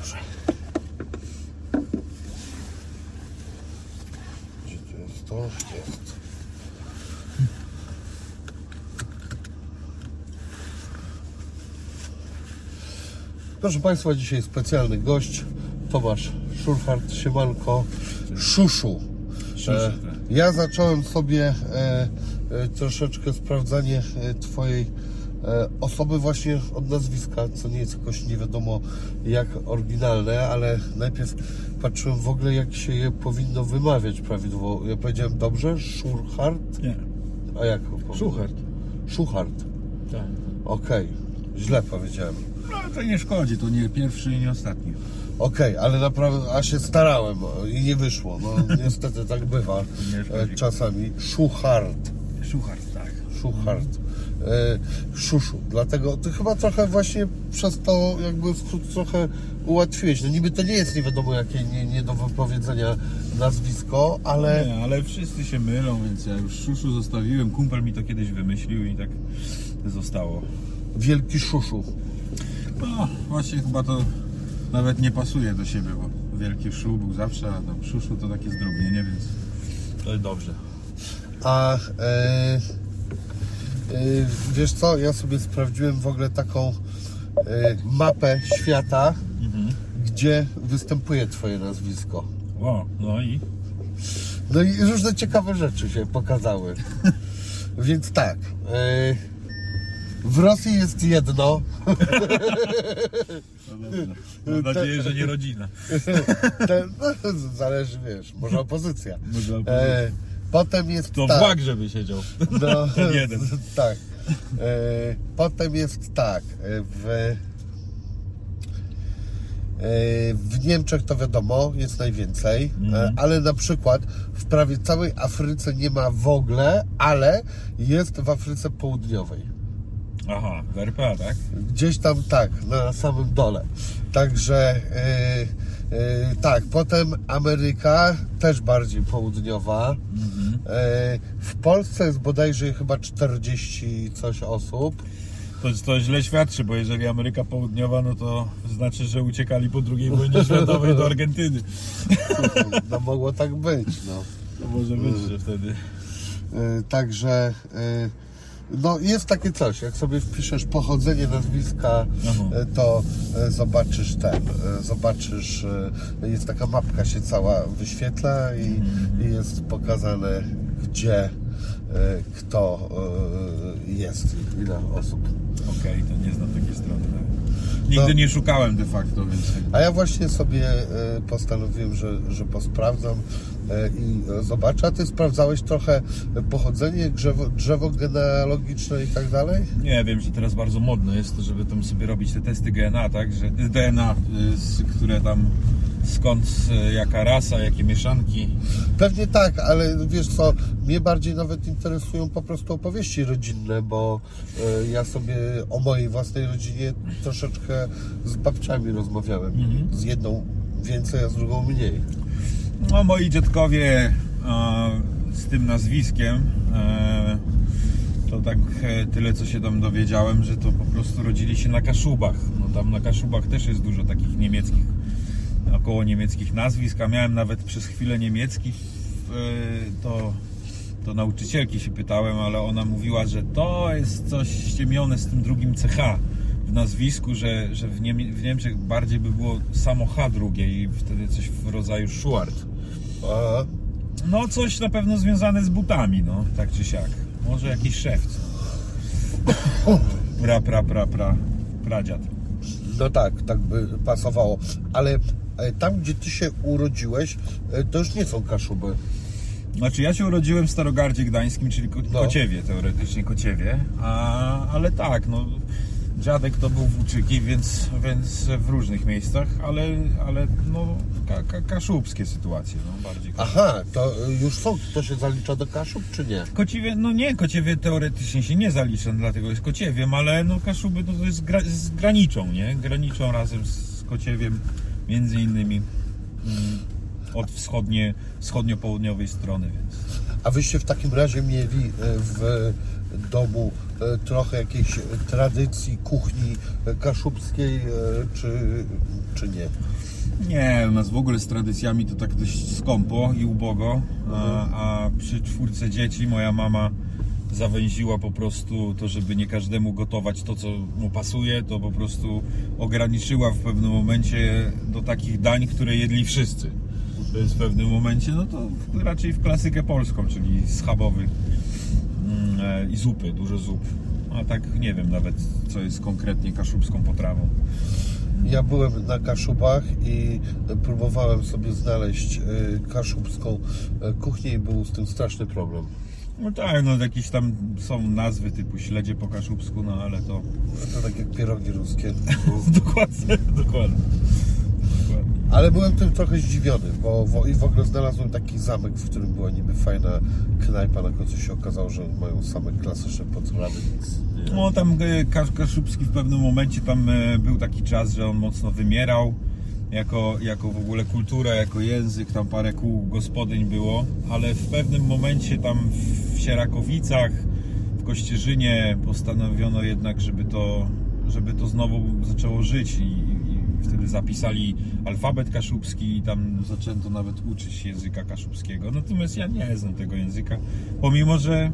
Dobrze. Gdzie to jest to? Jest. Proszę Państwa, dzisiaj specjalny gość Tomasz Szurchart, siemanko, Szuszu. E, tak. ja zacząłem sobie e, e, troszeczkę sprawdzanie Twojej osoby właśnie od nazwiska, co nie jest jakoś nie wiadomo jak oryginalne, ale najpierw patrzyłem w ogóle jak się je powinno wymawiać prawidłowo. Ja powiedziałem dobrze? Szurchart? Nie. A jak? Szuchart. Szuchart. Tak. Okej, źle powiedziałem. No to nie szkodzi, to nie pierwszy i nie ostatni. Okej, ale naprawdę, a się starałem i nie wyszło. No niestety tak bywa e, czasami. Szuchart. Szuchart, tak. Szuchart. E, szuszu. Dlatego ty chyba trochę właśnie przez to jakby skrót trochę ułatwiłeś. No niby to nie jest nie wiadomo jakie nie, nie do wypowiedzenia nazwisko, ale Nie, ale wszyscy się mylą, więc ja już szuszu zostawiłem. Kumpel mi to kiedyś wymyślił i tak zostało. wielki szuszu. No, właśnie chyba to nawet nie pasuje do siebie, bo wielki szu był zawsze, a tam szuszu to takie zdrobnienie, więc to jest dobrze. A e, wiesz co, ja sobie sprawdziłem w ogóle taką e, mapę świata, gdzie występuje twoje nazwisko. O, no i No i różne ciekawe rzeczy się pokazały. Więc tak. e, w Rosji jest jedno. no. Mam nadzieję, że nie rodzina. Te, no, zależy, wiesz, może opozycja. Może opozycja. E, potem jest To tak. włak, żeby siedział. No, Ten jeden. Tak. E, potem jest tak. e, W, e, w Niemczech to wiadomo, jest najwięcej, e, ale na przykład w prawie całej Afryce nie ma w ogóle, ale jest w Afryce Południowej. Aha, w RPA, tak? Gdzieś tam tak, na samym dole. Także e, e, tak, potem Ameryka też bardziej południowa. E, w Polsce jest bodajże chyba 40 coś osób. To, to źle świadczy, bo jeżeli Ameryka Południowa, no to znaczy, że uciekali po II wojnie światowej do Argentyny. No mogło tak być, no. To może być, że wtedy. E, Także e, no jest takie coś, jak sobie wpiszesz pochodzenie nazwiska, Aha. e, to e, zobaczysz ten, e, zobaczysz, jest taka mapka się cała wyświetla i, i jest pokazane gdzie, kto jest, ile osób. Okej, to nie znam takiej strony. nawet. Nigdy No. nie szukałem de facto, więc. A ja właśnie sobie postanowiłem, że, że posprawdzam i e, zobaczę. A ty sprawdzałeś trochę pochodzenie, drzewo, drzewo genealogiczne i tak dalej? Nie wiem, że teraz bardzo modne jest to, żeby tam sobie robić te testy DNA, tak? Że DNA, y, z- które tam skąd, y, jaka rasa, jakie mieszanki. Pewnie tak, ale wiesz co, mnie bardziej nawet interesują po prostu opowieści rodzinne, bo e, ja sobie o mojej własnej rodzinie troszeczkę z babciami rozmawiałem. Z jedną więcej, a z drugą mniej. No, moi dziadkowie e, z tym nazwiskiem, e, to tak e, tyle co się tam dowiedziałem, że to po prostu rodzili się na Kaszubach. No tam na Kaszubach też jest dużo takich niemieckich, około niemieckich nazwisk, a miałem nawet przez chwilę niemiecki, to, to nauczycielki się pytałem, ale ona mówiła, że to jest coś ściemione z tym drugim CH w nazwisku, że, że w, Niemie- w Niemczech bardziej by było samo H drugie i wtedy coś w rodzaju Schuart. A, No coś na pewno związane z butami, no, tak czy siak. Może jakiś szewc. Pra, pra, pra, pra, pradziad. no tak, tak by pasowało. Ale e, tam, gdzie ty się urodziłeś, e, to już nie są Kaszuby. Znaczy ja się urodziłem w Starogardzie Gdańskim, czyli Ko- No. Kociewie, teoretycznie Kociewie, a, ale tak, no dziadek to był Włóczyki, więc, więc w różnych miejscach, ale, ale no ka, ka, kaszubskie sytuacje, no bardziej. Aha, to już są, to się zalicza do Kaszub, czy nie? Kociewie, no nie, Kociewie teoretycznie się nie zalicza, dlatego jest Kociewiem, ale no Kaszuby to, to jest gra, z graniczą, nie? Graniczą razem z Kociewiem, między innymi mm, od wschodnie, wschodnio-południowej strony, więc A wyście w takim razie mieli e, w domu trochę jakiejś e, tradycji kuchni e, kaszubskiej, e, czy, czy nie? Nie, u nas w ogóle z tradycjami to tak dość skąpo i ubogo, a, a przy czwórce dzieci moja mama zawęziła po prostu to, żeby nie każdemu gotować to, co mu pasuje, to po prostu ograniczyła w pewnym momencie do takich dań, które jedli wszyscy. Więc w pewnym momencie, no to raczej w klasykę polską, czyli schabowy e, i zupy, dużo zup. A tak nie wiem nawet, co jest konkretnie kaszubską potrawą. Ja byłem na Kaszubach i próbowałem sobie znaleźć e, kaszubską e, kuchnię i był z tym straszny problem. No tak, no jakieś tam są nazwy typu śledzie po kaszubsku, no ale to... To tak jak pierogi ruskie. dokładnie, dokładnie. Ale byłem tym trochę zdziwiony, bo wo- i w ogóle znalazłem taki zamek, w którym była niby fajna knajpa, na końcu się okazało, że mają same klasyczne potrawy, więc. No tam e, Kasz- Kaszubski w pewnym momencie tam e, był taki czas, że on mocno wymierał jako, jako w ogóle kultura, jako język, tam parę kół gospodyń było, ale w pewnym momencie tam w Sierakowicach, w Kościerzynie postanowiono jednak, żeby to, żeby to znowu zaczęło żyć i wtedy zapisali alfabet kaszubski i tam zaczęto nawet uczyć języka kaszubskiego. Natomiast ja nie znam tego języka, pomimo że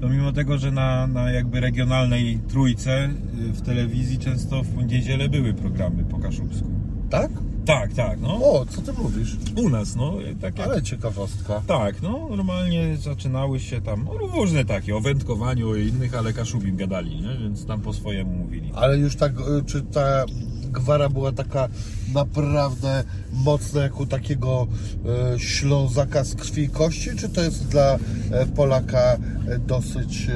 Pomimo tego, że na, na jakby regionalnej trójce y, w telewizji często w niedzielę były programy po kaszubsku. Tak? Tak, tak, no. O, co ty mówisz? U nas, no. Tak, jak, Ale ciekawostka. tak, no. Normalnie zaczynały się tam no, różne takie, o wędkowaniu, o innych, ale kaszubim gadali, nie? Więc tam po swojemu mówili. Ale już tak, y, czy ta gwara była taka naprawdę mocna, jak u takiego y, Ślązaka z krwi i kości, czy to jest dla e, Polaka e, dosyć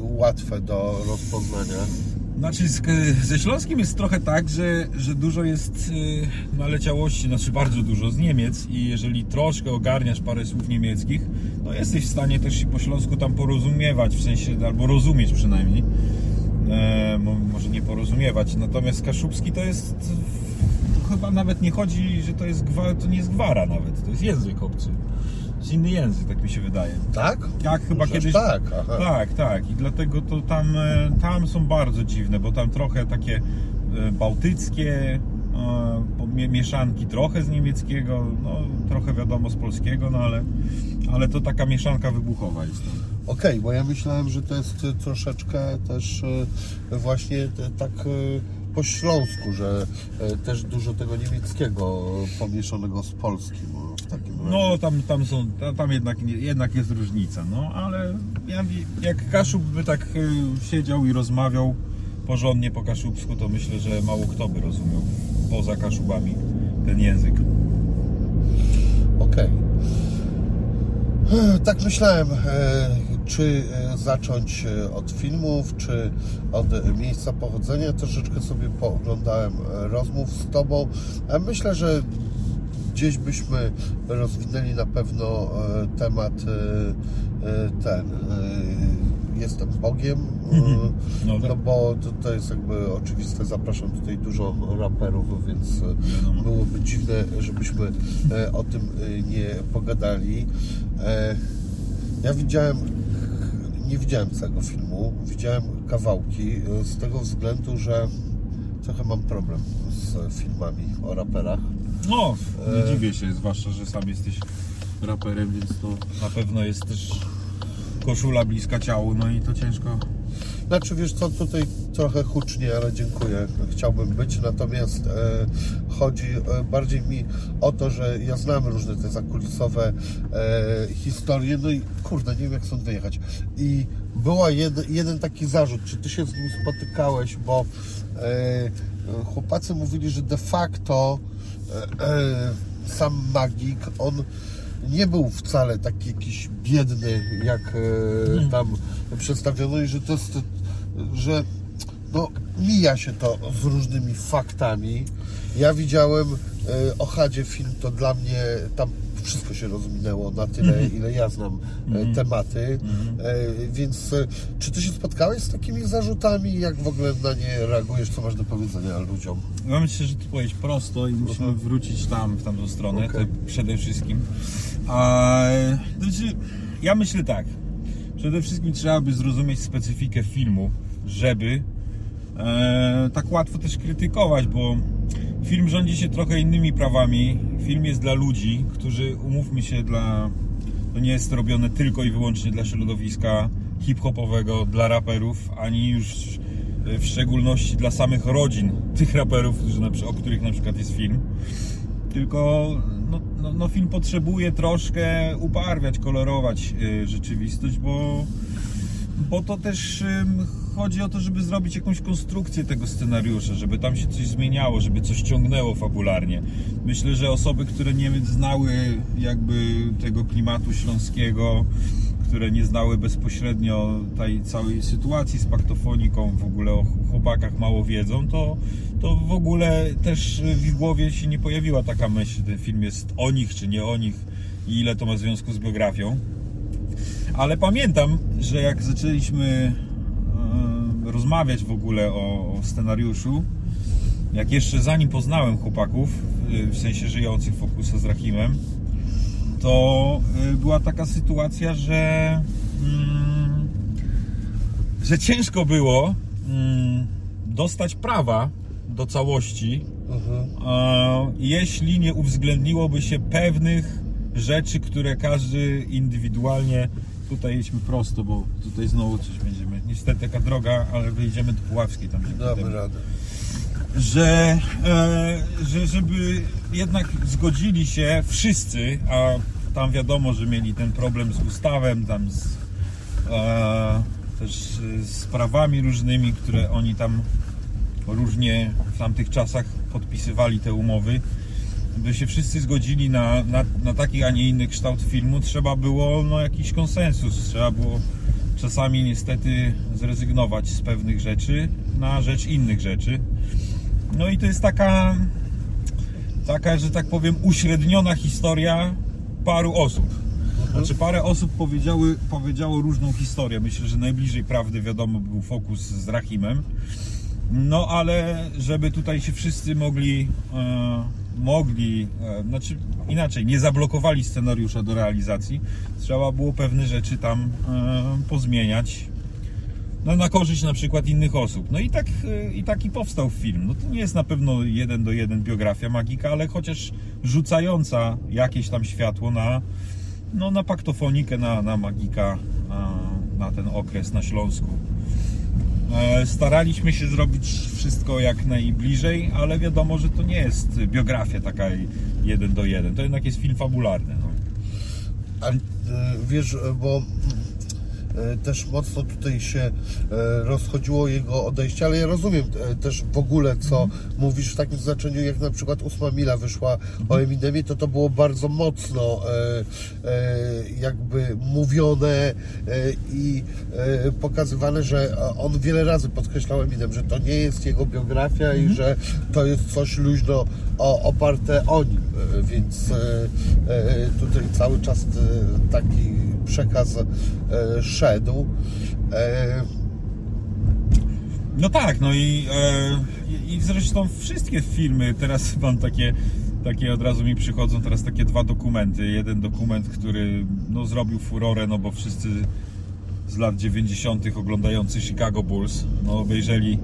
łatwe do rozpoznania? Znaczy ze Śląskim jest trochę tak, że, że dużo jest naleciałości, znaczy bardzo dużo z Niemiec i jeżeli troszkę ogarniasz parę słów niemieckich, no jesteś w stanie też się po śląsku tam porozumiewać, w sensie, albo rozumieć przynajmniej. E, mo- może nie porozumiewać, natomiast kaszubski to jest, to chyba nawet nie chodzi, że to jest gwara, to nie jest gwara nawet, to jest język obcy. Jest inny język, tak mi się wydaje. Tak? Jak chyba Że kiedyś. tak, aha. tak, tak. I dlatego to tam, e, tam są bardzo dziwne, bo tam trochę takie e, bałtyckie mieszanki, trochę z niemieckiego, no trochę wiadomo z polskiego, no ale, ale to taka mieszanka wybuchowa jest tam. Okej, bo ja myślałem, że to jest y, troszeczkę też y, właśnie tak po śląsku, że też dużo tego niemieckiego pomieszanego z polskim w takim razie. No tam, tam są, ta- tam jednak, jednak jest różnica, no ale ja, jak Kaszub by tak e, siedział i rozmawiał porządnie po kaszubsku, to myślę, że mało kto by rozumiał poza Kaszubami ten język. Okej. E, Tak myślałem, e, czy e, zacząć od filmów, czy od miejsca pochodzenia. Troszeczkę sobie pooglądałem rozmów z Tobą. Myślę, że gdzieś byśmy rozwinęli na pewno temat ten. Jestem Bogiem, e, No no tak. bo to, to jest jakby oczywiste. Zapraszam tutaj dużo raperów, więc e, Wiadomo. byłoby dziwne, żebyśmy e, o tym nie pogadali. Ja widziałem, nie widziałem całego filmu, widziałem kawałki z tego względu, że trochę mam problem z filmami o raperach. No, nie dziwię się, zwłaszcza, że sam jesteś raperem, więc to na pewno jest też koszula bliska ciału, no i to ciężko. Znaczy wiesz co, tutaj trochę hucznie, ale dziękuję, chciałbym być, natomiast e, chodzi e, bardziej mi o to, że ja znam różne te zakulisowe e, historie, no i kurde, nie wiem jak stąd wyjechać. I była jed, jeden taki zarzut, czy ty się z nim spotykałeś, bo e, chłopacy mówili, że de facto e, e, sam Magik, on nie był wcale taki jakiś biedny, jak e, tam przedstawiono i że to jest, że no, mija się to z różnymi faktami. Ja widziałem e, o Hadzie film, to dla mnie tam wszystko się rozminęło na tyle, ile ja znam e, tematy. E, więc czy ty się spotkałeś z takimi zarzutami? Jak w ogóle na nie reagujesz? Co masz do powiedzenia ludziom? Ja myślę, że ty powiedzieć prosto i musimy wrócić tam, w tamtą stronę, to przede wszystkim. A, znaczy, ja myślę tak. Przede wszystkim trzeba by zrozumieć specyfikę filmu, żeby e, tak łatwo też krytykować, bo film rządzi się trochę innymi prawami. Film jest dla ludzi, którzy, umówmy się, dla, to nie jest robione tylko i wyłącznie dla środowiska hip-hopowego, dla raperów, ani już w szczególności dla samych rodzin tych raperów, którzy o których na przykład jest film. Tylko no, no, no film potrzebuje troszkę ubarwiać, kolorować y, rzeczywistość, bo, bo to też chodzi o to, żeby zrobić jakąś konstrukcję tego scenariusza, żeby tam się coś zmieniało, żeby coś ciągnęło fabularnie. Myślę, że osoby, które nie znały jakby tego klimatu śląskiego, które nie znały bezpośrednio tej całej sytuacji z paktofoniką, w ogóle o chłopakach mało wiedzą, to, to w ogóle też w głowie się nie pojawiła taka myśl, ten film jest o nich czy nie o nich i ile to ma związku z biografią. Ale pamiętam, że jak zaczęliśmy e, rozmawiać w ogóle o, o scenariuszu, jak jeszcze zanim poznałem chłopaków, w sensie żyjących Fokusa z Rahimem, to y, była taka sytuacja, że, mm, że ciężko było mm, dostać prawa do całości, uh-huh. jeśli nie uwzględniłoby się pewnych rzeczy, które każdy indywidualnie. Tutaj jedźmy prosto, bo tutaj znowu coś będziemy. Niestety taka droga, ale wyjdziemy do Puławskiej tam. Damy radę że, e, że żeby jednak zgodzili się wszyscy, a tam wiadomo, że mieli ten problem z ustawem, tam z, e, też z prawami różnymi, które oni tam różnie w tamtych czasach podpisywali te umowy. By się wszyscy zgodzili na, na, na taki, a nie inny kształt filmu, trzeba było no, jakiś konsensus. Trzeba było czasami niestety zrezygnować z pewnych rzeczy na rzecz innych rzeczy. No i to jest taka, taka, że tak powiem, uśredniona historia paru osób. Znaczy parę osób powiedziały, powiedziało różną historię. Myślę, że najbliżej prawdy wiadomo był fokus z Rahimem. No ale żeby tutaj się wszyscy mogli, e, mogli, e, znaczy inaczej, nie zablokowali scenariusza do realizacji, trzeba było pewne rzeczy tam e, pozmieniać no, na korzyść na przykład innych osób. No i tak y, i taki powstał film. No to nie jest na pewno jeden do jeden biografia magika, ale chociaż rzucająca jakieś tam światło na, no, na paktofonikę, na, na magika, na, na ten okres na Śląsku. E, staraliśmy się zrobić wszystko jak najbliżej, ale wiadomo, że to nie jest biografia taka jeden do jeden. To jednak jest film fabularny. No. A y, wiesz, bo też mocno tutaj się e, rozchodziło jego odejście, ale ja rozumiem e, też w ogóle, co mm. mówisz w takim znaczeniu, jak na przykład ósma mila wyszła o Eminemie, to to było bardzo mocno jakby mówione i pokazywane, że on wiele razy podkreślał Eminem, że to nie jest jego biografia mm. i mhm. że to jest coś luźno oparte o nim, więc tutaj cały czas taki przekaz szedł. E... No tak, no i, e, i zresztą wszystkie filmy, teraz mam takie, takie od razu mi przychodzą teraz takie dwa dokumenty. Jeden dokument, który no, zrobił furorę, no bo wszyscy z lat 90. oglądający Chicago Bulls, no obejrzeli,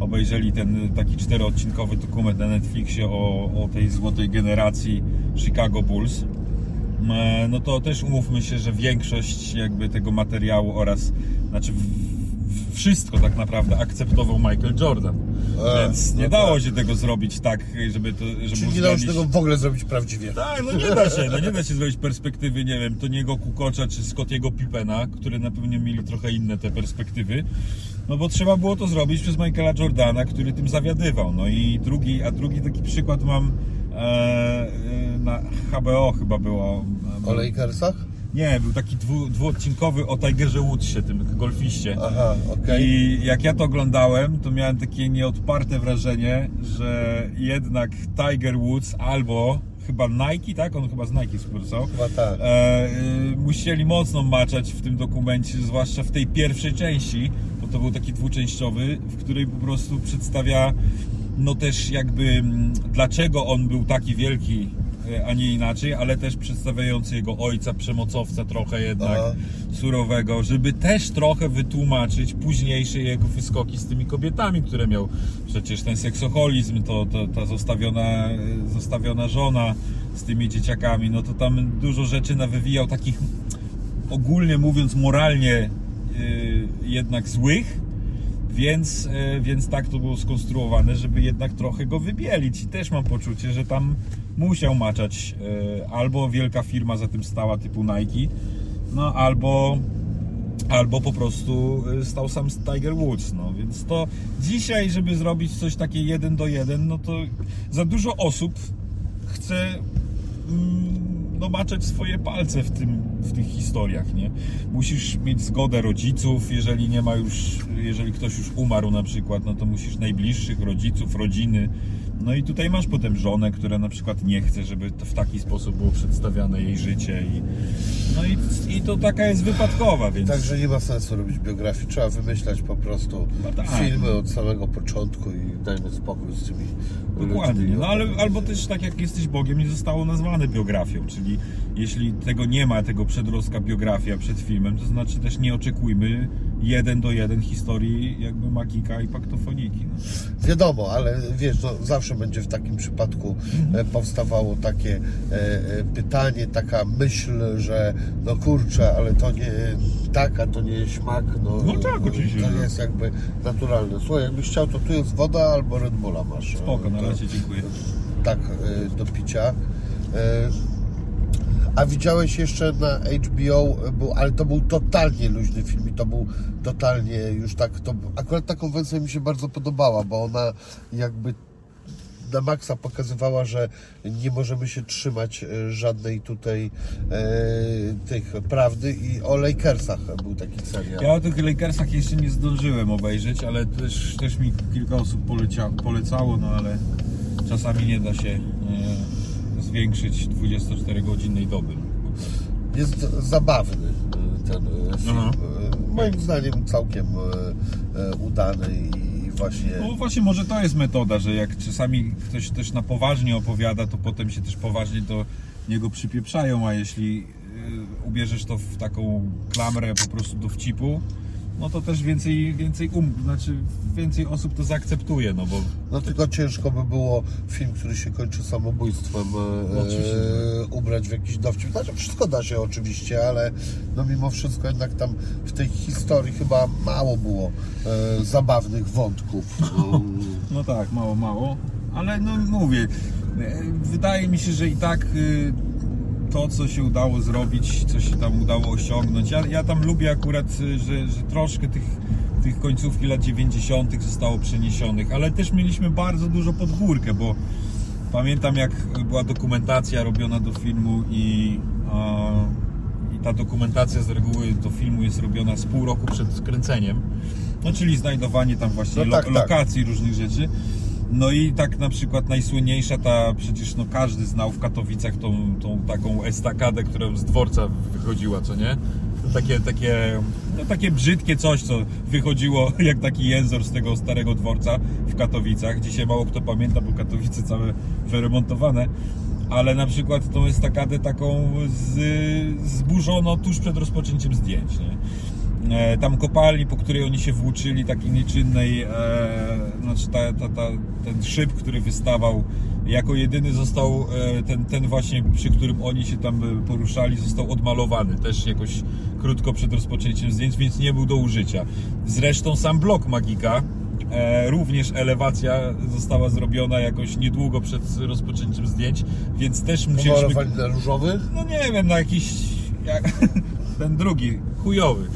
obejrzeli ten taki czteroodcinkowy dokument na Netflixie o, o tej złotej generacji Chicago Bulls. E, no to też umówmy się, że większość jakby tego materiału oraz, znaczy wszystko tak naprawdę akceptował Michael Jordan. Więc nie no dało tak. się tego zrobić tak, żeby to. Żeby Czyli nie dało się tego w ogóle zrobić prawdziwie. Tak, no nie da się, no nie da się zrobić perspektywy, nie wiem, Toniego Kukocza czy Scottiego Pippena, które na pewno mieli trochę inne te perspektywy. No bo trzeba było to zrobić przez Michaela Jordana, który tym zawiadywał. No i drugi, a drugi taki przykład mam e, na HBO chyba było. O Lakersach? Nie, był taki dwu, dwuodcinkowy o Tigerze Woodsie, tym golfiście. Aha, okej. Okay. I jak ja to oglądałem, to miałem takie nieodparte wrażenie, że jednak Tiger Woods albo chyba Nike, tak? On chyba z Nike współpracował. Chyba tak. E, y, musieli mocno maczać w tym dokumencie, zwłaszcza w tej pierwszej części, bo to był taki dwuczęściowy, w której po prostu przedstawia no też jakby dlaczego on był taki wielki a nie inaczej, ale też przedstawiający jego ojca, przemocowca trochę jednak Aha. surowego, żeby też trochę wytłumaczyć późniejsze jego wyskoki z tymi kobietami, które miał. Przecież ten seksoholizm, to, to ta zostawiona, zostawiona żona z tymi dzieciakami, no to tam dużo rzeczy nawywijał takich ogólnie mówiąc moralnie yy, jednak złych, więc, więc tak to było skonstruowane, żeby jednak trochę go wybielić i też mam poczucie, że tam musiał maczać yy, albo wielka firma za tym stała typu Nike, no albo albo po prostu y, stał sam Tiger Woods, no więc to dzisiaj, żeby zrobić coś takie jeden do jeden, no to za dużo osób chce mm, no, maczać swoje palce w, tym, w tych historiach, nie? Musisz mieć zgodę rodziców, jeżeli nie ma już, jeżeli ktoś już umarł na przykład, no to musisz najbliższych rodziców, rodziny. No i tutaj masz potem żonę, która na przykład nie chce, żeby to w taki sposób było przedstawiane jej życie i no i, i to taka jest wypadkowa, więc Także nie ma sensu robić biografii, trzeba wymyślać po prostu No tak. filmy od samego początku i dajmy spokój z tymi Dokładnie. ludźmi. No ale albo też tak jak jesteś Bogiem, nie zostało nazwane biografią, czyli jeśli tego nie ma, tego przedrostka biografia przed filmem, to znaczy też nie oczekujmy jeden do jeden historii jakby Magika i Paktofoniki. No. Wiadomo, ale wiesz, no, zawsze będzie w takim przypadku Mhm. e, powstawało takie e, e, pytanie, taka myśl, że no kurczę, ale to nie tak, a to nie śmak. No, No tak, oczywiście, To że- jest jakby naturalne. Słuchaj, jakbyś chciał, to tu jest woda albo Red Bulla masz. Spoko, na To- razie dziękuję. tak e, do picia. A widziałeś jeszcze na HBO, ale to był totalnie luźny film i to był totalnie już tak, to, akurat ta konwencja mi się bardzo podobała, bo ona jakby na maksa pokazywała, że nie możemy się trzymać e, żadnej tutaj e, tych prawdy i o Lakersach był taki serial. Ja o tych Lakersach jeszcze nie zdążyłem obejrzeć, ale też, też mi kilka osób polecia, polecało, no ale czasami nie da się e, zwiększyć 24-godzinnej doby. Jest zabawny e, ten e, film. Aha. E, Moim zdaniem całkiem udany i właśnie. No właśnie może to jest metoda, że jak czasami ktoś też na poważnie opowiada, to potem się też poważnie do niego przypieprzają, a jeśli ubierzesz to w taką klamrę po prostu do wcipu, no to też więcej, więcej um, znaczy więcej osób to zaakceptuje, no bo No tylko ciężko by było film, który się kończy samobójstwem, e, No, e, ubrać w jakiś dowcip. Znaczy wszystko da się oczywiście, ale no mimo wszystko jednak tam w tej historii chyba mało było e, zabawnych wątków. Mm. No tak, mało, mało. Ale no mówię, e, wydaje mi się, że i tak y, to, co się udało zrobić, co się tam udało osiągnąć. Ja, ja tam lubię akurat, y, że, że troszkę tych, tych końcówki lat 90. zostało przeniesionych, ale też mieliśmy bardzo dużo pod górkę, bo pamiętam jak była dokumentacja robiona do filmu i, a, i ta dokumentacja z reguły do filmu jest robiona z pół roku przed skręceniem. No czyli znajdowanie tam właśnie No lo- tak, tak. lokacji różnych rzeczy. No i tak na przykład najsłynniejsza ta, przecież no każdy znał w Katowicach tą, tą taką estakadę, która z dworca wychodziła, co nie? Takie, takie, no takie brzydkie coś, co wychodziło jak taki jęzor z tego starego dworca w Katowicach. Dzisiaj mało kto pamięta, bo Katowice całe wyremontowane. Ale na przykład tą estakadę taką z, zburzono tuż przed rozpoczęciem zdjęć, nie? E, tam kopalni, po której oni się włóczyli, takiej nieczynnej, e, znaczy ta, ta, ta, ten szyb, który wystawał, jako jedyny został, e, ten, ten właśnie, przy którym oni się tam e, poruszali, został odmalowany, też jakoś krótko przed rozpoczęciem zdjęć, więc nie był do użycia. Zresztą sam blok Magika, e, również elewacja została zrobiona jakoś niedługo przed rozpoczęciem zdjęć, więc też musieliśmy... Pomalowali na różowy? No nie wiem, na jakiś... Jak, ten drugi, chujowy.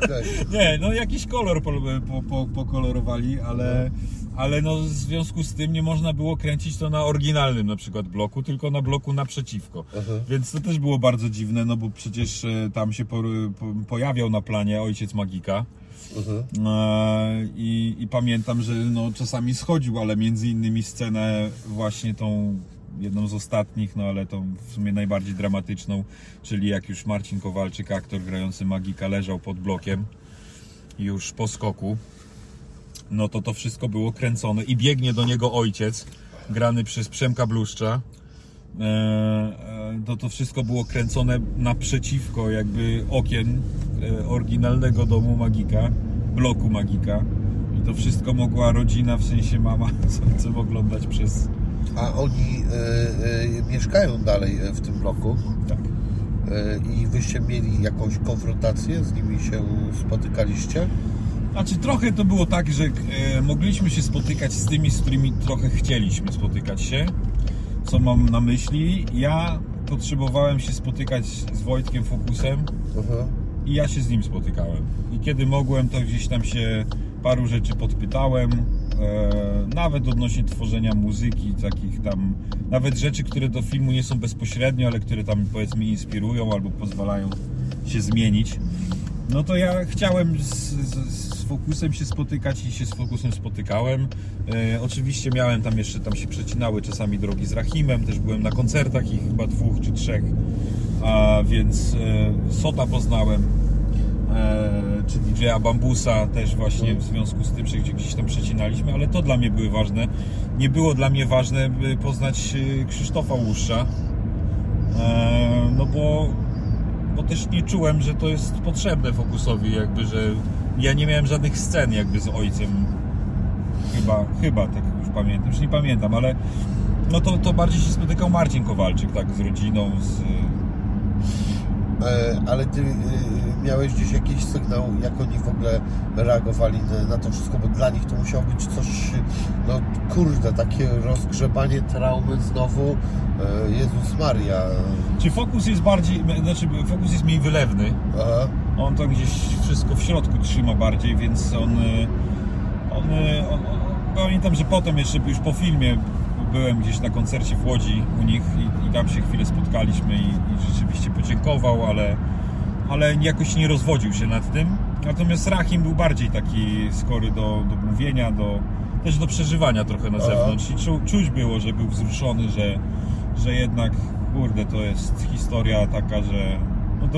Nie, no jakiś kolor po, po, po, pokolorowali, ale, ale no w związku z tym nie można było kręcić to na oryginalnym na przykład bloku, tylko na bloku naprzeciwko. Aha. Więc to też było bardzo dziwne, no bo przecież e, tam się po, po, pojawiał na planie ojciec Magika. E, I, I pamiętam, że no, czasami schodził, ale między innymi scenę właśnie tą jedną z ostatnich, no ale tą w sumie najbardziej dramatyczną, czyli jak już Marcin Kowalczyk, aktor grający Magika, leżał pod blokiem już po skoku, no to to wszystko było kręcone i biegnie do niego ojciec, grany przez Przemka Bluszcza e, e, to to wszystko było kręcone naprzeciwko jakby okien e, oryginalnego domu Magika, bloku Magika. I to wszystko mogła rodzina, w sensie mama ojcem oglądać przez... A oni e, e, mieszkają dalej e, w tym bloku Tak. i wyście mieli jakąś konfrontację, z nimi się spotykaliście? Znaczy trochę to było tak, że mogliśmy się spotykać z tymi, z którymi trochę chcieliśmy spotykać się. Co mam na myśli? Ja potrzebowałem się spotykać z Wojtkiem Fokusem Aha. i ja się z nim spotykałem. I kiedy mogłem, to gdzieś tam się paru rzeczy podpytałem. E, nawet odnośnie tworzenia muzyki, takich tam, nawet rzeczy, które do filmu nie są bezpośrednio, ale które tam powiedzmy inspirują albo pozwalają się zmienić. No to ja chciałem z, z, z Fokusem się spotykać i się z Fokusem spotykałem. E, oczywiście miałem tam jeszcze, tam się przecinały czasami drogi z Rahimem, też byłem na koncertach ich chyba dwóch czy trzech, a więc e, Sota poznałem, czy DJ-a Bambusa też właśnie w związku z tym, że gdzie- gdzieś tam przecinaliśmy, ale to dla mnie były ważne. Nie było dla mnie ważne, poznać e, Krzysztofa Łuszcza, e, no bo bo też nie czułem, że to jest potrzebne Fokusowi, jakby, że ja nie miałem żadnych scen jakby z ojcem. Chyba, chyba, tak już pamiętam, już nie pamiętam, ale no to, to bardziej się spotykał Marcin Kowalczyk, tak, z rodziną, z... E, ale ty e, miałeś gdzieś jakiś sygnał, jak oni w ogóle reagowali na, to wszystko, bo dla nich to musiało być coś, no kurde, takie rozgrzebanie traumy znowu. E, Jezus Maria. Czy Fokus jest bardziej, znaczy Fokus jest mniej wylewny, Aha. on to gdzieś wszystko w środku trzyma bardziej, więc on, y, on, y, on, on pamiętam, że potem jeszcze już po filmie byłem gdzieś na koncercie w Łodzi u nich i, i tam się chwilę spotkaliśmy i, i rzeczywiście podziękował, ale, ale jakoś nie rozwodził się nad tym. Natomiast Rahim był bardziej taki skory do, do mówienia, do, też do przeżywania trochę na zewnątrz i czu, czuć było, że był wzruszony, że, że jednak, kurde, to jest historia taka, że no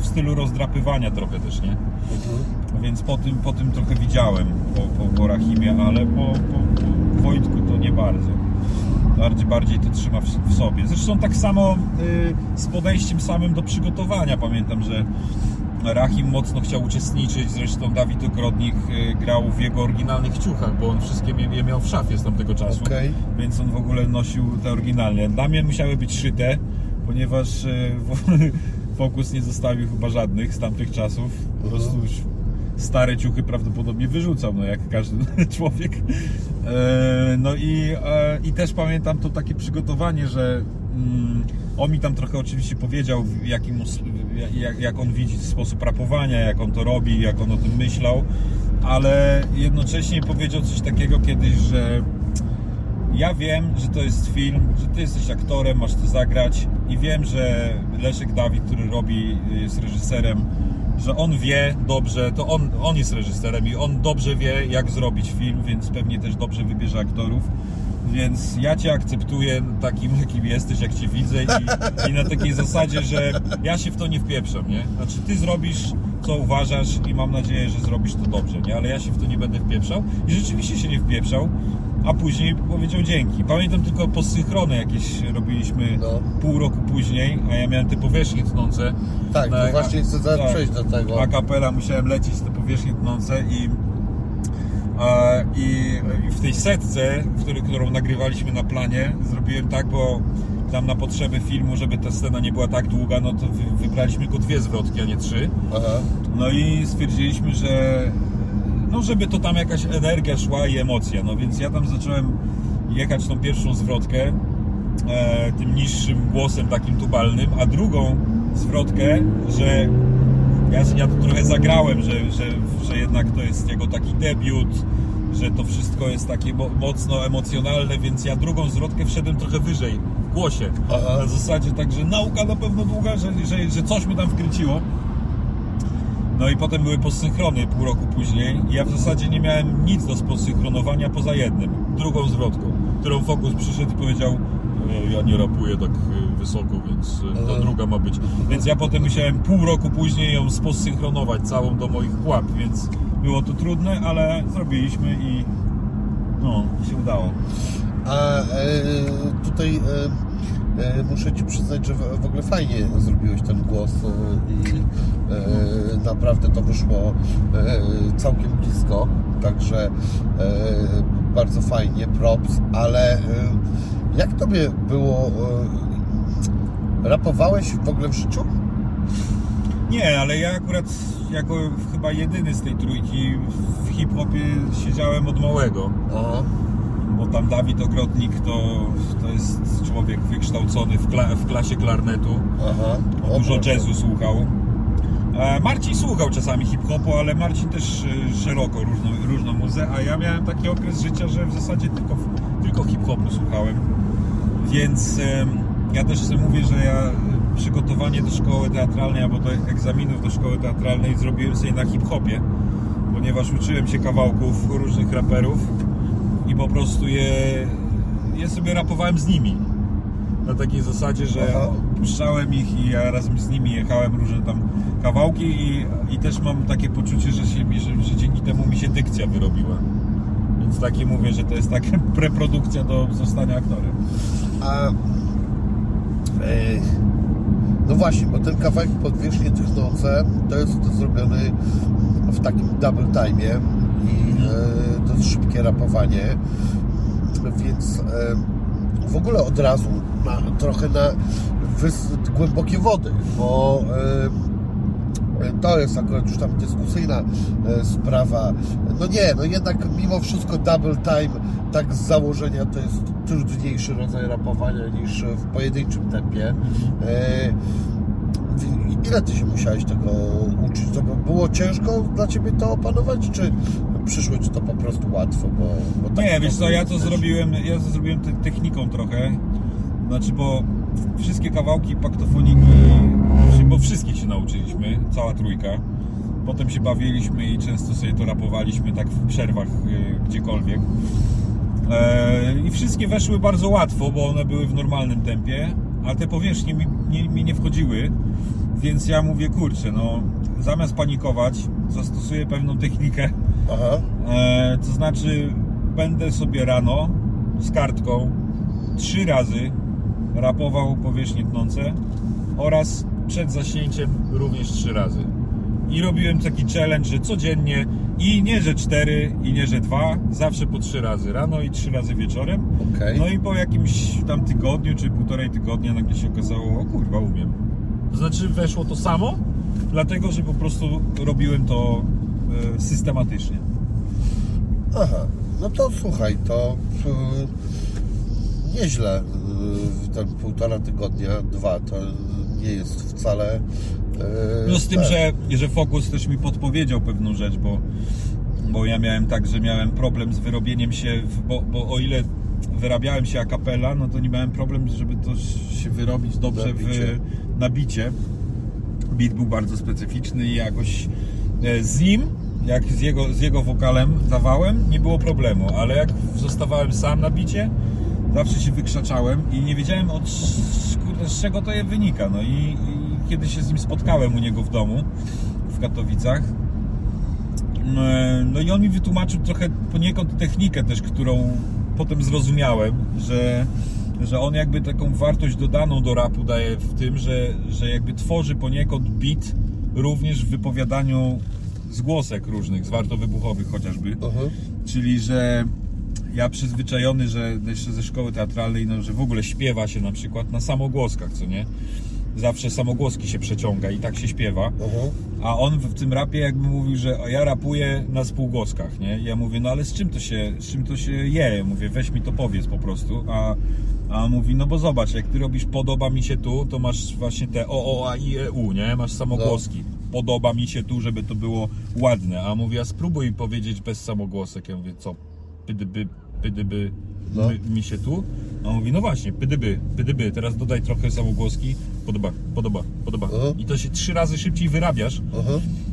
w stylu rozdrapywania trochę też, nie? Mhm. Więc po tym, po tym trochę widziałem, po, po, po Rahimie, ale po, po, po Wojtku to nie bardzo. Bardziej, bardziej to trzyma w, w sobie. Zresztą tak samo y, z podejściem samym do przygotowania. Pamiętam, że Rahim mocno chciał uczestniczyć, zresztą Dawid Ogrodnik y, grał w jego oryginalnych ciuchach, bo on wszystkie je miał w szafie z tamtego czasu, Okej. więc on w ogóle nosił te oryginalne. Dla mnie musiały być szyte, ponieważ y, Fokus nie zostawił chyba żadnych z tamtych czasów. Po prostu stare ciuchy prawdopodobnie wyrzucał, no jak każdy człowiek. E, No i, e, i też pamiętam to takie przygotowanie, że mm, on mi tam trochę oczywiście powiedział, jakim, jak, jak on widzi sposób rapowania, jak on to robi, jak on o tym myślał, ale jednocześnie powiedział coś takiego kiedyś, że ja wiem, że to jest film, że ty jesteś aktorem, masz to zagrać i wiem, że Leszek Dawid, który robi, jest reżyserem, że on wie dobrze, to on, on jest reżyserem i on dobrze wie, jak zrobić film, więc pewnie też dobrze wybierze aktorów. Więc ja Cię akceptuję takim, jakim jesteś, jak Cię widzę i, i na takiej zasadzie, że ja się w to nie wpieprzam, nie? Znaczy Ty zrobisz, co uważasz i mam nadzieję, że zrobisz to dobrze, nie? Ale ja się w to nie będę wpieprzał i rzeczywiście się nie wpieprzał, a później powiedział dzięki. Pamiętam tylko posynchrony jakieś robiliśmy No. pół roku później, a ja miałem te powierzchnie tnące. Tak, Na- to właśnie chcę tak. przejść do tego. A kapela musiałem lecieć te powierzchnie tnące i, i, i w tej setce, którą nagrywaliśmy na planie, zrobiłem tak, bo tam na potrzeby filmu, żeby ta scena nie była tak długa, no to wy, wybraliśmy tylko dwie zwrotki, a nie trzy. Aha. No i stwierdziliśmy, że no żeby to tam jakaś energia szła i emocja. No więc ja tam zacząłem jechać tą pierwszą zwrotkę e, tym niższym głosem takim tubalnym, a drugą zwrotkę, że ja, ja to trochę zagrałem, że, że, że jednak to jest jego taki debiut, że to wszystko jest takie mo- mocno emocjonalne, więc ja drugą zwrotkę wszedłem trochę wyżej w głosie. Aha. Na zasadzie tak, że nauka na pewno długa, że, że, że coś mi tam wkręciło. No i potem były posynchrony pół roku później i ja w zasadzie nie miałem nic do posynchronowania poza jednym, drugą zwrotką, którą Fokus przyszedł i powiedział "E, ja nie rapuję tak e, wysoko, więc ta Aha. druga ma być. Więc ja potem musiałem pół roku później ją sposynchronować całą do moich pułap, więc było to trudne, ale zrobiliśmy i no, się udało. A e, tutaj e, e, muszę Ci przyznać, że w w ogóle fajnie zrobiłeś ten głos e, i e, naprawdę to wyszło e, całkiem blisko, także bardzo fajnie, props, ale jak Tobie było, rapowałeś w ogóle w życiu? Nie, ale ja akurat jako chyba jedyny z tej trójki w hip-hopie siedziałem od małego. Aha. Bo tam Dawid Ogrodnik to, to jest człowiek wykształcony w, kla, w klasie klarnetu. Aha. O, dużo proszę. jazzu słuchał. E, Marcin słuchał czasami hip-hopu, ale Marcin też e, szeroko różną, różną muzę, a ja miałem taki okres życia, że w zasadzie tylko, tylko hip-hopu słuchałem. Więc ja też sobie mówię, że ja e, przygotowanie do szkoły teatralnej albo do egzaminów do szkoły teatralnej zrobiłem sobie na hip-hopie, ponieważ uczyłem się kawałków różnych raperów i po prostu je, je sobie rapowałem z nimi. Na takiej zasadzie, że Aha. puszczałem ich i ja razem z nimi jechałem różne tam kawałki i, i też mam takie poczucie, że, się, że, że dzięki temu mi się dykcja wyrobiła. Więc takie mówię, że to jest taka preprodukcja do zostania aktorem. A no właśnie, bo ten kawałek podwierzchnie tychnące to jest to zrobiony w takim double time i e, to jest szybkie rapowanie, więc e, w ogóle od razu na, trochę na głębokie wody, bo e, to jest akurat już tam dyskusyjna e, sprawa. No nie, no jednak mimo wszystko double time tak z założenia to jest trudniejszy rodzaj rapowania niż w pojedynczym tempie. E, Ile ty się musiałeś tego uczyć? To było ciężko dla ciebie to opanować, czy przyszło ci to po prostu łatwo? Bo, bo tak Nie, wiesz co, ja to zrobiłem, ja to zrobiłem te, techniką trochę. Znaczy, bo wszystkie kawałki paktofoniki, bo wszystkich się nauczyliśmy, cała trójka. Potem się bawiliśmy i często sobie to rapowaliśmy tak w przerwach y, gdziekolwiek. E, I wszystkie weszły bardzo łatwo, bo one były w normalnym tempie, a te powierzchnie mi nie, mi nie wchodziły. Więc ja mówię, kurczę, no zamiast panikować, zastosuję pewną technikę, E, to znaczy, będę sobie rano z kartką trzy razy rapował powierzchnie tnące oraz przed zaśnięciem również trzy razy. I robiłem taki challenge, że codziennie i nie, że cztery, i nie, że dwa, zawsze po trzy razy rano i trzy razy wieczorem. okej. No i po jakimś tam tygodniu czy półtorej tygodnia nagle się okazało, o kurwa, umiem. To znaczy weszło to samo, dlatego że po prostu robiłem to e, systematycznie. Aha, no to słuchaj, to y, nieźle y, w ten półtora tygodnia, dwa, to nie jest wcale... No z tym, tak. że, że Focus też mi podpowiedział pewną rzecz, bo, bo ja miałem tak, że miałem problem z wyrobieniem się, bo, bo o ile wyrabiałem się a no to nie miałem problem, żeby to się wyrobić dobrze w nabicie. Beat był bardzo specyficzny i jakoś e, z nim, jak z jego, z jego wokalem dawałem, nie było problemu, ale jak zostawałem sam na bicie, zawsze się wykrzaczałem i nie wiedziałem od z czego to je wynika. No i, i kiedy się z nim spotkałem u niego w domu w Katowicach, mm, no i on mi wytłumaczył trochę poniekąd technikę też, którą potem zrozumiałem, że, że on jakby taką wartość dodaną do rapu daje w tym, że, że jakby tworzy poniekąd beat również w wypowiadaniu zgłosek różnych, zwartowybuchowych chociażby. Aha. Czyli, że ja przyzwyczajony, że jeszcze ze szkoły teatralnej, no, że w ogóle śpiewa się na przykład na samogłoskach, co nie? Zawsze samogłoski się przeciąga i tak się śpiewa. Aha. A on w tym rapie jakby mówił, że ja rapuję na spółgłoskach, nie? Ja mówię, no ale z czym to się, z czym to się je? Ja mówię, weź mi to powiedz po prostu. A, a on mówi, no bo zobacz, jak ty robisz podoba mi się tu, to masz właśnie te o, o, a, i, e, u, nie? Masz samogłoski. Podoba mi się tu, żeby to było ładne. A mówi, a spróbuj powiedzieć bez samogłosek. Ja mówię, co? Pydyby, pydyby, No. my, mi się tu? A on mówi, no właśnie, pydyby, pydyby, teraz dodaj trochę samogłoski. Podoba, podoba, podoba. Aha. I to się trzy razy szybciej wyrabiasz. Aha.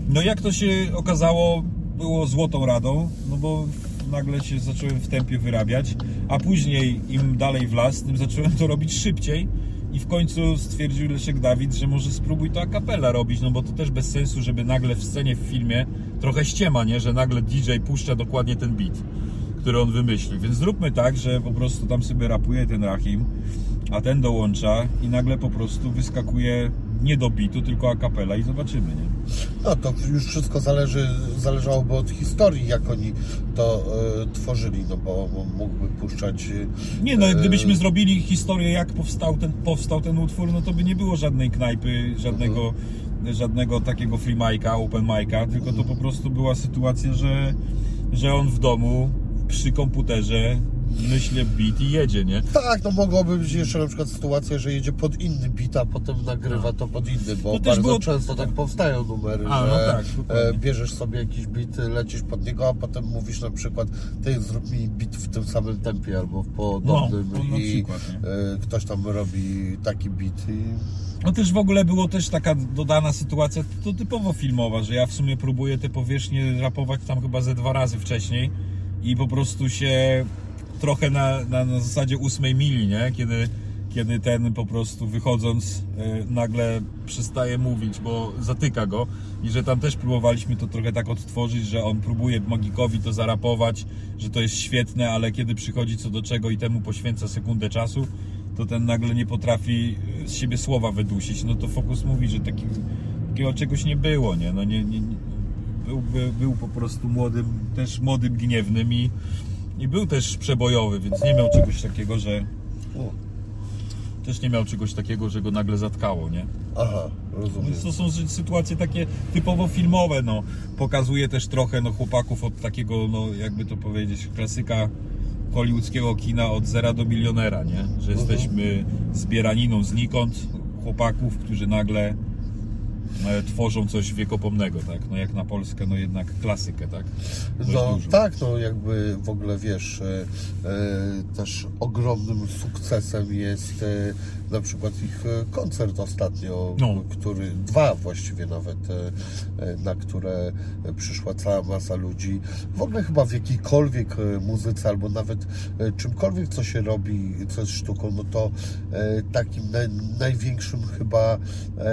No jak to się okazało, było złotą radą, no bo nagle się zacząłem w tempie wyrabiać, a później im dalej w las, tym zacząłem to robić szybciej i w końcu stwierdził Leszek Dawid, że może spróbuj to a cappella robić, no bo to też bez sensu, żeby nagle w scenie w filmie trochę ściema, nie, że nagle DJ puszcza dokładnie ten beat, który on wymyślił, więc zróbmy tak, że po prostu tam sobie rapuje ten Rahim, a ten dołącza i nagle po prostu wyskakuje nie do bitu, tylko a capella i zobaczymy, nie? No to już wszystko zależy, zależałoby od historii, jak oni to e, tworzyli, no bo mógłby puszczać... e, Nie no, gdybyśmy zrobili historię, jak powstał ten, powstał ten utwór, no to by nie było żadnej knajpy, żadnego, żadnego takiego free mic'a, open mic'a, tylko to po prostu była sytuacja, że, że on w domu przy komputerze myślę beat i jedzie, nie? Tak, no mogłoby być jeszcze na przykład sytuacja, że jedzie pod inny beat, a potem nagrywa to pod inny, bo To bardzo było- często tak powstają numery, A, no że tak, dokładnie. e, bierzesz sobie jakiś beat, lecisz pod niego, a potem mówisz na przykład, ty zrób mi beat w tym samym tempie albo w podobnym No, no i przykład, e, ktoś tam robi taki beat i No też w ogóle było też taka dodana sytuacja, to typowo filmowa, że ja w sumie próbuję te powierzchnie rapować tam chyba ze dwa razy wcześniej i po prostu się trochę na, na, na zasadzie ósmej mili, nie? Kiedy, kiedy ten po prostu wychodząc e, nagle przestaje mówić, bo zatyka go i że tam też próbowaliśmy to trochę tak odtworzyć, że on próbuje Magikowi to zarapować, że to jest świetne, ale kiedy przychodzi co do czego i temu poświęca sekundę czasu, to ten nagle nie potrafi z siebie słowa wydusić, no to Fokus mówi, że taki, takiego czegoś nie było, nie? No nie, nie był, był, był po prostu młodym, też młodym, gniewnym i, i był też przebojowy, więc nie miał czegoś takiego, że o, też nie miał czegoś takiego, że go nagle zatkało, nie? aha, rozumiem. Więc to są sy- sytuacje takie typowo filmowe, no. Pokazuje też trochę no, chłopaków od takiego, no jakby to powiedzieć, klasyka hollywoodzkiego kina od zera do milionera, nie? Że jesteśmy zbieraniną znikąd chłopaków, którzy nagle tworzą coś wiekopomnego, tak? No jak na Polskę, no jednak klasykę, tak? Dość No tak, no jakby w ogóle wiesz, e, e, też ogromnym sukcesem jest e, na przykład ich e, koncert ostatnio, No. który, dwa właściwie nawet, e, e, na które przyszła cała masa ludzi. W ogóle chyba w jakiejkolwiek muzyce albo nawet czymkolwiek, co się robi, co jest sztuką, no to takim naj, największym chyba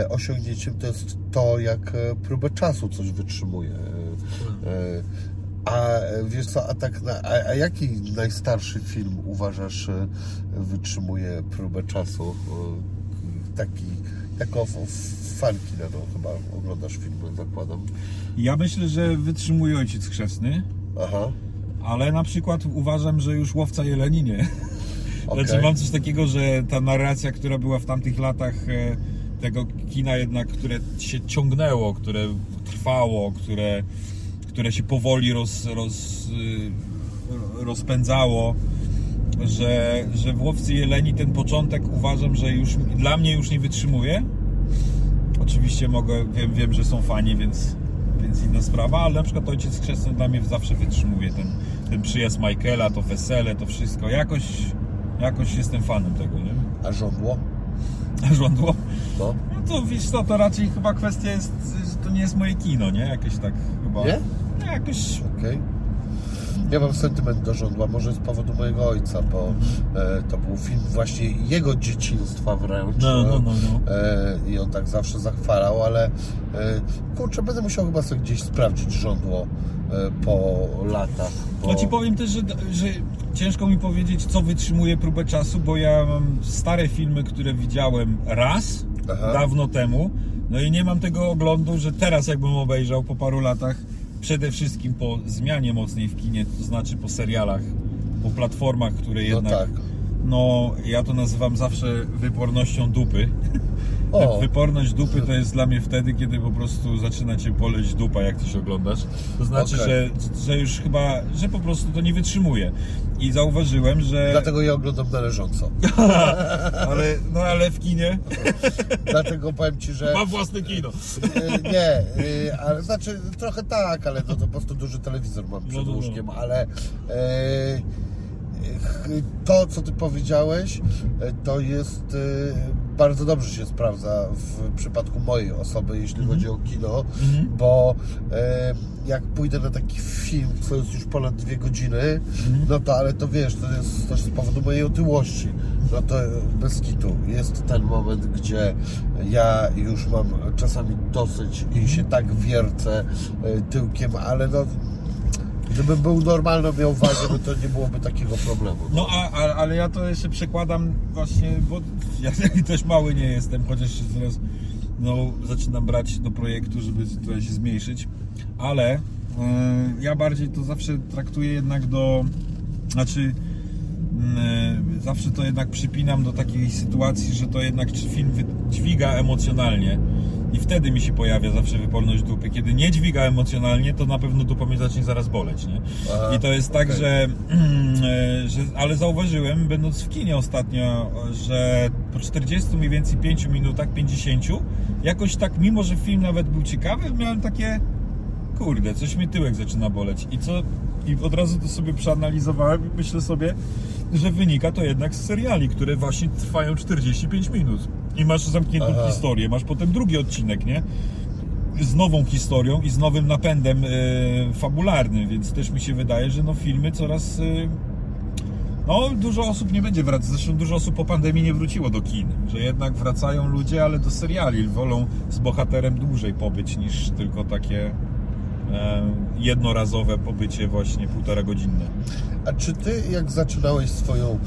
osiągnięciem to jest to, jak próbę czasu coś wytrzymuje. A wiesz co, a tak, a, a jaki najstarszy film uważasz e, wytrzymuje próbę czasu? E, Taki, jako fanki na to chyba oglądasz filmy, zakładam. Ja myślę, że wytrzymuje ojciec chrzestny, Aha, ale na przykład uważam, że już łowca jeleni nie. Okej. Znaczy mam coś takiego, że ta narracja, która była w tamtych latach e, tego kina jednak, które się ciągnęło, które trwało, które, które się powoli roz, roz, y, rozpędzało, że, że w Łowcy Jeleni ten początek uważam, że już dla mnie już nie wytrzymuje. Oczywiście mogę, wiem, wiem, że są fani, więc, więc inna sprawa, ale na przykład Ojciec Chrzestny dla mnie zawsze wytrzymuje ten, ten przyjazd Michaela, to wesele, to wszystko. Jakoś, jakoś jestem fanem tego, nie? a żądło? A żądło? No. No to wiesz co, to raczej chyba kwestia jest, że to nie jest moje kino, nie? Jakieś tak chyba... Nie? No, jakoś... Okej. Ja mam sentyment do żądła, może z powodu mojego ojca, bo e, to był film właśnie jego dzieciństwa wręcz. No, no, no, no. E, I on tak zawsze zachwalał, ale e, kurczę, będę musiał chyba sobie gdzieś sprawdzić żądło e, po latach. Bo... Ja ci powiem też, że, że ciężko mi powiedzieć, co wytrzymuje próbę czasu, bo ja mam stare filmy, które widziałem raz, Aha. dawno temu, no i nie mam tego oglądu, że teraz jakbym obejrzał po paru latach, przede wszystkim po zmianie mocnej w kinie, to znaczy po serialach, po platformach, które No jednak... tak. No, ja to nazywam zawsze wypornością dupy. O. Wyporność dupy to jest dla mnie wtedy, kiedy po prostu zaczyna cię poleć dupa, jak ty się oglądasz. To znaczy, Okej. że, że już chyba, że po prostu to nie wytrzymuje. I zauważyłem, że. Dlatego ja oglądam należąco. Ale, no ale w kinie Dlatego powiem Ci, że... mam własne kino. E, Nie, e, ale znaczy trochę tak, ale to, to po prostu duży telewizor mam przed No, no, no. łóżkiem, ale e, ch- to, co ty powiedziałeś, e, to jest e, bardzo dobrze się sprawdza w przypadku mojej osoby, jeśli Mhm. chodzi o kino, bo e, jak pójdę na taki film, co jest już ponad dwie godziny, Mhm. no to ale to wiesz, to jest też z powodu mojej otyłości. No to bez kitu. Jest ten moment, gdzie ja już mam czasami dosyć i się tak wiercę e, tyłkiem, ale no Gdybym był normalny, miał wagę, to nie byłoby takiego problemu. No a, a, ale ja to jeszcze przekładam właśnie, bo ja też mały nie jestem, chociaż się teraz no, zaczynam brać do projektu, żeby trochę się zmniejszyć, ale e, ja bardziej to zawsze traktuję jednak do, znaczy zawsze to jednak przypinam do takiej sytuacji, że to jednak film dźwiga emocjonalnie i wtedy mi się pojawia zawsze wyporność dupy. Kiedy nie dźwiga emocjonalnie, to na pewno dupa mnie zacznie zaraz boleć, nie? Aha, I to jest tak, że, e, że, ale zauważyłem, będąc w kinie ostatnio, że po 40 mniej więcej 5 minutach, 50, jakoś tak, mimo że film nawet był ciekawy, miałem takie, kurde, coś mi tyłek zaczyna boleć. I co, i od razu to sobie przeanalizowałem i myślę sobie, że wynika to jednak z seriali, które właśnie trwają 45 minut. I masz zamkniętą Aha. historię, masz potem drugi odcinek, nie? z nową historią i z nowym napędem e, fabularnym, więc też mi się wydaje, że no filmy coraz... E, no, dużo osób nie będzie wracać. Zresztą dużo osób po pandemii nie wróciło do kin. Że jednak wracają ludzie, ale do seriali. Wolą z bohaterem dłużej pobyć niż tylko takie jednorazowe pobycie właśnie półtora godzinne. A czy ty, jak zaczynałeś swoją e,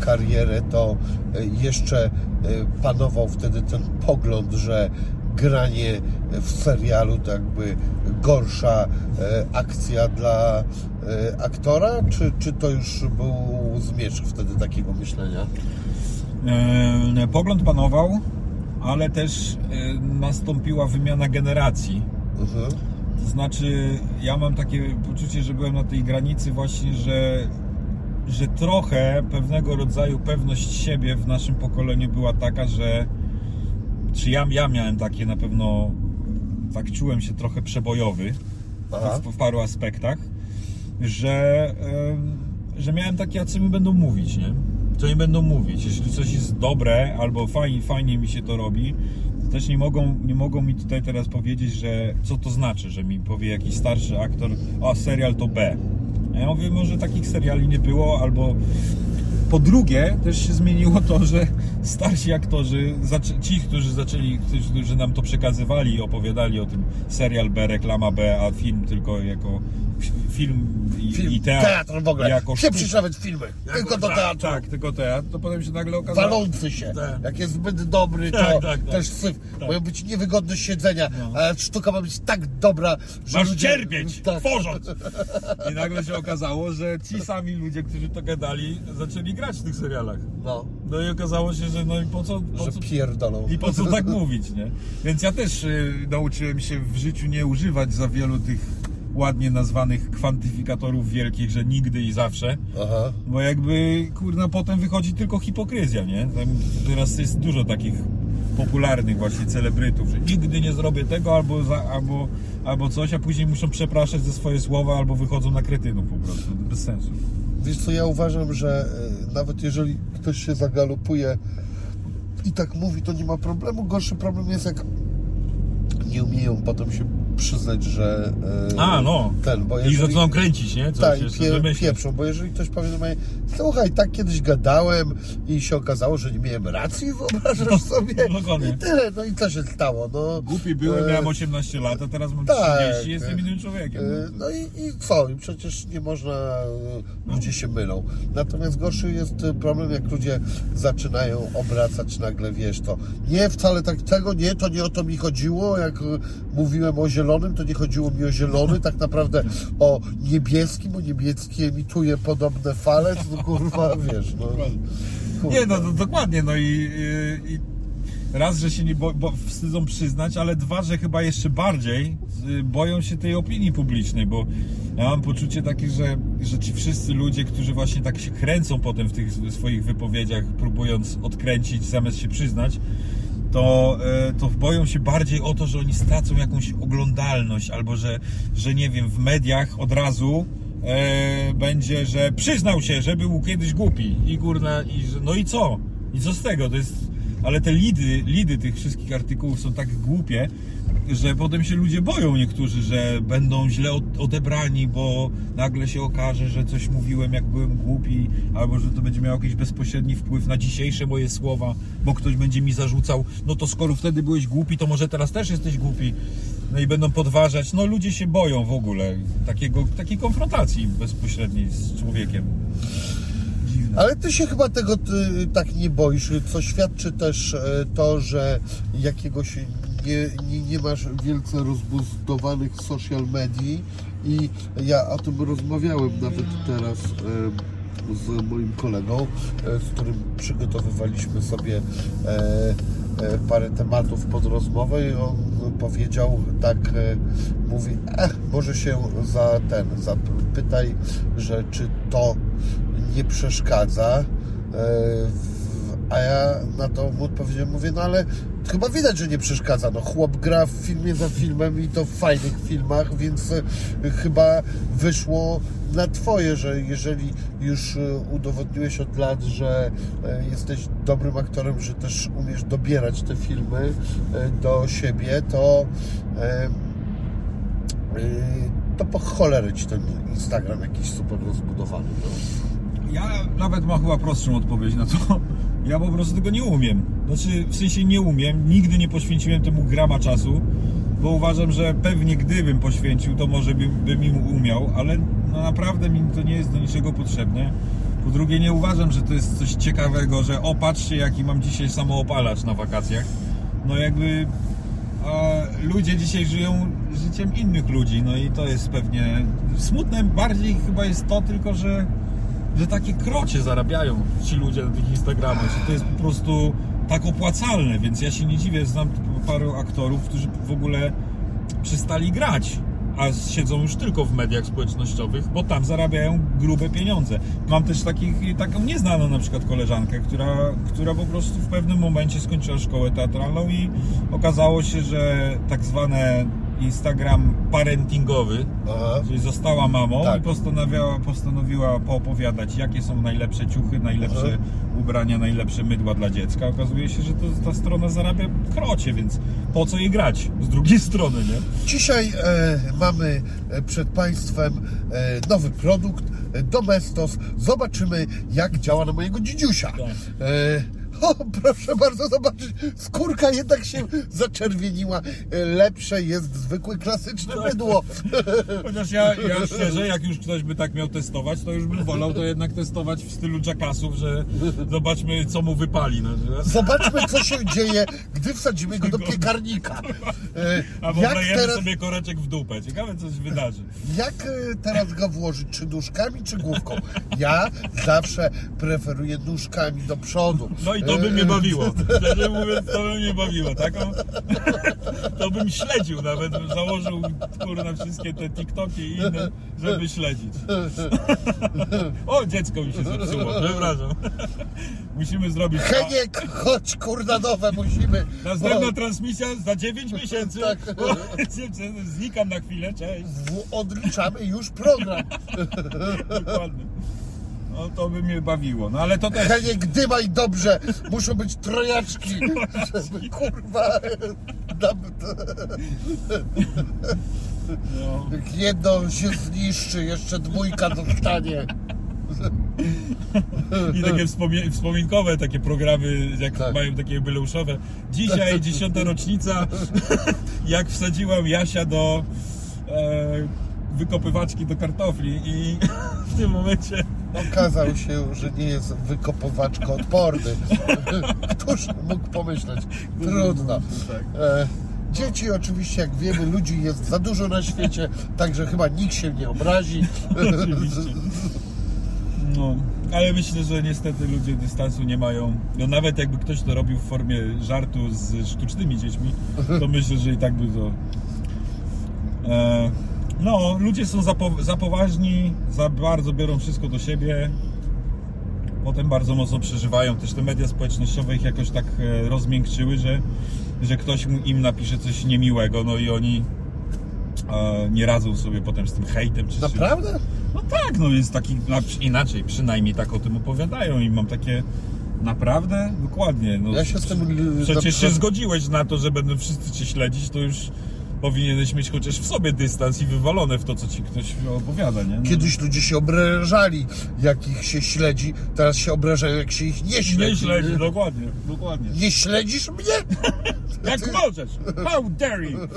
karierę, to e, jeszcze e, panował wtedy ten pogląd, że granie w serialu to jakby gorsza e, akcja dla e, aktora, czy, czy to już był zmierzch wtedy takiego myślenia? E, pogląd panował, ale też e, nastąpiła wymiana generacji. Mhm. To znaczy, ja mam takie poczucie, że byłem na tej granicy właśnie, że, że trochę pewnego rodzaju pewność siebie w naszym pokoleniu była taka, że czy ja, ja miałem takie na pewno, tak czułem się trochę przebojowy w, w paru aspektach, że, że miałem takie, a co mi będą mówić, nie? Co mi będą mówić? Jeśli coś jest dobre albo fajnie, fajnie mi się to robi, też nie mogą, nie mogą mi tutaj teraz powiedzieć, że co to znaczy, że mi powie jakiś starszy aktor, a serial to B. Ja mówię, może takich seriali nie było, albo po drugie, też się zmieniło to, że starsi aktorzy, ci, którzy zaczęli, którzy- nam to przekazywali i opowiadali o tym serial B, reklama B, a film tylko jako film i, Film, i teatr, teatr w ogóle. Jako sztuka. nawet filmy, tylko do tak, teatru. Tak, tylko teatr, to potem się nagle okazało... Walący się. Tak. Jak jest zbyt dobry, to Tak, tak, tak. też syf. Tak. Mają być niewygodne siedzenia, No. a sztuka ma być tak dobra, że Masz ludzie... cierpieć, Tak. tworząc! I nagle się okazało, że ci sami ludzie, którzy to gadali, zaczęli grać w tych serialach. No, No i okazało się, że no i po co... Po że co pierdolą. I po co tak mówić, nie? Więc ja też y, nauczyłem się w życiu nie używać za wielu tych ładnie nazwanych kwantyfikatorów wielkich, że nigdy i zawsze, Aha. bo jakby, kurna, potem wychodzi tylko hipokryzja, nie? Tam teraz jest dużo takich popularnych właśnie celebrytów, że nigdy nie zrobię tego albo, za, albo, albo coś, a później muszą przepraszać za swoje słowa albo wychodzą na kretynów po prostu, bez sensu. Wiesz co, ja uważam, że e, nawet jeżeli ktoś się zagalopuje i tak mówi, to nie ma problemu. Gorszy problem jest, jak nie umieją potem się przyznać, że... e, A, no. Ten, bo I jeżeli... zaczynają kręcić, nie? Coś Tak, i pie, pieprzą, bo jeżeli ktoś powie do mnie, słuchaj, tak kiedyś gadałem i się okazało, że nie miałem racji, wyobrażasz sobie? dokładnie. I tyle, no i co się stało? No, Głupi byłem, e, miałem 18 lat, a teraz mam tak, 30 jestem e, innym człowiekiem. E, No i, i co? I przecież nie można, e, ludzie się mylą. Natomiast gorszy jest problem, jak ludzie zaczynają obracać nagle, wiesz, to nie, wcale tak tego, nie, to nie o to mi chodziło, jak mówiłem o zielonym, to nie chodziło mi o zielony, tak naprawdę o niebieskim, o niebieski emituje podobne fale, to kurwa, wiesz, no. Kurwa. Nie, no to dokładnie, no i, i, i raz, że się nie bo, bo wstydzą przyznać, ale dwa, że chyba jeszcze bardziej y, boją się tej opinii publicznej, bo ja mam poczucie takie, że, że ci wszyscy ludzie, którzy właśnie tak się kręcą potem w tych swoich wypowiedziach, próbując odkręcić zamiast się przyznać, to, e, to boją się bardziej o to, że oni stracą jakąś oglądalność, albo że, że nie wiem, w mediach od razu e, będzie, że przyznał się, że był kiedyś głupi i kurna, i, że- no i co? I co z tego? To jest, ale te lidy, lidy tych wszystkich artykułów są tak głupie, że potem się ludzie boją niektórzy, że będą źle od- odebrani, bo nagle się okaże, że coś mówiłem jak byłem głupi, albo że to będzie miało jakiś bezpośredni wpływ na dzisiejsze moje słowa, bo ktoś będzie mi zarzucał, no to skoro wtedy byłeś głupi, to może teraz też jesteś głupi. No i będą podważać. No ludzie się boją w ogóle takiego, takiej konfrontacji bezpośredniej z człowiekiem. Ale ty się chyba tego ty, tak nie boisz, co świadczy też e, to, że jakiegoś nie, nie, nie masz wielce rozbudowanych social medii i ja o tym rozmawiałem nawet teraz z moim kolegą, e, z którym przygotowywaliśmy sobie e, e, parę tematów pod rozmowę i on powiedział tak, mówi, eh, może się za ten, zapytaj, że czy to nie przeszkadza. W- A ja na to mu odpowiedziałem, mówię, no ale chyba widać, że nie przeszkadza. No chłop gra w filmie za filmem i to w fajnych filmach, więc e, chyba wyszło na twoje, że jeżeli już e, udowodniłeś od lat, że e, jesteś dobrym aktorem, że też umiesz dobierać te filmy do siebie, to to po cholerę ci ten Instagram jakiś super rozbudowany. No. Ja nawet mam chyba prostszą odpowiedź na to. Ja po prostu tego nie umiem. Znaczy, w sensie nie umiem, nigdy nie poświęciłem temu grama czasu, bo uważam, że pewnie gdybym poświęcił, to może bym, bym im umiał, ale no naprawdę mi to nie jest do niczego potrzebne. Po drugie, nie uważam, że to jest coś ciekawego, że o, patrzcie, jaki mam dzisiaj samoopalacz na wakacjach. No jakby ludzie dzisiaj żyją życiem innych ludzi, no i to jest pewnie smutne bardziej chyba jest to tylko, że, że takie krocie zarabiają ci ludzie na tych Instagramach, że to jest po prostu tak opłacalne, więc ja się nie dziwię, znam paru aktorów, którzy w ogóle przestali grać, a siedzą już tylko w mediach społecznościowych, bo tam zarabiają grube pieniądze. Mam też takich, taką nieznaną na przykład koleżankę, która, która po prostu w pewnym momencie skończyła szkołę teatralną i okazało się, że tak zwane Instagram parentingowy, Aha. czyli została mamą Tak. i postanowiła, postanowiła poopowiadać, jakie są najlepsze ciuchy, najlepsze Aha. ubrania, najlepsze mydła dla dziecka. Okazuje się, że to, ta strona zarabia krocie, więc po co jej grać z drugiej strony, nie? Dzisiaj e, mamy e, przed Państwem e, nowy produkt e, Domestos. Zobaczymy, jak działa na mojego dzidziusia. Tak. E, o, proszę bardzo zobaczyć, skórka jednak się zaczerwieniła. E, lepsze jest zwykłe, klasyczne mydło. Chociaż ja, ja szczerze, jak już ktoś by tak miał testować, to już bym wolał to jednak testować w stylu Jackassów, że zobaczmy co mu wypali. No, że... Zobaczmy, co się dzieje, gdy wsadzimy go do piekarnika. E, Albo jak wlejemy teraz, sobie koreczek w dupę. Ciekawe co się wydarzy. jak e, teraz go włożyć? Czy nóżkami, czy główką? Ja zawsze preferuję nóżkami do przodu. No i to by mnie bawiło. Szczerze mówiąc, to by mnie bawiło. Taką, to bym śledził nawet, bym założył kurna wszystkie te TikToki i inne, żeby śledzić. O, dziecko mi się zepsuło, przepraszam. Musimy zrobić... Heniek, chodź kurna nowe, musimy. Następna transmisja za 9 miesięcy. Tak. Znikam na chwilę, cześć. odliczamy już program. Dokładnie. No to by mnie bawiło. No ale to też. Heniek, dymaj dobrze, muszą być trojaczki, żeby kurwa... nam- No. Jedno się zniszczy, jeszcze dwójka dostanie. I takie wspomie- wspominkowe takie programy, jak Tak. mają takie jubileuszowe. Dzisiaj dziesiąta rocznica, jak wsadziłam Jasia do e, wykopywaczki do kartofli i w tym momencie Okazał się, że nie jest wykopowaczko odporny. Któż mógł pomyśleć? Trudno. Tak. E, Dzieci oczywiście, jak wiemy, ludzi jest za dużo na świecie, także chyba nikt się nie obrazi. Oczywiście. No, ale myślę, że niestety ludzie dystansu nie mają. No nawet jakby ktoś to robił w formie żartu z sztucznymi dziećmi, to myślę, że i tak by to. E, no, ludzie są za, po, za poważni, za bardzo biorą wszystko do siebie. Potem bardzo mocno przeżywają. Też te media społecznościowe ich jakoś tak e, rozmiękczyły, że, że ktoś im napisze coś niemiłego, no i oni e, nie radzą sobie potem z tym hejtem czy z czymś. Naprawdę? No tak, no jest taki inaczej, przynajmniej tak o tym opowiadają i mam takie naprawdę dokładnie. No, Ja się z tym... l- Przecież się zgodziłeś na to, że będą wszyscy cię śledzić, to już powinieneś mieć chociaż w sobie dystans i wywalone w to, co ci ktoś opowiada, nie? No, Kiedyś ludzie się obrażali, jak ich się śledzi, teraz się obrażają, jak się ich nie śledzi. nie śledzi, dokładnie, dokładnie. Nie śledzisz mnie? Jak możesz? How dare you?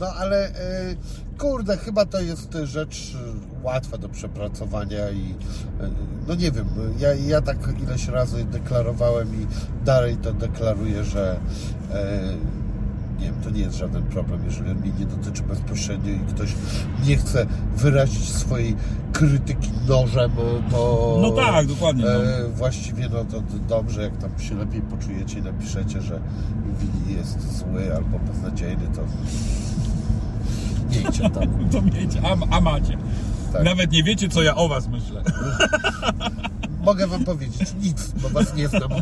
No ale e, kurde, chyba to jest rzecz łatwa do przepracowania i e, no nie wiem, ja, ja tak ileś razy deklarowałem i dalej to deklaruję, że e, nie wiem, to nie jest żaden problem, jeżeli on mnie nie dotyczy bezpośrednio i ktoś nie chce wyrazić swojej krytyki nożem, to No tak, dokładnie, no. E, właściwie no to dobrze, jak tam się lepiej poczujecie i napiszecie, że Wili jest zły albo beznadziejny, to miejcie tam. To miecie, a, a macie. Tak. Nawet nie wiecie, co ja o was myślę. Mogę wam powiedzieć nic, bo was nie znam.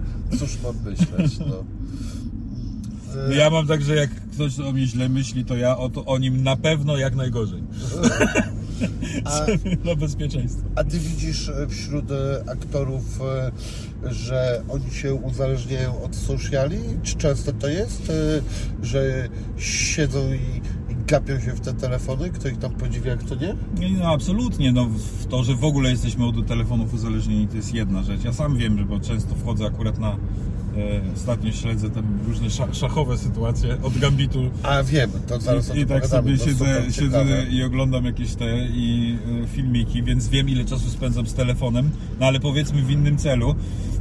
Także cóż mam myśleć, no. Ja mam tak, że jak ktoś o mnie źle myśli, to ja o, to, o nim na pewno jak najgorzej. A, Dla bezpieczeństwa. a ty widzisz e, wśród e, aktorów, e, że oni się uzależniają od sociali? Czy często to jest, że siedzą i gapią się w te telefony? Kto ich tam podziwia, kto nie? Nie, No absolutnie, no w to, że w ogóle jesteśmy od telefonów uzależnieni, to jest jedna rzecz. Ja sam wiem, że bo często wchodzę akurat na, e, ostatnio śledzę tam różne sza, szachowe sytuacje od Gambitu A wiem, to zaraz I, I tak sobie siedzę, siedzę i oglądam jakieś te i e, filmiki, więc wiem ile czasu spędzam z telefonem, no ale powiedzmy w innym celu.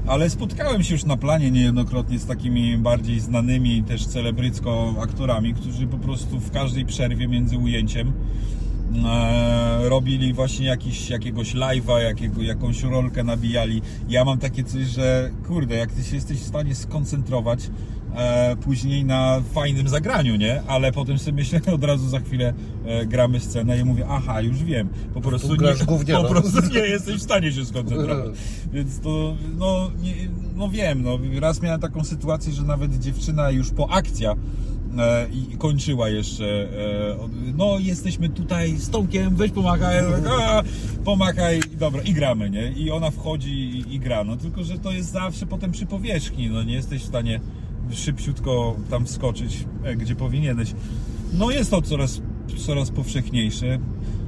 Ale spotkałem się już na planie niejednokrotnie z takimi bardziej znanymi też celebrycko aktorami, którzy po prostu w każdej przerwie między ujęciem e, robili właśnie jakiś, jakiegoś live'a, jakiego, jakąś rolkę nabijali. Ja mam takie coś, że kurde, jak ty się jesteś w stanie skoncentrować e, później na fajnym zagraniu, nie? Ale potem sobie myślę od razu za chwilę e, gramy scenę i mówię, aha, już wiem. Po prostu, nie, gówniano. po prostu nie jesteś w stanie się skoncentrować. Więc to, no, nie, no wiem, no, raz miałem taką sytuację, że nawet dziewczyna już po akcja e, i kończyła jeszcze e, no jesteśmy tutaj z Tomkiem, weź pomachaj Ja tak, a, pomachaj, i dobra i gramy, nie? I ona wchodzi i, i gra, no tylko, że to jest zawsze potem przy powierzchni, no nie jesteś w stanie szybciutko tam wskoczyć, e, gdzie powinieneś. No jest to coraz, coraz powszechniejsze.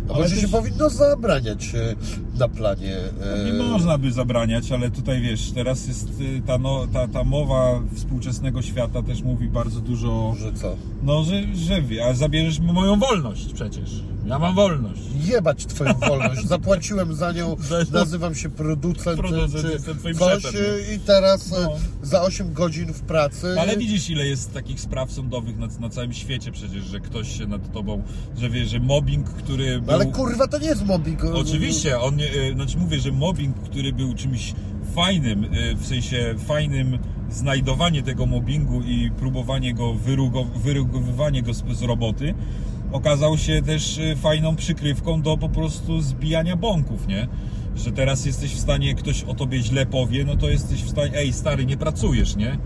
A może się też- powinno zabraniać e, na planie. e, nie można by zabraniać, ale tutaj wiesz, teraz jest ta, no, ta, ta mowa współczesnego świata też mówi bardzo dużo, Że co? no że, że wie, a zabierzesz moją wolność przecież. Ja mam wolność. Jebać twoją wolność. Zapłaciłem za nią, nazywam się producent, Producent, czy coś e, i teraz e, No. za 8 godzin w pracy. Ale widzisz, ile jest takich spraw sądowych na, na całym świecie przecież, że ktoś się nad tobą, że wie, że mobbing, który był... No ale kurwa, to nie jest mobbing. Oczywiście, on y, znaczy mówię, że mobbing, który był czymś fajnym, y, w sensie fajnym znajdowanie tego mobbingu i próbowanie go, wyrugo, wyrugowywanie go z, z roboty, okazał się też y, fajną przykrywką do po prostu zbijania bąków, nie? Że teraz jesteś w stanie, ktoś o tobie źle powie, no to jesteś w stanie, ej stary, nie pracujesz, nie?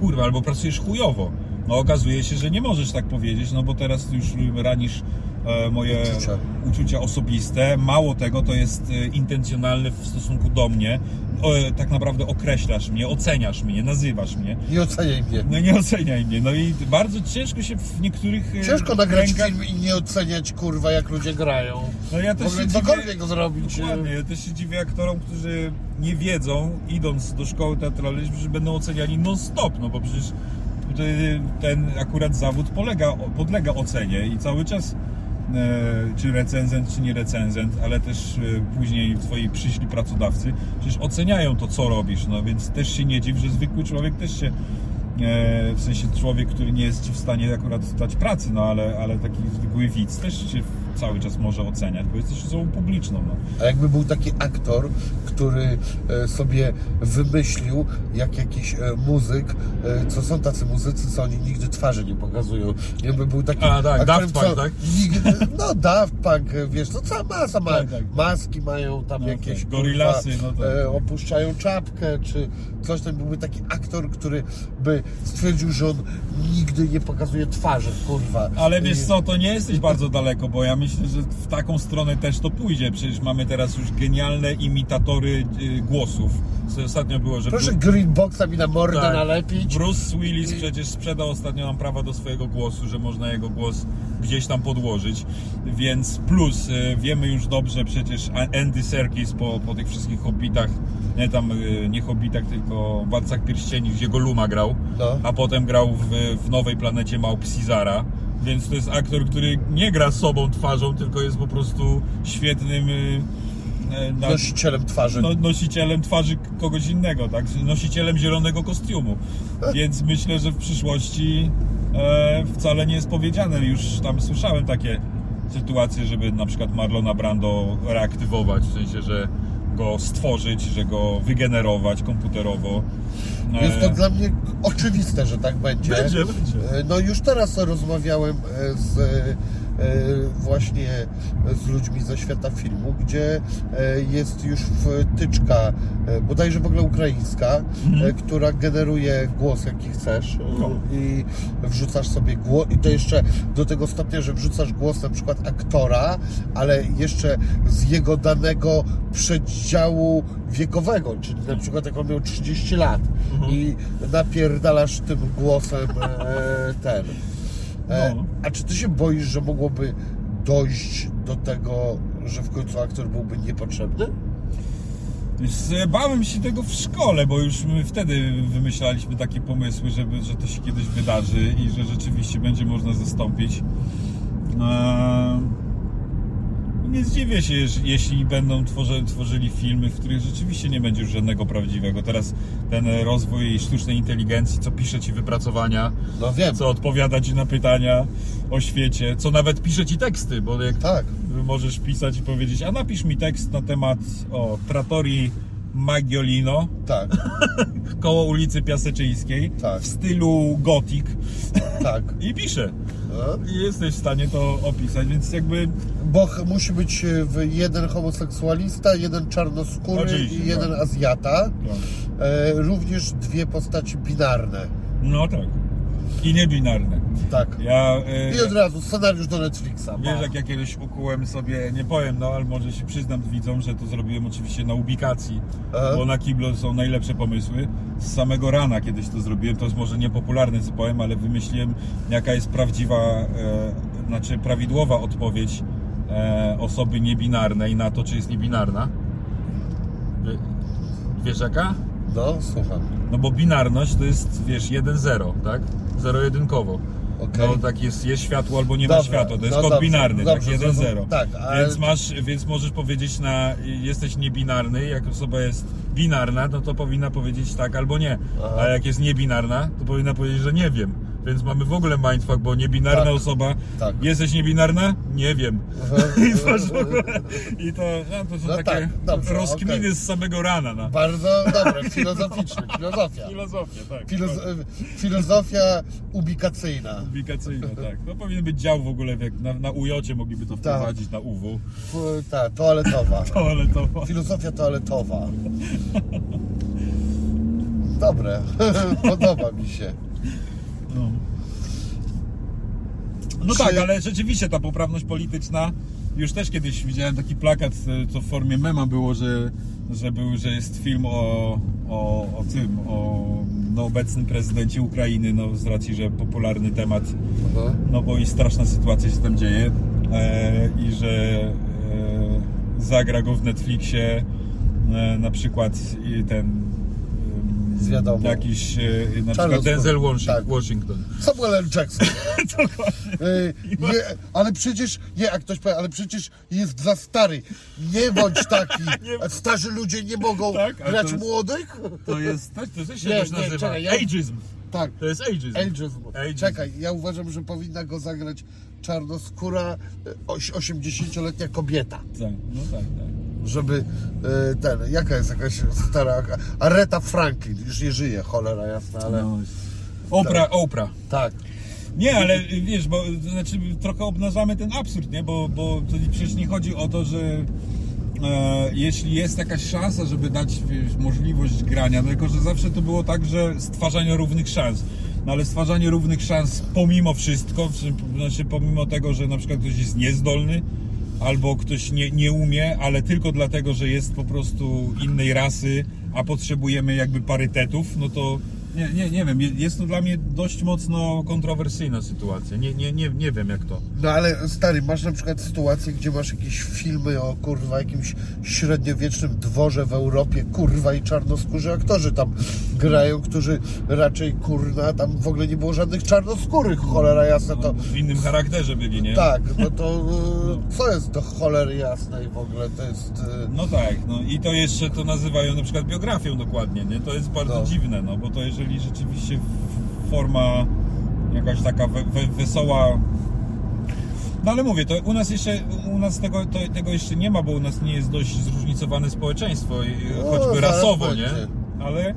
Kurwa, albo pracujesz chujowo. No okazuje się, że nie możesz tak powiedzieć, no bo teraz już ranisz e, moje Uczucia. uczucia osobiste. Mało tego, to jest e, intencjonalne w stosunku do mnie. O, e, tak naprawdę określasz mnie, oceniasz mnie, nazywasz mnie. Nie oceniaj mnie. No nie oceniaj mnie. No i bardzo ciężko się w niektórych Ciężko nagrać kręgach- film i nie oceniać kurwa jak ludzie grają. No ja też się dziwię, cokolwiek zrobić. Dokładnie, ja też się dziwię aktorom, którzy nie wiedzą, idąc do szkoły teatralnej, że będą oceniani non-stop, no bo przecież ten akurat zawód polega, podlega ocenie i cały czas e, czy recenzent, czy nie recenzent, ale też e, później twoi przyszli pracodawcy, przecież oceniają to, co robisz, no więc też się nie dziw, że zwykły człowiek też się e, w sensie człowiek, który nie jest w stanie akurat dać pracy, no ale, ale taki zwykły widz też się cały czas może oceniać, bo jesteś osobą publiczną, no. A jakby był taki aktor, który e, sobie wymyślił, jak jakiś e, muzyk, e, co są tacy muzycy, co oni nigdy twarzy nie pokazują. Jakby był taki A, tak, aktorem, Daft Punk, tak? Nigdy, no Daft Punk, wiesz, to cała masa ma, Tak, tak. maski mają tam No, jakieś, tak, Gorillasy, kurwa, no tak. opuszczają czapkę, czy coś tam. Byłby taki aktor, który by stwierdził, że on nigdy nie pokazuje twarzy, kurwa. Ale wiesz co, to nie jesteś bardzo daleko, bo ja myślę, że w taką stronę też to pójdzie. Przecież mamy teraz już genialne imitatory y, głosów. Ostatnio było, że Proszę Bru- greenboxa mi na mordę tak, nalepić. Bruce Willis przecież sprzedał ostatnio nam prawa do swojego głosu, że można jego głos gdzieś tam podłożyć. Więc plus y, wiemy już dobrze przecież Andy Serkis po, po tych wszystkich hobbitach nie tam y, nie Hobbitach, tylko Władcach Pierścieni, gdzie Goluma grał, No. a potem grał w, w Nowej Planecie Małp Caesara. Więc to jest aktor, który nie gra sobą twarzą, tylko jest po prostu świetnym y, e, na- Nosicielem twarzy. no, nosicielem twarzy kogoś innego, tak? Nosicielem zielonego kostiumu. Więc myślę, że w przyszłości e, wcale nie jest powiedziane. Już tam słyszałem takie sytuacje, żeby na przykład Marlona Brando reaktywować, w sensie, że go stworzyć, że go wygenerować komputerowo. E, Jest to dla mnie oczywiste, że tak będzie. Będzie, będzie. E, No już teraz rozmawiałem e, z e, właśnie z ludźmi ze świata filmu, gdzie e, jest już wtyczka, e, bodajże w ogóle ukraińska, e, która generuje głos jaki chcesz e, No. i wrzucasz sobie głos i to jeszcze do tego stopnia, że wrzucasz głos na przykład aktora, ale jeszcze z jego danego przedziału wiekowego, czyli na przykład jak on miał 30 lat i napierdalasz tym głosem e, ten. E, No. a czy ty się boisz, że mogłoby dojść do tego, że w końcu aktor byłby niepotrzebny? Bałem się tego w szkole, bo już my wtedy wymyślaliśmy takie pomysły, żeby, że to się kiedyś wydarzy i że rzeczywiście będzie można zastąpić. Eee, Nie zdziwię się, jeśli będą tworzy, tworzyli filmy, w których rzeczywiście nie będzie już żadnego prawdziwego. Teraz ten rozwój sztucznej inteligencji, co pisze ci wypracowania, No co odpowiada ci na pytania o świecie, co nawet pisze ci teksty, bo jak Tak. możesz pisać i powiedzieć, a napisz mi tekst na temat o Trattori Maggiolino Tak, koło ulicy Piaseczyńskiej Tak. w stylu gotik tak. i piszę. I jesteś w stanie to opisać, więc jakby Bo musi być e, jeden homoseksualista, jeden czarnoskóry Oczywiście, i jeden tak. Azjata. no, E, również dwie postaci binarne. no tak. I niebinarne. Tak. Ja e, I od razu scenariusz do Netflixa. Wiesz, jak ja kiedyś ukułem sobie, nie powiem, no ale może się przyznam widzom, że to zrobiłem oczywiście na ubikacji, Aha. bo na Kiblo są najlepsze pomysły. Z samego rana kiedyś to zrobiłem, to jest może niepopularne, co powiem, ale wymyśliłem, jaka jest prawdziwa, e, znaczy prawidłowa odpowiedź e, osoby niebinarnej na to, czy jest niebinarna. Wie- Wiesz jaka? No, słucham. No bo binarność to jest, wiesz, 1-0, tak? Zero-jedynkowo. Okej. No tak jest, jest światło albo nie ma Dobra, światła, to jest no kod dobrze, binarny, dobrze, tak? 1-0. zrozum- tak, ale- Więc masz, więc możesz powiedzieć na, jesteś niebinarny, jak osoba jest binarna, no to powinna powiedzieć tak albo nie. Aha. A jak jest niebinarna, to powinna powiedzieć, że nie wiem. Więc mamy w ogóle mindfuck, bo niebinarna Tak, osoba, tak. jesteś niebinarna? Nie wiem. Aha. I masz w ogóle, i to, no, to są No takie tak, dobrze, rozkminy okej. z samego rana. No. Bardzo dobre, filozoficzne, filozofia. Filozofia, tak. Filoz- filozofia ubikacyjna. Ubikacyjne, tak. To powinien być dział w ogóle, jak na, na ujocie mogliby to wprowadzić, na UW. F- Ta, toaletowa. Toaletowa. Filozofia toaletowa. Dobre, podoba mi się. No, no Czy- tak, ale rzeczywiście ta poprawność polityczna, już też kiedyś widziałem taki plakat, e, co w formie mema było, że, że, był, że jest film o, o, o tym, o no, obecnym prezydencie Ukrainy, no z racji, że popularny temat No. no bo i straszna sytuacja się tam dzieje e, i że e, zagra go w Netflixie e, na przykład i ten Z wiadomo. jakiś e, na Charles przykład Denzel Washington, tak. Washington. Samuel L. Jackson. Y, nie, ale przecież, nie, jak ktoś powie, ale przecież jest za stary. Nie bądź taki. Starzy ludzie nie mogą Tak, ale grać to jest- młodych? To jest, to, to też się Nie, jakoś nie, nazywa czekaj, ja- ageism. Tak. To jest ageism. Ageism. Ageism. Czekaj, ja uważam, że powinna go zagrać czarnoskóra, y, oś- 80-letnia kobieta. Tak, no tak, tak. Żeby y, ten, jaka jest jakaś stara. Aretha Franklin, już nie żyje, cholera jasna, ale. No. Oprah, Oprah. Tak. Nie, ale wiesz, bo znaczy trochę obnażamy ten absurd, nie? Bo, bo to przecież nie chodzi o to, że e, jeśli jest jakaś szansa, żeby dać wiesz, możliwość grania, no tylko że zawsze to było tak, że stwarzanie równych szans. No ale stwarzanie równych szans pomimo wszystko, znaczy pomimo tego, że na przykład ktoś jest niezdolny, albo ktoś nie, nie umie, ale tylko dlatego, że jest po prostu innej rasy, a potrzebujemy jakby parytetów, no to Nie, nie, nie wiem, je- jest to dla mnie dość mocno kontrowersyjna sytuacja. Nie, nie, nie, nie wiem jak to. No ale stary, masz na przykład sytuację, gdzie masz jakieś filmy o kurwa jakimś średniowiecznym dworze w Europie, kurwa i czarnoskórzy aktorzy tam grają, którzy raczej kurna, tam w ogóle nie było żadnych czarnoskórych, cholera jasna to. W innym charakterze byli, nie? Tak, no to y, co jest do cholery jasnej w ogóle? To jest. y, No tak, no i to jeszcze to nazywają na przykład biografią dokładnie, nie? To jest bardzo No. dziwne, no bo to jeżeli rzeczywiście forma jakaś taka we, we, wesoła. No ale mówię, to u nas jeszcze, u nas tego, to, tego jeszcze nie ma, bo u nas nie jest dość zróżnicowane społeczeństwo, No, choćby rasowo, będzie. nie? Ale,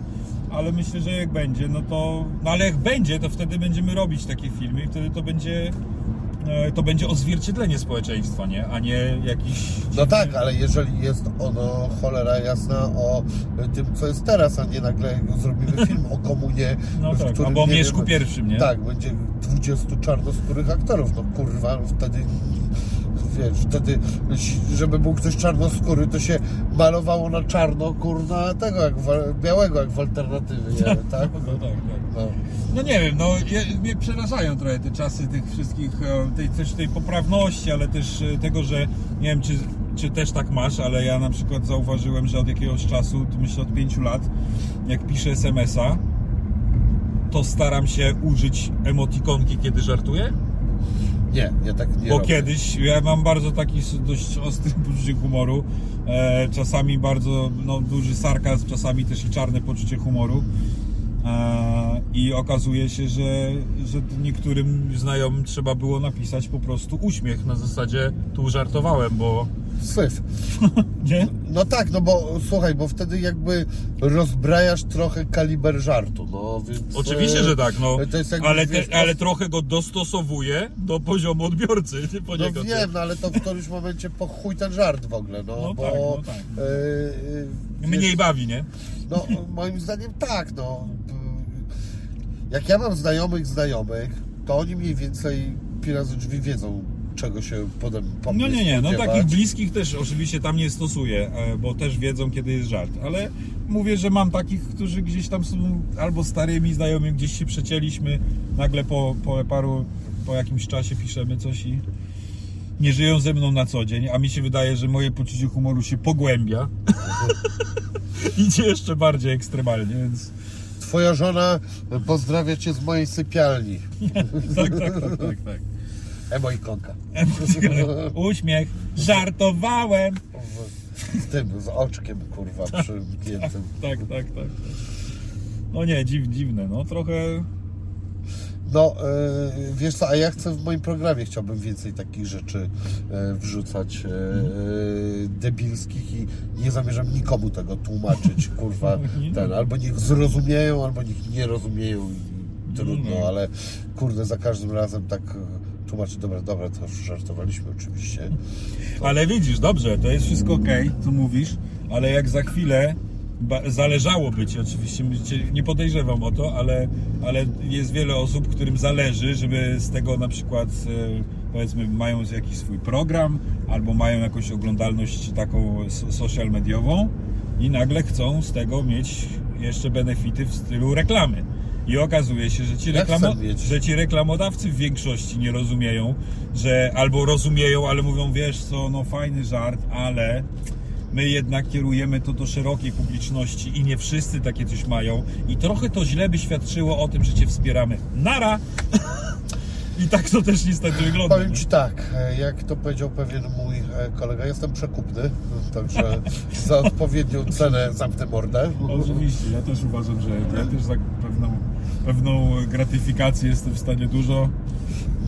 ale myślę, że jak będzie, no to, no ale jak będzie, to wtedy będziemy robić takie filmy i wtedy to będzie, to będzie odzwierciedlenie społeczeństwa, nie? A nie jakiś... No tak, ale jeżeli jest ono cholera jasna o tym, co jest teraz, a nie nagle zrobimy film o komunie, No tak, którym, albo o nie Mieszku wiem, pierwszym, nie? Tak, będzie 20 czarnoskórych aktorów. No kurwa, wtedy wiesz, wtedy, żeby był ktoś czarnoskóry, to się malowało na czarno, kurwa, tego, jak w, białego, jak w alternatywie, nie? tak? No tak, tak. No. No nie wiem, no je, mnie przerażają trochę te czasy tych wszystkich, e, tej, też tej poprawności, ale też e, tego, że nie wiem, czy, czy też tak masz, ale ja na przykład zauważyłem, że od jakiegoś czasu, myślę od pięciu lat, jak piszę SMS-a, to staram się użyć emotikonki, kiedy żartuję. Nie, ja tak nie Bo robię. kiedyś ja mam bardzo taki dość ostry poczucie humoru. E, czasami bardzo no, duży sarkazm, czasami też i czarne poczucie humoru. E, I okazuje się, że, że niektórym znajomym trzeba było napisać po prostu uśmiech na zasadzie tu żartowałem, bo Syf. nie? No tak, no bo słuchaj, bo wtedy jakby rozbrajasz trochę kaliber żartu, no więc... Oczywiście, e, że tak, no. jakby, ale, wiesz, te, ale trochę go dostosowuję do poziomu odbiorcy. Nie No poniekąd. wiem, no ale to w którymś momencie po chuj ten żart w ogóle, no, No bo... tak, no tak. e, e, Mniej bawi, nie? No moim zdaniem tak, no. Jak ja mam znajomych znajomych, to oni mniej więcej pi razy drzwi wiedzą, czego się potem po No nie, nie, no spodziewać. takich bliskich też oczywiście tam nie stosuję, e, bo też wiedzą kiedy jest żart, ale mówię, że mam takich, którzy gdzieś tam są albo starymi znajomymi, gdzieś się przecięliśmy, nagle po, po paru, po jakimś czasie piszemy coś i nie żyją ze mną na co dzień, a mi się wydaje, że moje poczucie humoru się pogłębia. Idzie jeszcze bardziej ekstremalnie, więc Twoja żona pozdrawia cię z mojej sypialni. tak, tak, tak, tak, tak. Emo i konka. Uśmiech, żartowałem. Z tym, z oczkiem, kurwa, przymkniętym. Tak, tak, tak. No nie, dziw, dziwne, no trochę No, e, wiesz co, a ja chcę w moim programie, chciałbym więcej takich rzeczy e, wrzucać e, debilskich i nie zamierzam nikomu tego tłumaczyć, kurwa, ten, albo niech zrozumieją, albo niech nie rozumieją i trudno, No. ale kurde, za każdym razem tak tłumaczyć, dobra, dobra, to żartowaliśmy oczywiście. Ale widzisz, dobrze, to jest wszystko ok, co mówisz, ale jak za chwilę zależałoby ci, oczywiście nie podejrzewam o to, ale, ale jest wiele osób, którym zależy, żeby z tego na przykład e, powiedzmy mają jakiś swój program albo mają jakąś oglądalność taką so- social mediową i nagle chcą z tego mieć jeszcze benefity w stylu reklamy. I okazuje się, że ci, reklamo- że ci reklamodawcy w większości nie rozumieją, że albo rozumieją, ale mówią, wiesz co, no fajny żart, ale my jednak kierujemy to do szerokiej publiczności i nie wszyscy takie coś mają i trochę to źle by świadczyło o tym, że Cię wspieramy. Nara! I tak to też niestety wygląda. Powiem Ci tak, e, jak to powiedział pewien mój e, kolega, jestem przekupny, także za odpowiednią cenę zamknę mordę. Oczywiście, ja też uważam, że ja też za pewną, pewną gratyfikację jestem w stanie dużo.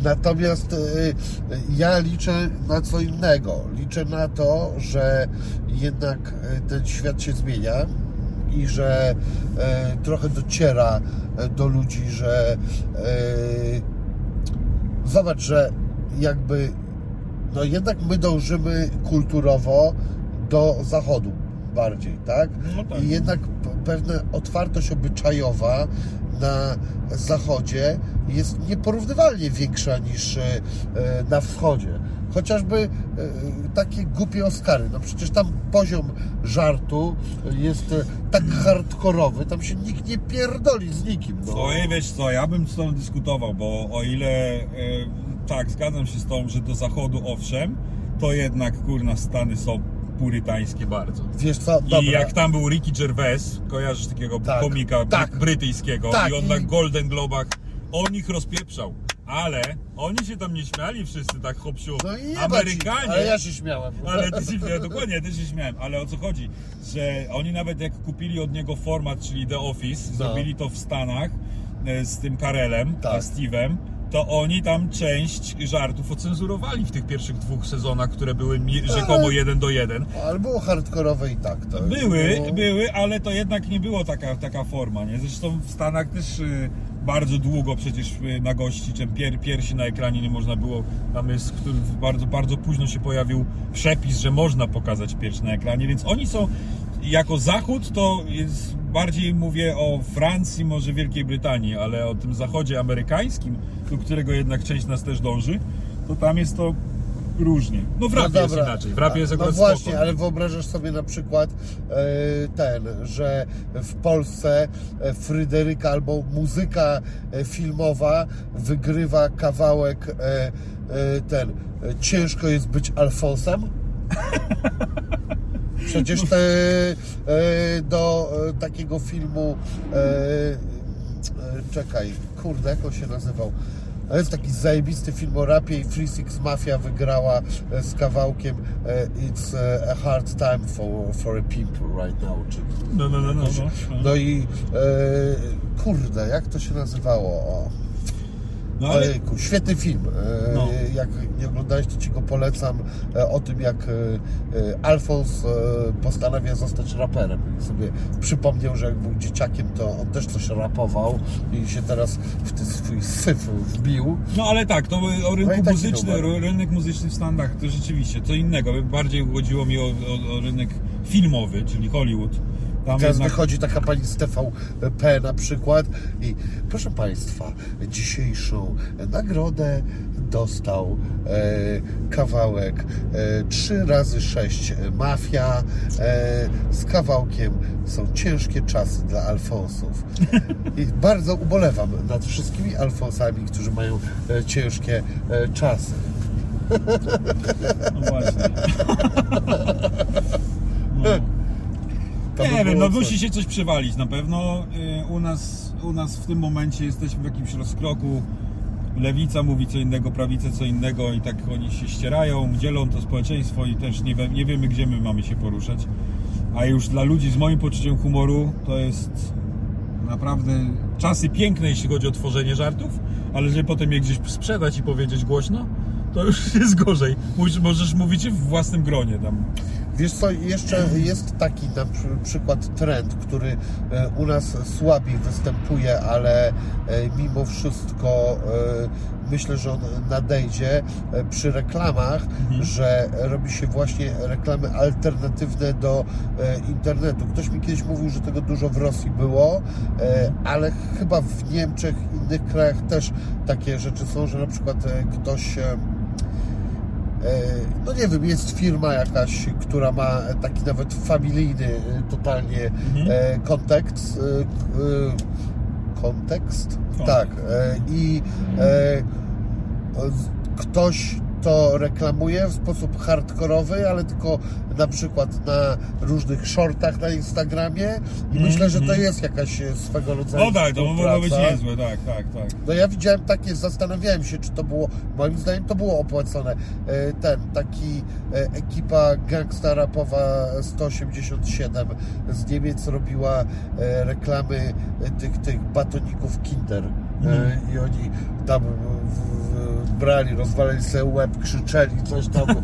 Natomiast y, y, ja liczę na co innego. Liczę na to, że jednak y, ten świat się zmienia i że trochę dociera do ludzi, że zobacz, że jakby no jednak my dążymy kulturowo do zachodu bardziej, tak? No tak. I jednak pewna otwartość obyczajowa na zachodzie jest nieporównywalnie większa niż e, na wschodzie. chociażby e, takie głupie Oscary. No przecież tam poziom żartu jest e, tak hardkorowy, tam się nikt nie pierdoli z nikim. No. Oj, wiesz co, ja bym z tobą dyskutował, bo o ile tak, zgadzam się z tą, że do zachodu owszem, to jednak kurna Stany są purytańskie bardzo. Wiesz co, dobra. I jak tam był Ricky Gervais, kojarzysz takiego Tak, komika tak. brytyjskiego Tak, i on i- na Golden Globach on ich rozpieprzał. Ale oni się tam nie śmiali wszyscy tak hopsiu. No Amerykanie. Ale ja się śmiałem. Ale ty się, ja, dokładnie, ja też się śmiałem, ale o co chodzi? Że oni nawet jak kupili od niego format, czyli The Office, zrobili to w Stanach e, z tym Karelem, Tak. a Steve'em, to oni tam część żartów ocenzurowali w tych pierwszych dwóch sezonach, które były mi- rzekomo jeden do jeden. Ale było hardkorowe i tak. To Były, było... były, ale to jednak nie było taka, taka forma, nie? Zresztą w Stanach też y, bardzo długo przecież y, na gości, czym pier, piersi na ekranie nie można było, tam jest, który bardzo, bardzo późno się pojawił przepis, że można pokazać pierś na ekranie, więc oni są, jako Zachód to jest, bardziej mówię o Francji, może Wielkiej Brytanii, ale o tym Zachodzie amerykańskim, do którego jednak część nas też dąży, to tam jest to różnie. No w rapie jest dobra. inaczej, w rapie jest No właśnie, spoko. ale wyobrażasz sobie na przykład e, ten, że w Polsce e, Fryderyka albo muzyka e, filmowa wygrywa kawałek ten. Ciężko jest być Alfonsem? Przecież te, e, do e, takiego filmu e, czekaj, kurde, jak on się nazywał? To jest taki zajebisty film o rapie i Free Six Mafia wygrała z kawałkiem It's a hard time for, for a people right now. Czy, No, no, no, no, no. no i e, kurde, jak to się nazywało? O. No, ale Ojejku, świetny film. E, No. Jak nie oglądałeś, to ci go polecam. E, O tym, jak e, Alfons postanawia zostać raperem. I sobie przypomniał, że jak był dzieciakiem, to on też coś rapował i się teraz w ten swój syf wbił. No ale tak, to o No rynku numer. ro- rynek muzyczny w Stanach to rzeczywiście co innego. Bardziej chodziło mi o, o, o rynek filmowy, czyli Hollywood. Tam Teraz jednak, wychodzi taka pani z TVP na przykład i proszę Państwa, dzisiejszą nagrodę dostał e, kawałek e, 3 razy 6 Mafia e, z kawałkiem są ciężkie czasy dla Alfonsów. I bardzo ubolewam nad wszystkimi Alfonsami, którzy mają e, ciężkie e, czasy. no właśnie. No. To by Nie wiem, no coś. musi się coś przewalić na pewno. Y, U nas, u nas w tym momencie jesteśmy w jakimś rozkroku. Lewica mówi co innego, prawica co innego i tak oni się ścierają, dzielą to społeczeństwo i też nie, nie wiemy gdzie my mamy się poruszać. A już dla ludzi z moim poczuciem humoru to jest naprawdę czasy piękne, jeśli chodzi o tworzenie żartów, ale żeby potem je gdzieś sprzedać i powiedzieć głośno, to już jest gorzej. Możesz mówić w własnym gronie tam. Wiesz co, jeszcze jest taki na przy- przykład trend, który e, u nas słabiej występuje, ale e, mimo wszystko e, myślę, że on nadejdzie przy reklamach, że robi się właśnie reklamy alternatywne do internetu. Ktoś mi kiedyś mówił, że tego dużo w Rosji było, ale chyba w Niemczech, innych krajach też takie rzeczy są, że na przykład ktoś no nie wiem, jest firma jakaś, która ma taki nawet familijny e, totalnie e, kontekst. e, k- e, kontekst? Kontekst. Tak. E, I e, ktoś to reklamuje w sposób hardkorowy, ale tylko na przykład na różnych shortach na Instagramie i myślę, że to jest jakaś swego rodzaju No tak, to mogło być niezłe, tak, tak, tak. No ja widziałem takie, zastanawiałem się, czy to było, moim zdaniem to było opłacone. E, Ten, taki e, ekipa gangsta rapowa 187 z Niemiec robiła e, reklamy tych, tych batoników Kinder. E, Mhm. I oni tam brali, rozwalali sobie łeb, krzyczeli coś tam e,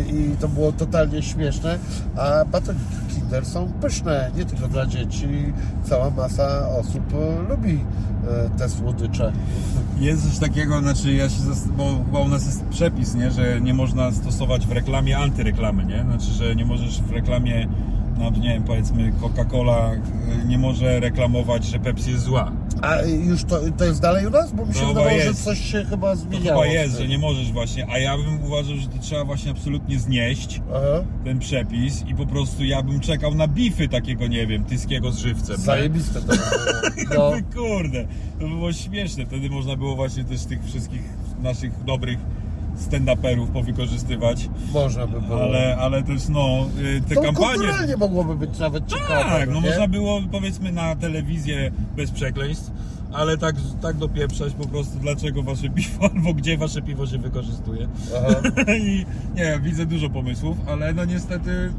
i to było totalnie śmieszne, a batoniki Kinder są pyszne, nie tylko dla dzieci. Cała masa osób e, lubi e, te słodycze. Jest coś takiego, znaczy ja się, bo chyba u nas jest przepis, nie, że nie można stosować w reklamie antyreklamy, nie? Znaczy, że nie możesz w reklamie no nie wiem, powiedzmy Coca-Cola y, nie może reklamować, że Pepsi jest zła. A już to, to jest dalej u nas? Bo mi się No, wydawało, że coś się chyba To zmieniało. chyba jest, że nie możesz właśnie, a ja bym uważał, że to trzeba właśnie absolutnie znieść Aha. ten przepis i po prostu ja bym czekał na bify takiego, nie wiem, tyskiego z żywcem. Zajebiste to. No. Kurde, to by było śmieszne. Wtedy można było właśnie też tych wszystkich naszych dobrych stand-uperów powykorzystywać. Można by było. Ale, ale też no, y, te to kampanie. kulturalnie mogłoby być nawet ciekawe. Tak, no nie? można było powiedzmy na telewizję bez przekleństw, ale tak, tak dopieprzać po prostu dlaczego wasze piwo albo gdzie wasze piwo się wykorzystuje. Aha. I nie wiem, widzę dużo pomysłów, ale no niestety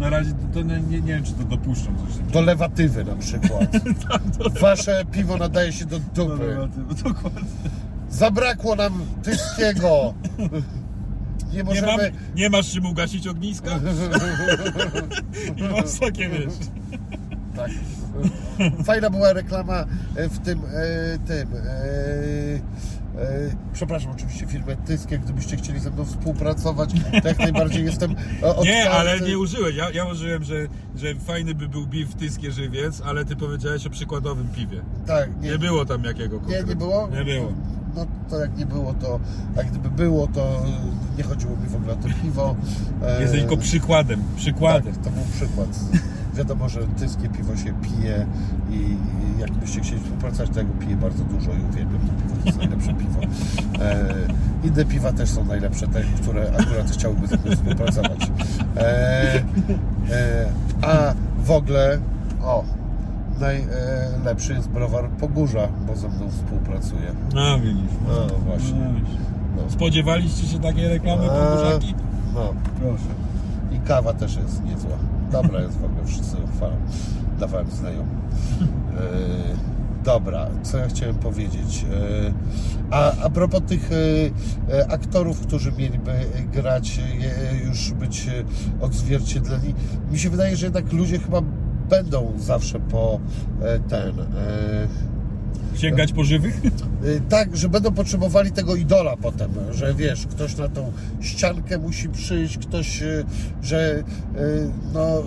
na razie to, to nie, nie, wiem czy to dopuszczą coś takiego. Do lewatywy na przykład. Tak, Wasze piwo nadaje się do dupy. No, dokładnie. Zabrakło nam tyskiego. Nie Nie, możemy... mam, nie masz czym ugasić ogniska? I masz takie wiesz. Tak. Fajna była reklama e, w tym, e, tym e, przepraszam oczywiście firmę Tyskie, gdybyście chcieli ze mną współpracować, to jak najbardziej jestem otwarty. Nie, ale nie użyłeś. Ja, ja użyłem, że, że fajny by był beef tyskie żywiec, ale ty powiedziałeś o przykładowym piwie. Tak, nie, Nie było tam jakiego nie, konkretnego. nie było? Nie było. No to jak nie było, to a gdyby było, to nie chodziło mi w ogóle o to piwo. E, Jesteś tylko przykładem. Przykładem. Tak, to był przykład. Wiadomo, że tyskie piwo się pije i i jakbyście chcieli współpracować, to ja go piję bardzo dużo i uwielbiam to piwo, to jest najlepsze piwo. E, inne piwa też są najlepsze, te, które akurat chciałyby ze mną współpracować. E, e, a w ogóle, o, najlepszy jest browar Pogórza, bo ze mną współpracuje. No widzisz. No właśnie. No, widzisz. No. Spodziewaliście się takiej reklamy A, podróżaki? No. Proszę. I kawa też jest niezła. Dobra jest w ogóle, wszyscy chwalą. Dawałem znajomym. E, dobra, co ja chciałem powiedzieć. E, a, a propos tych e, e, aktorów, którzy mieliby grać, e, już być e, odzwierciedleni, mi się wydaje, że jednak ludzie chyba będą zawsze po e, ten. E, Sięgać po żywych? Y, Tak, że będą potrzebowali tego idola potem, że wiesz, ktoś na tą ściankę musi przyjść, ktoś, że no...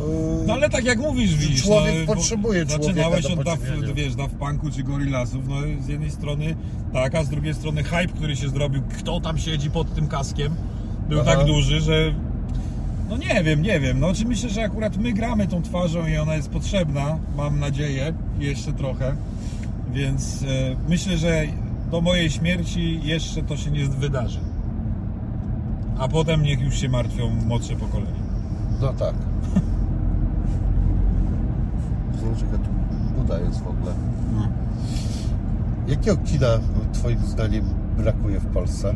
No ale tak jak mówisz, widzisz, człowiek no, potrzebuje Zaczynałeś człowieka do od Daft, wiesz, Daft Punku czy Gorillazów, no z jednej strony tak, a z drugiej strony hype, który się zrobił, kto tam siedzi pod tym kaskiem, był Aha. tak duży, że no nie wiem, nie wiem, no czy myślę, że akurat my gramy tą twarzą i ona jest potrzebna, mam nadzieję, jeszcze trochę, więc e, myślę, że do mojej śmierci jeszcze to się nie wydarzy. A potem niech już się martwią młodsze pokolenia. No tak. Zobacz, jaka tu buda jest w ogóle. No. Jakiego kina twoim zdaniem brakuje w Polsce?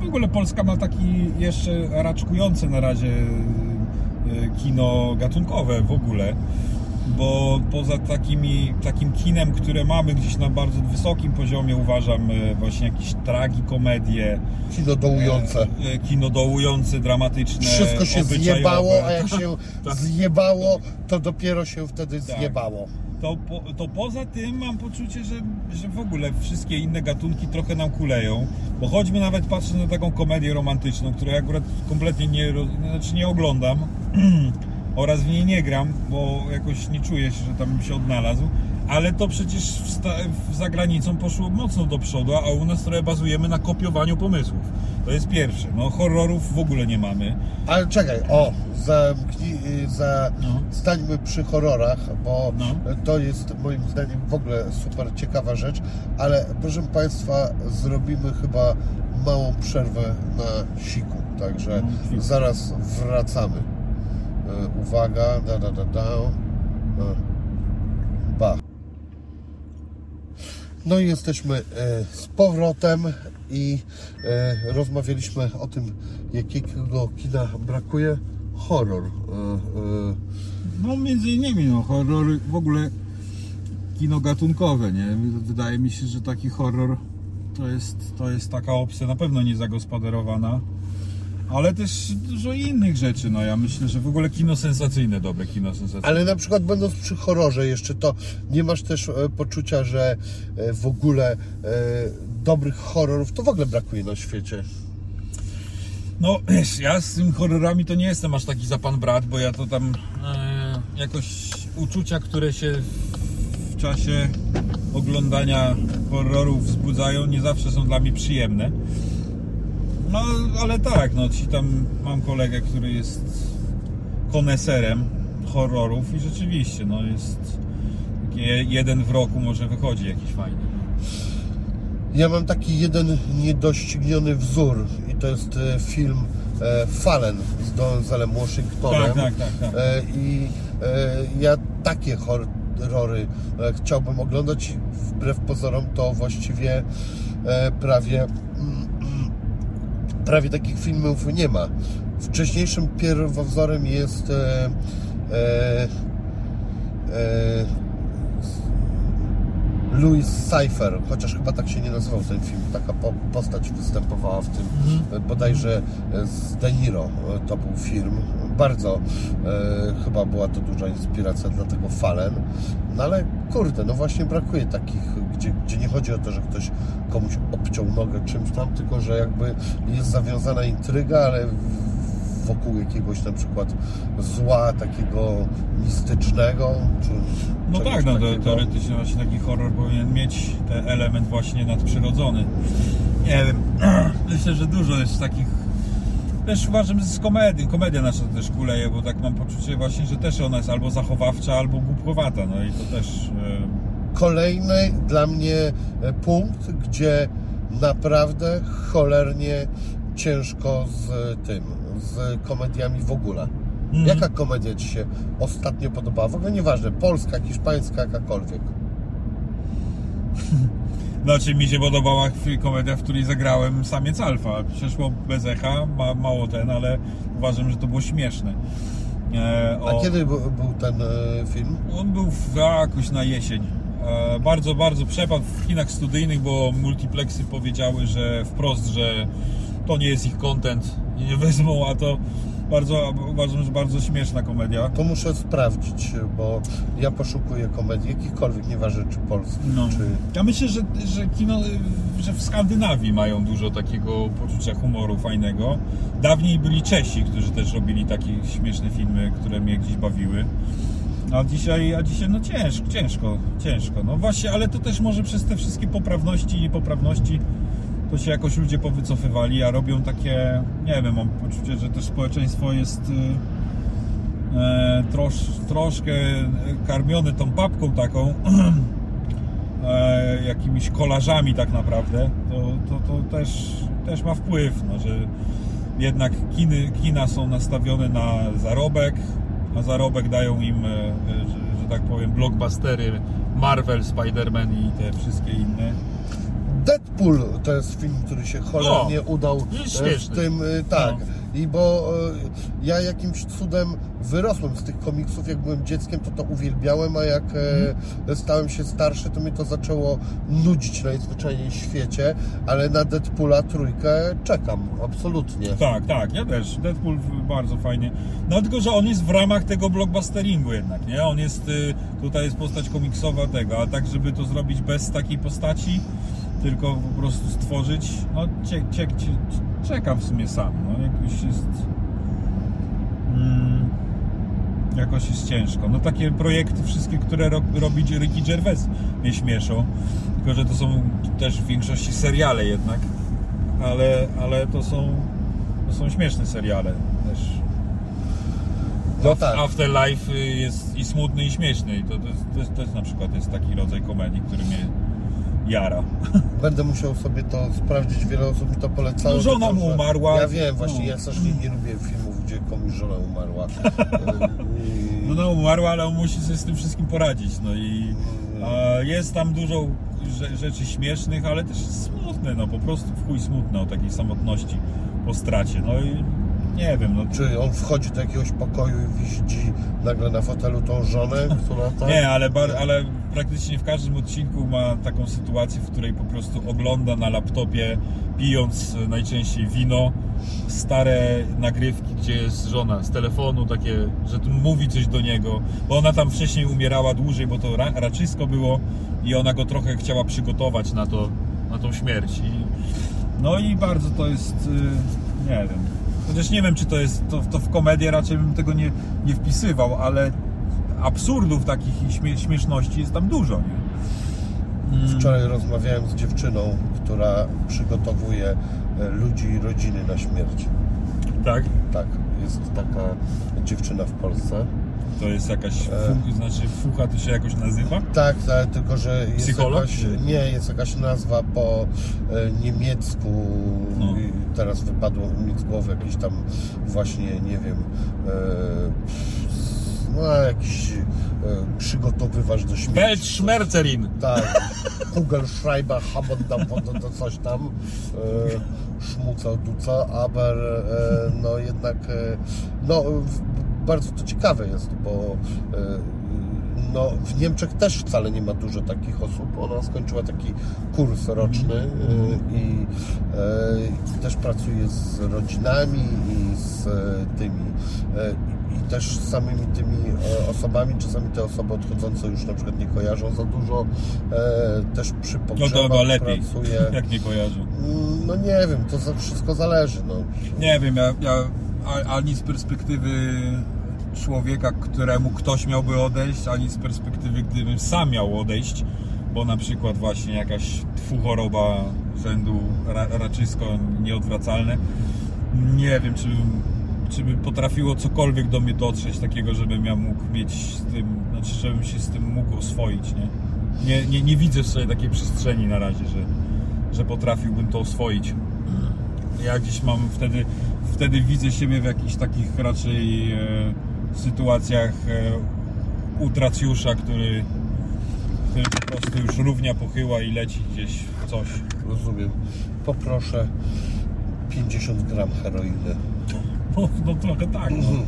W ogóle Polska ma taki jeszcze raczkujące na razie y, kino gatunkowe w ogóle, bo poza takimi, takim kinem, które mamy gdzieś na bardzo wysokim poziomie, uważam y, właśnie jakieś tragikomedie, Kino dołujące. kino dołujące, dramatyczne, Wszystko się zjebało, a jak się Tak. zjebało, to dopiero się wtedy Tak. zjebało. To, po, to poza tym mam poczucie, że, że w ogóle wszystkie inne gatunki trochę nam kuleją, bo choćby nawet patrzę na taką komedię romantyczną, której akurat kompletnie nie, znaczy nie oglądam oraz w niej nie gram, bo jakoś nie czuję się, że tam bym się odnalazł, ale to przecież w, za granicą poszło mocno do przodu, a u nas trochę bazujemy na kopiowaniu pomysłów. To jest pierwsze. No horrorów w ogóle nie mamy. Ale czekaj, o, zamknij, y, za, No. stańmy przy horrorach, bo No. to jest moim zdaniem w ogóle super ciekawa rzecz, ale proszę Państwa, zrobimy chyba małą przerwę na siku, także No, zaraz wracamy. E, Uwaga, da da da da. E, Bach. No i jesteśmy e, z powrotem i e, rozmawialiśmy o tym, jakiego kina brakuje. Horror. E, No między innymi no, horrory, w ogóle kino gatunkowe, nie? Wydaje mi się, że taki horror to jest, to jest taka opcja na pewno niezagospodarowana, ale też dużo innych rzeczy, no ja myślę, że w ogóle kino sensacyjne, dobre kino sensacyjne. Ale na przykład będąc przy horrorze jeszcze, to nie masz też e, poczucia, że e, w ogóle e, dobrych horrorów to w ogóle brakuje na świecie. No wiesz, ja z tym horrorami to nie jestem aż taki za pan brat, bo ja to tam jakoś uczucia, które się w czasie oglądania horrorów wzbudzają, nie zawsze są dla mnie przyjemne. No ale tak, no ci tam mam kolegę, który jest koneserem horrorów i rzeczywiście, no jest jeden w roku może wychodzi jakiś fajny. Ja mam taki jeden niedościgniony wzór i to jest e, film e, Fallen z Denzelem Washingtonem. Tak, tak, tak, tak. E, I ja takie horrory chciałbym oglądać. Wbrew pozorom to właściwie prawie mm, prawie takich filmów nie ma. Wcześniejszym pierwowzorem jest e, e, e, Louis Cypher, chociaż chyba tak się nie nazywał ten film, taka po, postać występowała w tym, Mhm. e, bodajże e, z De Niro e, to był film, bardzo e, chyba była to duża inspiracja dla tego Fallen, no ale kurde, no właśnie brakuje takich, gdzie, gdzie nie chodzi o to, że ktoś komuś obciął nogę czymś tam, tylko że jakby jest zawiązana intryga, ale w- wokół jakiegoś na przykład zła takiego mistycznego, czy No tak, no takiego. teoretycznie właśnie taki horror powinien mieć ten element właśnie nadprzyrodzony. Nie wiem, myślę, że dużo jest takich. Też uważam, że z komedii, komedia nasza też kuleje, bo tak mam poczucie właśnie, że też ona jest albo zachowawcza, albo głupkowata, no i to też... e, kolejny dla mnie e, punkt, gdzie naprawdę cholernie ciężko z tym, z komediami w ogóle. Mhm. Jaka komedia Ci się ostatnio podobała? W ogóle nieważne, polska, hiszpańska, jakakolwiek. Znaczy mi się podobała komedia, w której zagrałem samiec alfa. Przeszło bez echa, ma, mało ten, ale uważam, że to było śmieszne. E, A o- kiedy bu- był ten e, film? On był w, jakoś na jesień. E, bardzo, bardzo przepadł w kinach studyjnych, bo multiplexy powiedziały, że wprost, że to nie jest ich content i nie wezmą, a to bardzo, uważam, że bardzo śmieszna komedia. To muszę sprawdzić, bo ja poszukuję komedii, jakichkolwiek, nieważne czy polskich, No. czy... Ja myślę, że, że kino, że w Skandynawii mają dużo takiego poczucia humoru fajnego. Dawniej byli Czesi, którzy też robili takie śmieszne filmy, które mnie gdzieś bawiły. A dzisiaj, a dzisiaj no ciężko, ciężko, ciężko. No właśnie, ale to też może przez te wszystkie poprawności i niepoprawności to się jakoś ludzie powycofywali, a robią takie, nie wiem, mam poczucie, że też społeczeństwo jest y, e, trosz, troszkę karmione tą papką taką, e, jakimiś kolażami tak naprawdę, to, to, to też, też ma wpływ, no, że jednak kiny, kina są nastawione na zarobek, a zarobek dają im, e, e, że, że tak powiem, blockbustery Marvel, Spider-Man i te wszystkie inne. Deadpool to jest film, który się cholernie udał jest e, w tym, e, tak. No. I bo e, ja jakimś cudem wyrosłem z tych komiksów, jak byłem dzieckiem, to to uwielbiałem, a jak e, stałem się starszy, to mnie to zaczęło nudzić najzwyczajniej w świecie, ale na Deadpoola trójkę czekam, absolutnie. Tak, tak, ja też. Deadpool bardzo fajnie. No tylko, że on jest w ramach tego blockbusteringu jednak, nie? On jest, y, tutaj jest postać komiksowa tego, a tak, żeby to zrobić bez takiej postaci, tylko po prostu stworzyć, no cie, cie, cie, czekam w sumie sam, no jakoś jest... Mm, jakoś jest ciężko. No takie projekty wszystkie, które ro, robi Ricky Gervais mnie śmieszą, tylko, że to są też w większości seriale jednak, ale, ale to są to są śmieszne seriale też. No tak. Afterlife y, jest i smutny i śmieszny i to, to, jest- to, to jest na przykład jest taki rodzaj komedii, który mnie jara. Będę musiał sobie to sprawdzić, wiele osób mi to polecało. No, żona mu umarła. Ja wiem, właśnie No. ja strasznie nie lubię filmów, gdzie komuś żona umarła. No, no umarła, ale on musi sobie z tym wszystkim poradzić. No i a, jest tam dużo rze- rzeczy śmiesznych, ale też smutne, no po prostu w chuj smutne o takiej samotności po stracie. No i nie wiem, no Czy on wchodzi do jakiegoś pokoju i widzi nagle na fotelu tą żonę, która tam... Nie, ale, bar, ale praktycznie w każdym odcinku ma taką sytuację, w której po prostu ogląda na laptopie, pijąc najczęściej wino, stare nagrywki, gdzie jest żona z telefonu, takie, że tu mówi coś do niego, bo ona tam wcześniej umierała dłużej, bo to ra, raczysko było i ona go trochę chciała przygotować na to, na tą śmierć. I, no i bardzo to jest, y, nie wiem, Chociaż nie wiem, czy to jest, to, to w komedię raczej bym tego nie, nie wpisywał, ale absurdów takich i śmie, śmieszności jest tam dużo, nie? Wczoraj rozmawiałem z dziewczyną, która przygotowuje e, ludzi i rodziny na śmierć. Tak? Tak, jest taka dziewczyna w Polsce. To jest jakaś, E. fu, znaczy fucha to się jakoś nazywa? Tak, ale tylko że jest Psycholog? jakaś, nie, jest jakaś nazwa po e, niemiecku. No. I teraz wypadło mi z głowy jakiś tam właśnie, nie wiem, e, no jakiś e, przygotowywacz do śmierci. Weltschmerzerin! Tak, Kugelschreiber, Hammondam, to coś tam, Szmuca, Duca, aber no jednak, no bardzo to ciekawe jest, bo e, no, w Niemczech też wcale nie ma dużo takich osób. Ona skończyła taki kurs roczny e, i e, też pracuje z rodzinami i z tymi i- i też z samymi tymi osobami. Czasami te osoby odchodzące już na przykład nie kojarzą za dużo. Też przy No pogrzebach to chyba lepiej, pracuje. jak nie kojarzę. Mm, No nie wiem, to wszystko zależy. No. Nie wiem, ja, ja ani z perspektywy człowieka, któremu ktoś miałby odejść, ani z perspektywy, gdybym sam miał odejść, bo na przykład właśnie jakaś twu-choroba rzędu ra, raczysko nieodwracalne, nie wiem, czy czy by potrafiło cokolwiek do mnie dotrzeć takiego, żebym ja mógł mieć z tym, znaczy żebym się z tym mógł oswoić, nie? Nie, nie, nie widzę sobie takiej przestrzeni na razie, że, że potrafiłbym to oswoić ja gdzieś mam wtedy, wtedy widzę siebie w jakichś takich raczej e, sytuacjach e, utracjusza, który, który po prostu już równia pochyła i leci gdzieś w coś. Rozumiem. Poproszę 50 gram heroiny. No, no trochę tak, no.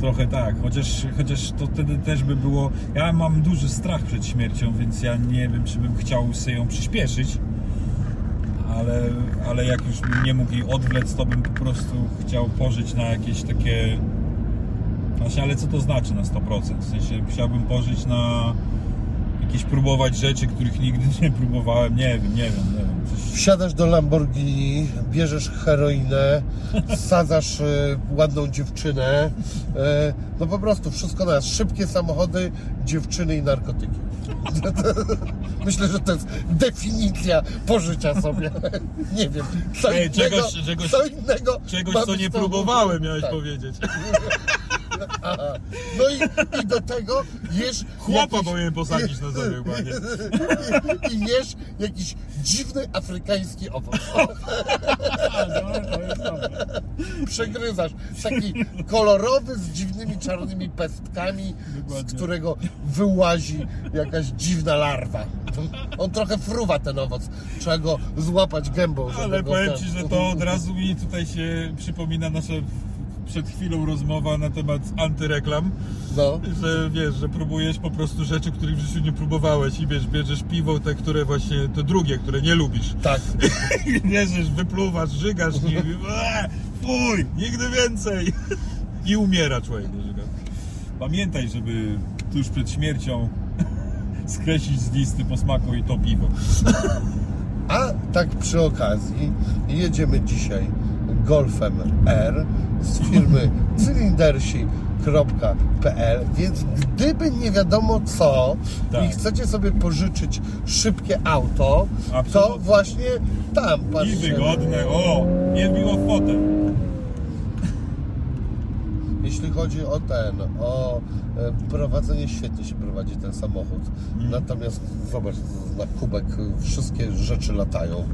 Trochę tak, chociaż, chociaż to wtedy też by było. Ja mam duży strach przed śmiercią, więc ja nie wiem, czy bym chciał sobie ją przyspieszyć. Ale, ale jak już bym nie mógł jej odwlec, to bym po prostu chciał pożyć na jakieś takie. Właśnie, ale co to znaczy na 100%? W sensie chciałbym pożyć na jakieś próbować rzeczy, których nigdy nie próbowałem. Nie wiem, nie wiem, nie wiem. Coś... Wsiadasz do Lamborghini, bierzesz heroinę, sadzasz e, ładną dziewczynę. E, no po prostu wszystko na. Szybkie samochody, dziewczyny i narkotyki. Myślę, że to jest definicja pożycia sobie. Nie wiem. Co Ej, innego, czegoś- czegoś- co innego Czegoś, co nie próbowałem, miałeś Tak. powiedzieć. No i, i do tego jesz Chłopa jakiś- powinien posadzić na sobie, panie. I jesz jakiś dziwny afrykański owoc. Przegryzasz. Taki kolorowy, z dziwnymi czarnymi pestkami, z Dokładnie. którego wyłazi jakaś dziwna larwa. On trochę fruwa ten owoc. Trzeba go złapać gębą. Ale powiem ten- Ci, że to od razu mi tutaj się przypomina nasza przed chwilą rozmowa na temat antyreklam, No. że wiesz, że próbujesz po prostu rzeczy, których w życiu nie próbowałeś i wiesz, bierzesz piwo te, które właśnie, to drugie, które nie lubisz. Tak. I bierzesz, wypluwasz, żygasz nim i eee, fuj, nigdy więcej. I umiera człowiek do żyga. Pamiętaj, żeby tuż przed śmiercią skreślić z listy po smaku i to piwo. A tak przy okazji jedziemy dzisiaj Golfem R z firmy cylindersi.pl więc gdyby nie wiadomo co Tak. i chcecie sobie pożyczyć szybkie auto, to Absolutnie. właśnie tam, I patrzcie. wygodne, o, nie biło w fotel. Jeśli chodzi o ten, o e, prowadzenie, świetnie się prowadzi ten samochód. Mhm. Natomiast zobacz, na kubek wszystkie rzeczy latają.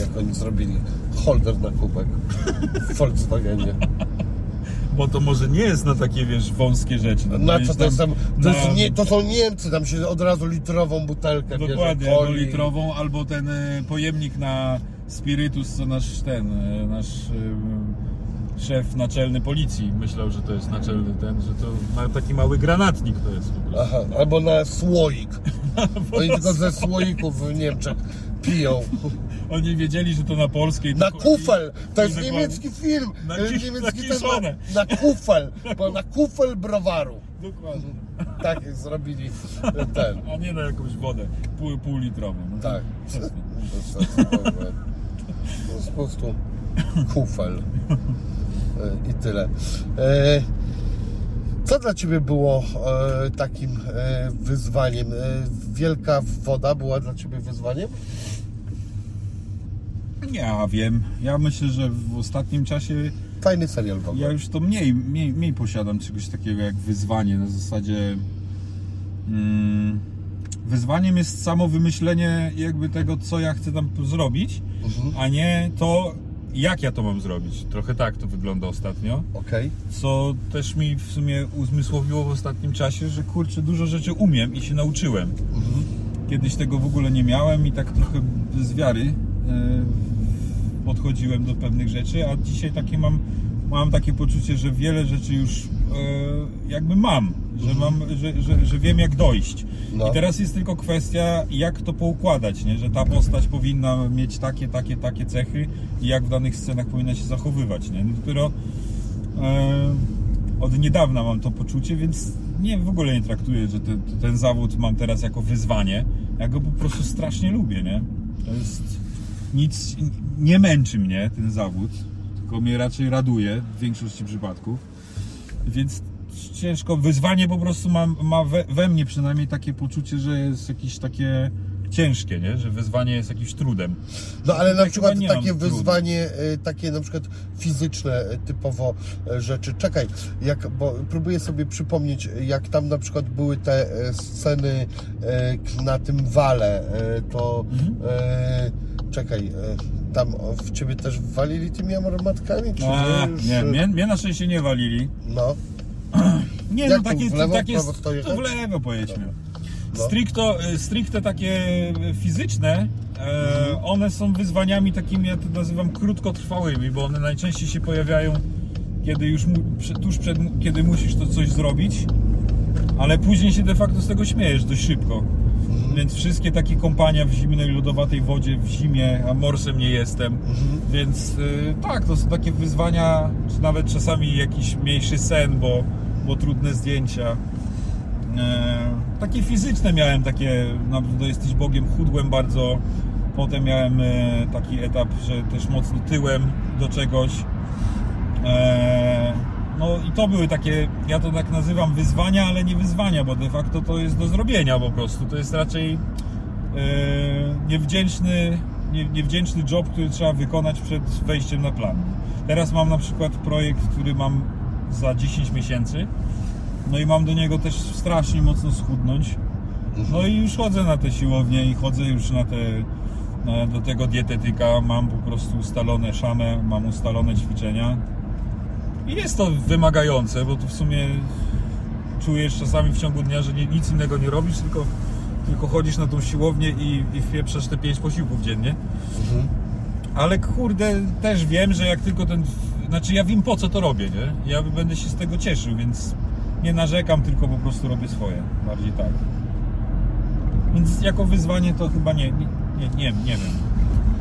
Jak oni zrobili holder na kubek w Volkswagenie. Bo to może nie jest na takie, wiesz, wąskie rzeczy. No, Na co to jest tam? To, na- nie, to są Niemcy, tam się od razu litrową butelkę Dokładnie, bierze albo litrową, albo ten e, pojemnik na spirytus, co nasz ten, e, nasz szef naczelny policji myślał, że to jest naczelny ten, że to ma taki mały granatnik to jest. Aha, albo na słoik. Oni tylko ze słoików w Niemczech piją. Oni wiedzieli, że to na polskiej. Na to- kufel! To jest dokładnie. niemiecki film. Na E, ki- niemiecki na kiszone. na, na kufel. Bo na kufel browaru. Dokładnie. Tak zrobili e, ten. A nie na jakąś wodę pół, pół litrową. No to- Tak. jasne. To jest, to jest po prostu kufel. I tyle. E, Co dla Ciebie było e, takim e, wyzwaniem? Wielka woda była dla Ciebie wyzwaniem? Ja wiem. Ja myślę, że w ostatnim czasie Fajny serial w ogóle. ja już to mniej, mniej, mniej posiadam czegoś takiego jak wyzwanie. Na zasadzie mm, wyzwaniem jest samo wymyślenie jakby tego, co ja chcę tam zrobić, Mhm. a nie to, jak ja to mam zrobić. Trochę tak to wygląda ostatnio. Okej. Co też mi w sumie uzmysłowiło w ostatnim czasie, że kurczę, dużo rzeczy umiem i się nauczyłem. Mhm. Kiedyś tego w ogóle nie miałem i tak trochę z wiary e, podchodziłem do pewnych rzeczy, a dzisiaj takie mam, mam takie poczucie, że wiele rzeczy już e, jakby mam, że, mam że, że, że wiem jak dojść. No. I teraz jest tylko kwestia, jak to poukładać, nie? że ta postać powinna mieć takie, takie, takie cechy i jak w danych scenach powinna się zachowywać. Nie? Dopiero e, od niedawna mam to poczucie, więc nie, w ogóle nie traktuję, że te, ten zawód mam teraz jako wyzwanie. Ja go po prostu strasznie lubię, nie? To jest nic, nie męczy mnie ten zawód, tylko mnie raczej raduje w większości przypadków. Więc ciężko, wyzwanie po prostu ma, ma we, we mnie przynajmniej takie poczucie, że jest jakieś takie ciężkie, nie? Że wyzwanie jest jakimś trudem. No ale na przykład takie trudu. wyzwanie, y, takie na przykład fizyczne y, typowo y, rzeczy. Czekaj, jak, bo próbuję sobie przypomnieć, jak tam na przykład były te sceny na tym wale, to Mhm. y, czekaj, y, tam w ciebie też walili tymi aromatkami, czy A, nie? Już, nie, y, mnie, mnie na szczęście nie walili. No, Nie, Jak no tu, takie, w lewo, takie w to lewo pojedźmy. No. Stricto, y, stricte takie fizyczne, e, Mhm. one są wyzwaniami takimi, ja to nazywam krótkotrwałymi, bo one najczęściej się pojawiają, kiedy już mu, tuż przed, kiedy musisz to coś zrobić, ale później się de facto z tego śmiejesz dość szybko. Więc wszystkie takie kąpania w zimnej, lodowatej wodzie w zimie, a morsem nie jestem, Mhm. więc y, tak, to są takie wyzwania, czy nawet czasami jakiś mniejszy sen, bo, bo trudne zdjęcia. E, takie fizyczne miałem takie, no, jesteś Bogiem, chudłem bardzo. Potem miałem e, taki etap, że też mocno tyłem do czegoś. E, no i to były takie, ja to tak nazywam wyzwania, ale nie wyzwania, bo de facto to jest do zrobienia po prostu. To jest raczej e, niewdzięczny, nie, niewdzięczny job, który trzeba wykonać przed wejściem na plan. Teraz mam na przykład projekt, który mam za 10 miesięcy. No i mam do niego też strasznie mocno schudnąć. No i już chodzę na te siłownie i chodzę już na te do tego dietetyka. Mam po prostu ustalone szamę, mam ustalone ćwiczenia. I jest to wymagające, bo tu w sumie czujesz czasami w ciągu dnia, że nie, nic innego nie robisz, tylko, tylko chodzisz na tą siłownię i, i wpieprzasz te 5 posiłków dziennie. Mhm. Ale kurde, też wiem, że jak tylko ten. Znaczy, ja wiem po co to robię, nie? Ja będę się z tego cieszył, więc nie narzekam, tylko po prostu robię swoje. Bardziej tak. Więc jako wyzwanie to chyba nie. Nie, nie, nie, nie wiem,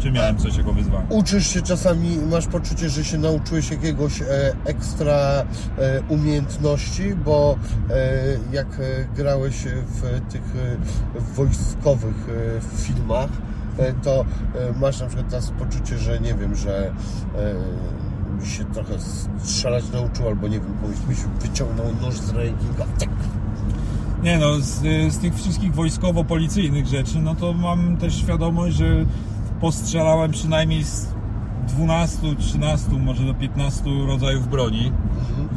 czy miałem coś jako wyzwanie. Uczysz się czasami, masz poczucie, że się nauczyłeś jakiegoś e, ekstra e, umiejętności, bo e, jak e, grałeś w tych e, wojskowych e, filmach, to masz na przykład teraz poczucie, że nie wiem, że się trochę strzelać nauczył, albo nie wiem, byś wyciągnął nóż z rankinga. Tak. Nie no, z, z tych wszystkich wojskowo-policyjnych rzeczy, no to mam też świadomość, że postrzelałem przynajmniej z 12, 13, może do 15 rodzajów broni,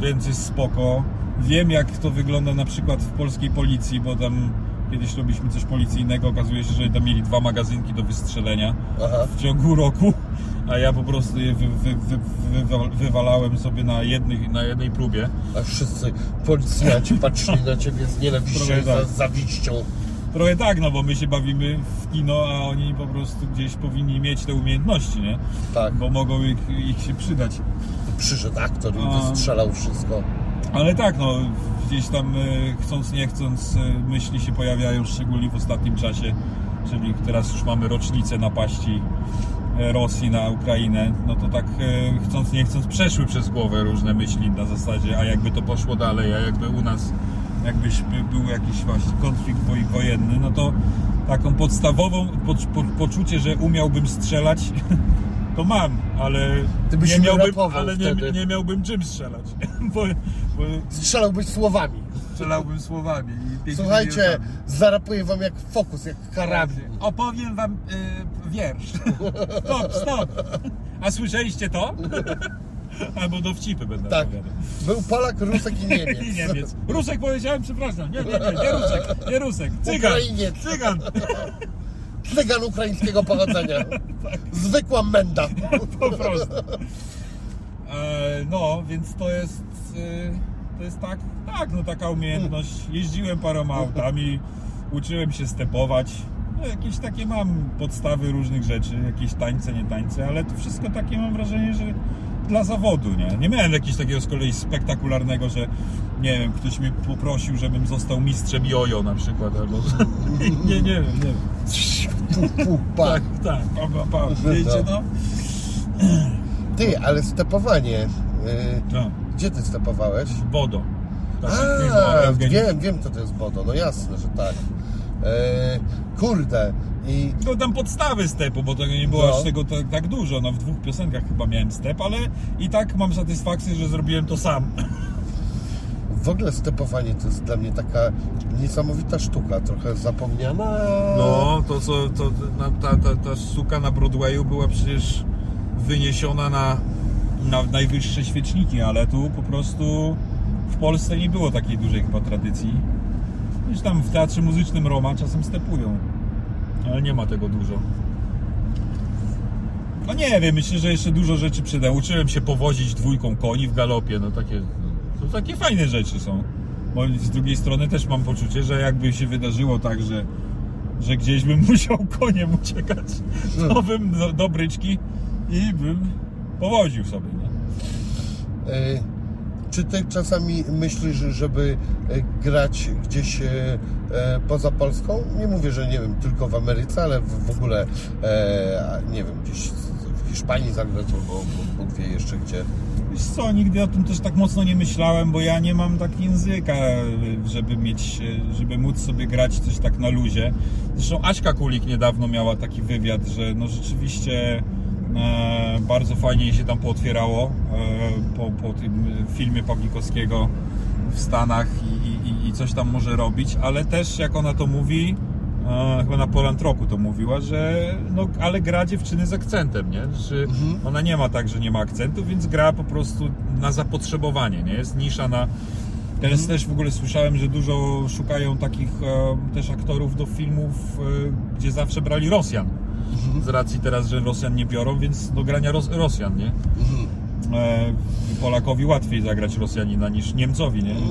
więc jest spoko. Wiem jak to wygląda na przykład w polskiej policji, bo tam kiedyś robiliśmy coś policyjnego, okazuje się, że tam mieli dwa magazynki do wystrzelenia Aha. w ciągu roku, a ja po prostu je wy, wy, wy, wy, wywalałem sobie na, jednych, na jednej próbie. A wszyscy policjanci patrzyli na ciebie z nienawiścią i za, tak. zawiścią. Trochę tak, no bo my się bawimy w kino, a oni po prostu gdzieś powinni mieć te umiejętności, nie? Tak, Bo mogą ich, ich się przydać. przyszedł aktor i A. wystrzelał wszystko. Ale tak, no gdzieś tam e, chcąc nie chcąc e, myśli się pojawiają, szczególnie w ostatnim czasie, czyli teraz już mamy rocznicę napaści e, Rosji na Ukrainę, no to tak chcąc nie chcąc przeszły przez głowę różne myśli na zasadzie, a jakby to poszło dalej, a jakby u nas jakbyś by- był jakiś właśnie konflikt woj- wojenny, no to taką podstawową po, po, poczucie, że umiałbym strzelać, to mam, ale nie miałbym, ale nie, nie miałbym czym strzelać, bo, bo Strzelałbyś słowami. strzelałbym słowami. Słuchajcie, zarapuję wam jak fokus, jak karabin. Opowiem wam y, wiersz. Stop, stop. A słyszeliście to? Albo dowcipy będę Tak. opowiadał. Był Polak, Rusek i Niemiec. I Niemiec. Rusek powiedziałem, przepraszam. Nie, nie, nie, nie Rusek, nie Rusek. Cygan. Ukrainiec. Cygan. Cygan ukraińskiego pochodzenia. Zwykła menda. Po prostu. E, no, więc to jest. E, to jest tak, tak, no taka umiejętność. Jeździłem paroma autami, uczyłem się stepować. No, jakieś takie mam podstawy różnych rzeczy, jakieś tańce, nie tańce, ale to wszystko takie mam wrażenie, że dla zawodu, nie? Nie miałem jakiegoś takiego z kolei spektakularnego, że nie wiem, ktoś mnie poprosił, żebym został mistrzem jojo na przykład, albo... nie, nie wiem, nie wiem. Tak, tak, pa, pa, pa. Wiecie to? Ty, ale stepowanie. y, No, Gdzie ty stepowałeś? Bodo. Tak, A, wiem, wiem co to jest Bodo. No jasne, że tak. E, kurde. I No tam podstawy stepu, bo tego nie było No. aż tego tak, tak dużo. No w dwóch piosenkach chyba miałem step, ale i tak mam satysfakcję, że zrobiłem to sam. w ogóle stepowanie to jest dla mnie taka niesamowita sztuka, trochę zapomniana. No, to co, to, na, ta, ta, ta suka na Broadwayu była przecież wyniesiona na, na najwyższe świeczniki, ale tu po prostu w Polsce nie było takiej dużej chyba tradycji. Gdzieś tam w teatrze muzycznym Roma czasem stepują, ale nie ma tego dużo. No nie wiem, myślę, że jeszcze dużo rzeczy przyda. Uczyłem się powozić dwójką koni w galopie, no takie, to takie fajne rzeczy są. Bo z drugiej strony też mam poczucie, że jakby się wydarzyło tak, że, że gdzieś bym musiał koniem uciekać, to bym do, do bryczki i bym powoził sobie. Nie? Czy ty czasami myślisz, żeby e, grać gdzieś e, e, poza Polską? Nie mówię, że nie wiem, tylko w Ameryce, ale w, ogóle, nie wiem, gdzieś w Hiszpanii zagrać albo Bóg wie jeszcze gdzie. Wiesz co, nigdy o tym też tak mocno nie myślałem, bo ja nie mam tak języka, żeby mieć, żeby móc sobie grać coś tak na luzie. Zresztą Aśka Kulik niedawno miała taki wywiad, że no rzeczywiście bardzo fajnie się tam pootwierało e, po, po tym filmie Pawlikowskiego w Stanach i, i, i coś tam może robić, ale też jak ona to mówi, e, chyba na Poland Roku to mówiła, że no, ale gra dziewczyny z akcentem, nie? Że Mhm. ona nie ma tak, że nie ma akcentu, więc gra po prostu na zapotrzebowanie, nie? Jest nisza na... Teraz też w ogóle słyszałem, że dużo szukają takich e, też aktorów do filmów, e, gdzie zawsze brali Rosjan. Z racji teraz, że Rosjan nie biorą, więc do grania Ros Rosjan, nie? E, Polakowi łatwiej zagrać Rosjanina niż Niemcowi, nie? Mm,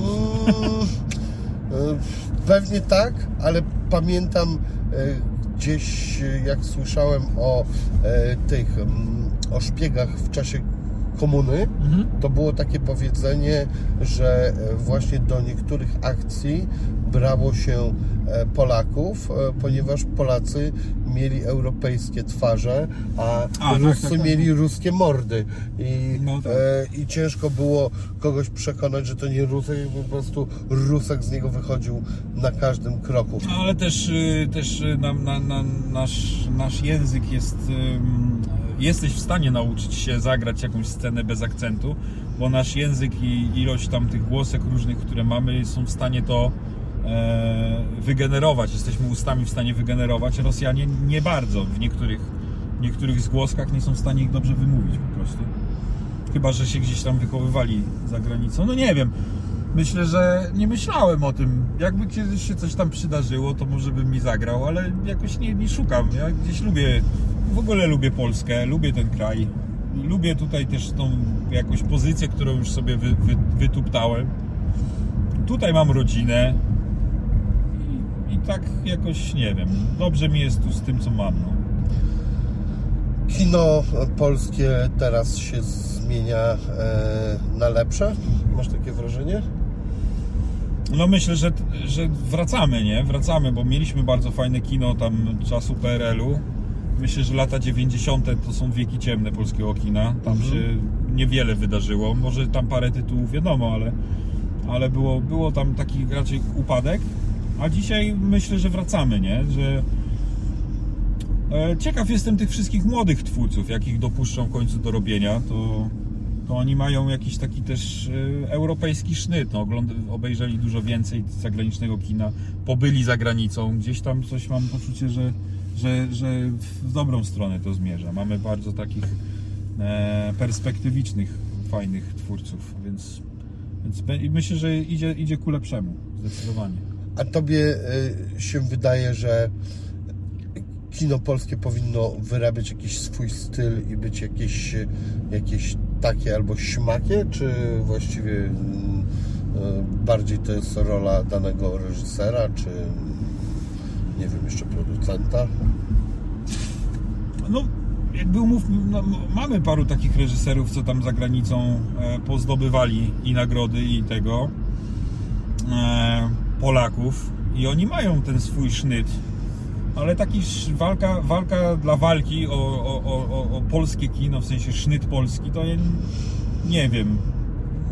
e, Pewnie tak, ale pamiętam e, gdzieś e, jak słyszałem o tych mm, o szpiegach w czasie komuny, Mhm. to było takie powiedzenie, że właśnie do niektórych akcji brało się e, Polaków, e, ponieważ Polacy mieli europejskie twarze, a, A, tak, Ruscy tak, tak. mieli ruskie mordy. I, No tak. e, I ciężko było kogoś przekonać, że to nie Rusek, bo po prostu Rusek z niego wychodził na każdym kroku. No, Ale też, y, też y, na, na, na, nasz, nasz język jest. Jesteś w stanie nauczyć się zagrać jakąś scenę bez akcentu, bo nasz język i ilość tam tych głosek różnych, które mamy, są w stanie to wygenerować. Jesteśmy ustami w stanie wygenerować. Rosjanie nie bardzo w niektórych, w niektórych zgłoskach nie są w stanie ich dobrze wymówić po prostu. Chyba, że się gdzieś tam wychowywali za granicą. No nie wiem. Myślę, że nie myślałem o tym. Jakby kiedyś się coś tam przydarzyło, to może bym mi zagrał, ale jakoś nie, nie szukam. Ja gdzieś lubię, w ogóle lubię Polskę, lubię ten kraj. Lubię tutaj też tą jakąś pozycję, którą już sobie wy, wy, wytuptałem. Tutaj mam rodzinę tak jakoś, nie wiem, dobrze mi jest tu z tym, co mam. No. Kino polskie teraz się zmienia e, na lepsze? Masz takie wrażenie? No myślę, że, że wracamy, nie? Wracamy, bo mieliśmy bardzo fajne kino tam czasu PRL-u. Myślę, że lata 90. to są wieki ciemne polskiego kina. Tam Mhm. się niewiele wydarzyło. Może tam parę tytułów wiadomo, ale, ale było, było tam taki raczej upadek. A dzisiaj myślę, że wracamy, nie? Że E, Ciekaw jestem tych wszystkich młodych twórców, jakich dopuszczą w końcu do robienia, to, to oni mają jakiś taki też e, europejski sznyt, no, ogląd- obejrzeli dużo więcej zagranicznego kina, pobyli za granicą, gdzieś tam coś mam poczucie, że, że, że w dobrą stronę to zmierza. Mamy bardzo takich e, perspektywicznych, fajnych twórców, więc, więc myślę, że idzie, idzie ku lepszemu, zdecydowanie. A tobie y, się wydaje, że kino polskie powinno wyrabiać jakiś swój styl i być jakieś, jakieś takie albo śmakie, czy właściwie mm, y, bardziej to jest rola danego reżysera, czy nie wiem, jeszcze producenta? No, jakby umówmy, no, mamy paru takich reżyserów, co tam za granicą e, pozdobywali i nagrody i tego e, Polaków i oni mają ten swój sznyt. Ale taki walka, walka dla walki o, o, o, o- polskie kino, w sensie sznyt polski, to ja nie wiem.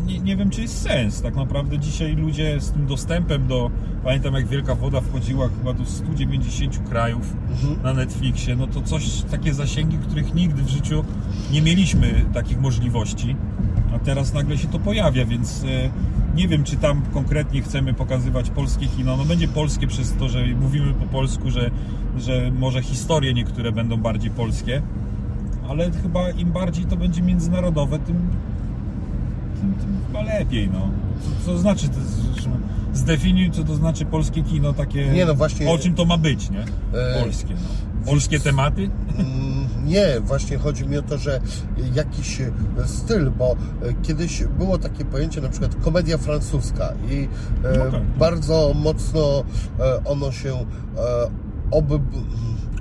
Nie, nie wiem, czy jest sens. Tak naprawdę dzisiaj ludzie z tym dostępem do. Pamiętam, jak Wielka Woda wchodziła chyba do 190 krajów na Netflixie, no to coś, takie zasięgi, których nigdy w życiu nie mieliśmy takich możliwości. A teraz nagle się to pojawia, więc e, nie wiem, czy tam konkretnie chcemy pokazywać polskie kino. No będzie polskie przez to, że mówimy po polsku, że, że może historie niektóre będą bardziej polskie, ale chyba im bardziej to będzie międzynarodowe, tym, tym, tym chyba lepiej, no. Co, co znaczy, to, zdefiniuj, co to znaczy polskie kino, takie, Nie, no właśnie- o czym to ma być, nie? E, Polskie, no. Polskie tematy? Mm, Nie, właśnie chodzi mi o to, że jakiś styl, bo e, kiedyś było takie pojęcie na przykład komedia francuska i e, No tak. bardzo mocno e, ono się oby,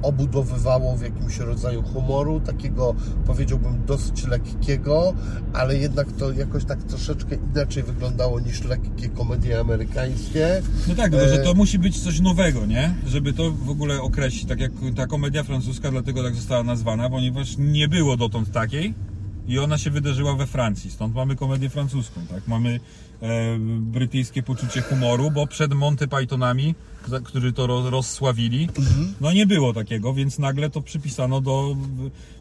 obudowywało w jakimś rodzaju humoru, takiego powiedziałbym dosyć lekkiego, ale jednak to jakoś tak troszeczkę inaczej wyglądało niż lekkie komedie amerykańskie. No tak, że E, to musi być coś nowego, nie? Żeby to w ogóle określić, tak jak ta komedia francuska, dlatego tak została nazwana, ponieważ nie było dotąd takiej i ona się wydarzyła we Francji, stąd mamy komedię francuską, tak? Mamy brytyjskie poczucie humoru, bo przed Monty Pythonami, którzy to ro, rozsławili, no nie było takiego, więc nagle to przypisano do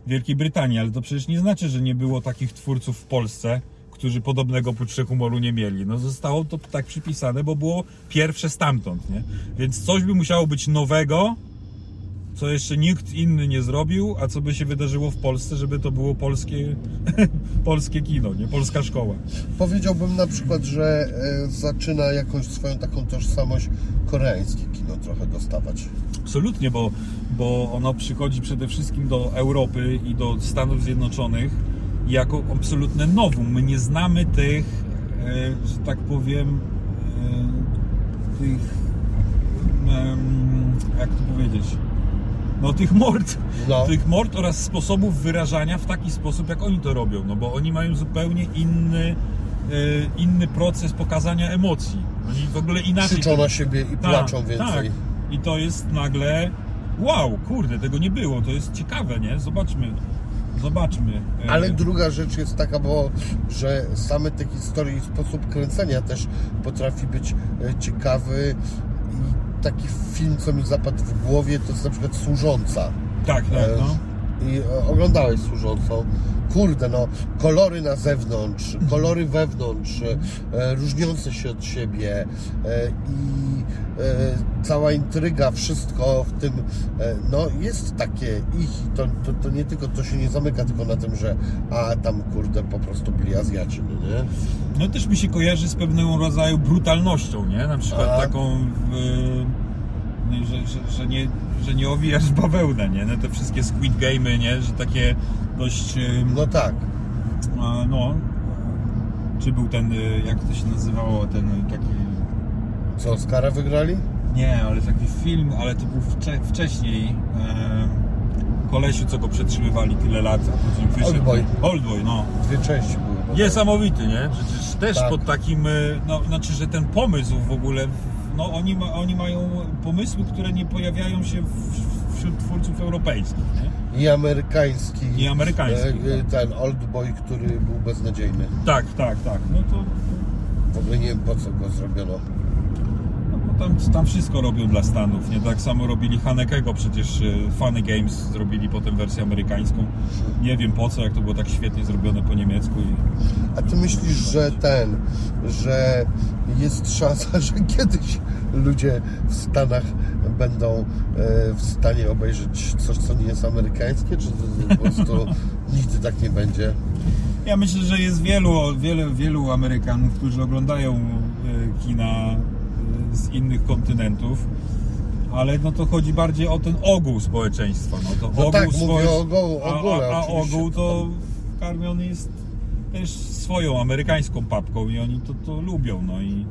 Wielkiej Brytanii, ale to przecież nie znaczy, że nie było takich twórców w Polsce, którzy podobnego poczucia humoru nie mieli. No zostało to tak przypisane, bo było pierwsze stamtąd, nie? Więc coś by musiało być nowego, co jeszcze nikt inny nie zrobił, a co by się wydarzyło w Polsce, żeby to było polskie, polskie kino, nie? Polska szkoła. Powiedziałbym na przykład, że e, zaczyna jakąś swoją taką tożsamość koreańskie kino trochę dostawać. Absolutnie, bo, bo ono przychodzi przede wszystkim do Europy i do Stanów Zjednoczonych jako absolutne nowum. My nie znamy tych, e, że tak powiem, e, tych, jak to powiedzieć, no tych mord, No. tych mord oraz sposobów wyrażania w taki sposób, jak oni to robią, no bo oni mają zupełnie inny, e, inny proces pokazania emocji. Oni w ogóle inaczej Krzyczą na siebie i płaczą więcej. tak. I to jest nagle wow, kurde, tego nie było, to jest ciekawe, nie? Zobaczmy. Zobaczmy. E, Ale druga rzecz jest taka, bo że same te historie i sposób kręcenia też potrafi być e, ciekawy taki film, co mi zapadł w głowie, to jest na przykład Służąca. Tak, tak, E, no. I e, oglądałeś Służącą. Kurde, no, kolory na zewnątrz, kolory wewnątrz, e, różniące się od siebie e, i e, cała intryga, wszystko w tym, no, jest takie ich. i To, to, to nie tylko, to się nie zamyka tylko na tym, że a tam, kurde, po prostu byli Azjaci, no nie? No też mi się kojarzy z pewnego rodzaju brutalnością, nie? Na przykład A. taką, w, że, że, że, nie, że nie owijasz bawełnę, nie? No te wszystkie Squid Game'y, nie? Że takie dość, No tak. no, czy był ten, y, jak to się nazywało, ten taki Co, Oscara wygrali? Nie, ale taki film, ale to był wcze, wcześniej. E, kolesiu, co go przetrzymywali tyle lat, a później wyszedł. Oldboy. Oldboy, no. Dwie części były. Niesamowity, nie? Przecież też Tak. pod takim, e, no, znaczy, że ten pomysł w ogóle, no oni, ma, oni mają pomysły, które nie pojawiają się w, wśród twórców europejskich, nie? I amerykański. I amerykański, e, e, Ten Oldboy, który był beznadziejny. Tak, tak, tak. No to W ogóle nie wiem po co go zrobiono. Tam, tam wszystko robią dla Stanów, nie? Tak samo robili Hanekego, przecież e, Funny Games zrobili potem wersję amerykańską. Nie wiem po co, jak to było tak świetnie zrobione po niemiecku i A ty myślisz, że ten, że jest szansa, że kiedyś ludzie w Stanach będą e, w stanie obejrzeć coś, co nie jest amerykańskie, czy po prostu nigdy tak nie będzie? Ja myślę, że jest wielu, wielu, wielu Amerykanów, którzy oglądają e, kina z innych kontynentów, ale no to chodzi bardziej o ten ogół społeczeństwa. No, to No ogół tak, ogół- a, ogóle a, a oczywiście. ogół to karmiony jest też swoją amerykańską papką i oni to, to lubią, no i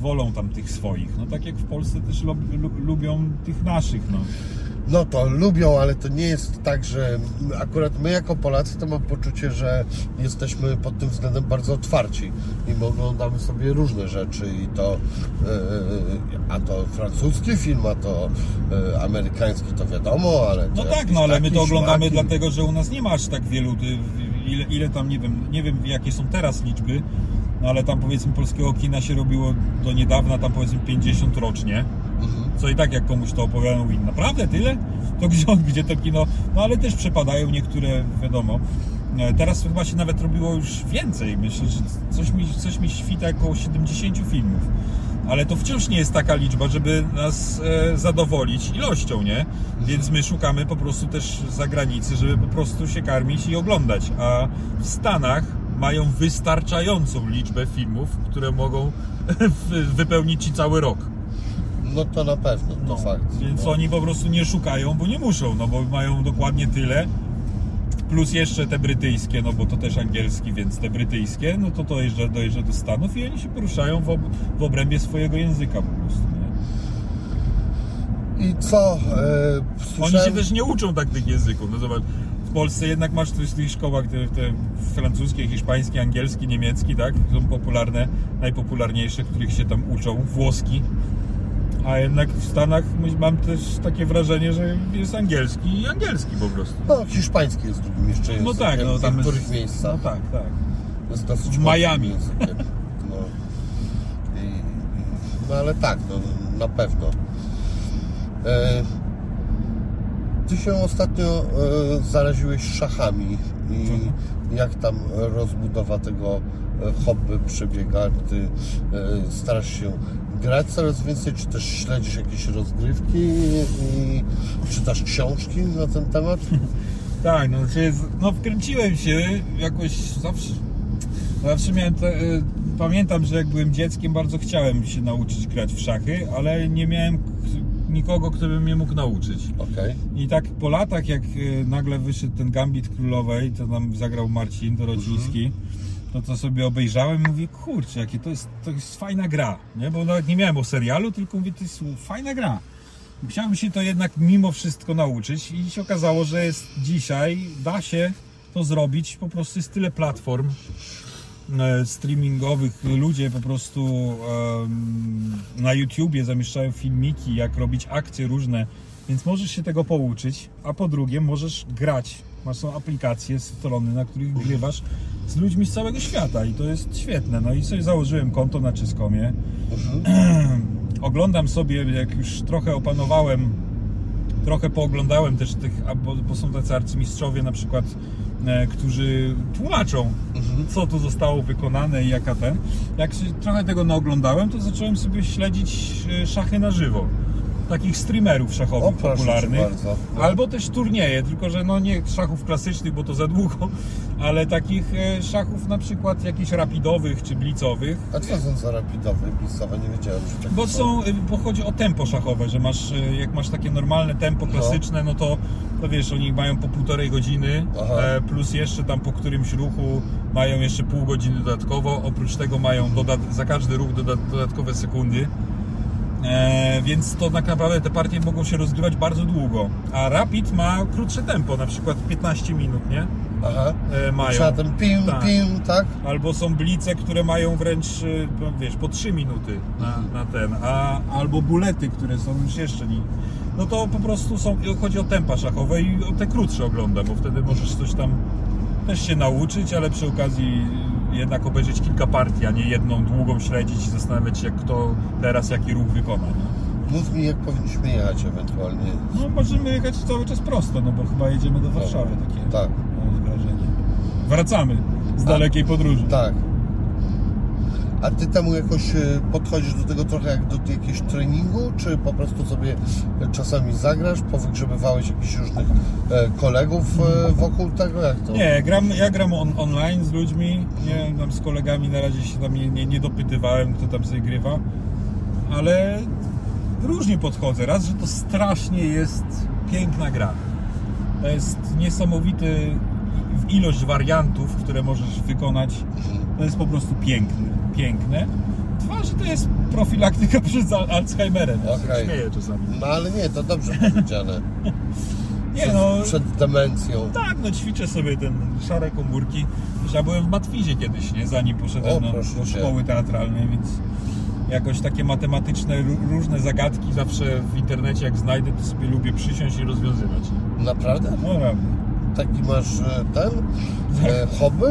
wolą tam tych swoich. No tak jak w Polsce też lu, lu, lubią tych naszych, no. No to lubią, ale to nie jest tak, że akurat my jako Polacy to mam poczucie, że jesteśmy pod tym względem bardzo otwarci i my oglądamy sobie różne rzeczy i to e, a to francuski film, a to e, amerykański to wiadomo, ale No tak, no ale my to oglądamy dlatego, że u nas nie ma aż tak wielu, ile, ile tam, nie wiem, nie wiem jakie są teraz liczby, no ale tam powiedzmy polskiego kina się robiło do niedawna tam powiedzmy 50 rocznie. Co i tak jak komuś to opowiadam, mówi, naprawdę tyle? To gdzie, gdzie to kino? No ale też przepadają niektóre, wiadomo. E, Teraz chyba się nawet robiło już więcej, myślę, że coś mi, coś mi świta około 70 filmów. Ale to wciąż nie jest taka liczba, żeby nas e, zadowolić ilością, nie? Więc my szukamy po prostu też zagranicy, żeby po prostu się karmić i oglądać. A w Stanach mają wystarczającą liczbę filmów, które mogą wy- wypełnić ci cały rok. No to na pewno, to fakt. Więc no. oni po prostu nie szukają, bo nie muszą, no bo mają dokładnie tyle. Plus jeszcze te brytyjskie, no bo to też angielski, więc te brytyjskie, no to dojeżdża, dojeżdża do Stanów i oni się poruszają w, ob, w obrębie swojego języka po prostu. Nie? I co? E, Oni słyszałem... się też nie uczą tak tych języków. No zobacz, w Polsce jednak masz w tych szkołach te, te francuskie, hiszpański, angielski, niemiecki, tak? Są popularne, najpopularniejsze, których się tam uczą, włoski. A jednak w Stanach mam też takie wrażenie, że jest angielski i angielski po prostu. No, hiszpański jest drugim jeszcze językiem. No tak, no w tam niektórych jest, miejscach. No tak, tak. jest dosyć w Miami. Językiem. No. I, i, no ale tak, no, na pewno. E, ty się ostatnio e, zaraziłeś szachami i Mhm. jak tam rozbudowa tego e, hobby przebiega? Ty e, starasz się grać coraz więcej, czy też śledzisz jakieś rozgrywki i czytasz książki na ten temat? Tak, no, się, no wkręciłem się jakoś zawsze. Zawsze miałem. Te, y, pamiętam, że jak byłem dzieckiem, bardzo chciałem się nauczyć grać w szachy, ale nie miałem nikogo, kto by mnie mógł nauczyć. Okej. I tak po latach, jak y, nagle wyszedł ten Gambit Królowej, to nam zagrał Marcin Dorociński, to to sobie obejrzałem mówię, kurczę, jakie to jest, to jest fajna gra, nie? Bo nawet nie miałem o serialu, tylko mówię, to jest fajna gra. Chciałem się to jednak mimo wszystko nauczyć i się okazało, że jest dzisiaj, da się to zrobić, po prostu jest tyle platform e, streamingowych, ludzie po prostu na YouTubie zamieszczają filmiki, jak robić akcje różne, więc możesz się tego pouczyć, a po drugie możesz grać. Masz są aplikacje, strony, na których grywasz z ludźmi z całego świata i to jest świetne. No i sobie założyłem konto na Czyskomie. Oglądam sobie, jak już trochę opanowałem trochę pooglądałem też tych, bo, bo są tacy arcymistrzowie na przykład, e, którzy tłumaczą, co tu zostało wykonane i jaka ten. Jak się trochę tego naoglądałem, to zacząłem sobie śledzić e, szachy na żywo. Takich streamerów O, szachowych cię popularnych. bardzo. No. Albo też turnieje, tylko że no nie szachów klasycznych, bo to za długo, ale takich e, szachów na przykład jakichś rapidowych czy blicowych. A co są za rapidowe pisowe? Nie wiedziałem, że takie Bo są, y, bo chodzi o tempo szachowe, że masz, y, jak masz takie normalne tempo klasyczne, no to, to wiesz, oni mają po półtorej godziny, Aha. e, plus jeszcze tam po którymś ruchu mają jeszcze pół godziny dodatkowo, oprócz tego mają dodat- za każdy ruch doda- dodatkowe sekundy. E, więc to tak naprawdę te partie mogą się rozgrywać bardzo długo. A Rapid ma krótsze tempo, na przykład 15 minut, nie? Aha. E, mają. Trzeba ten pim, Tak. pim, tak? Albo są blice, które mają wręcz, y, no, wiesz, po 3 minuty na, na ten, a albo bulety, które są już jeszcze nie. No to po prostu są, chodzi o tempa szachowe i o te krótsze oglądam, bo wtedy możesz coś tam też się nauczyć, ale przy okazji jednak obejrzeć kilka partii, a nie jedną długą śledzić i zastanawiać się, kto teraz jaki ruch wykona. Nie? Mów mi, jak powinniśmy jechać ewentualnie. No możemy jechać cały czas prosto, no bo chyba jedziemy do Warszawy, takie Tak. mam wrażenie. Wracamy z dalekiej podróży. Tak. A ty temu jakoś e, podchodzisz do tego trochę jak do jakiegoś treningu, czy po prostu sobie czasami zagrasz, powygrzebywałeś jakichś różnych e, kolegów e, wokół tego, jak to? Nie, gram, ja gram on, online z ludźmi, nie, tam z kolegami na razie się tam nie, nie, nie dopytywałem, kto tam sobie grywa, ale różnie podchodzę. Raz, że to strasznie jest piękna gra. To jest niesamowity ilość wariantów, które możesz wykonać. To jest po prostu piękne. Piękne. Dwa, że to jest profilaktyka przed Al- Alzheimerem. Ja się Okej. śmieję czasami. No ale nie, to dobrze powiedziane. Nie Przed, no, przed demencją. tak, no ćwiczę sobie ten szare komórki. Ja byłem w Matwizie kiedyś, nie? Zanim poszedłem O, no, do szkoły teatralnej, więc jakoś takie matematyczne, ró- różne zagadki zawsze w internecie jak znajdę, to sobie lubię przysiąść i rozwiązywać. Naprawdę? No naprawdę. Taki masz e, ten e, hobby?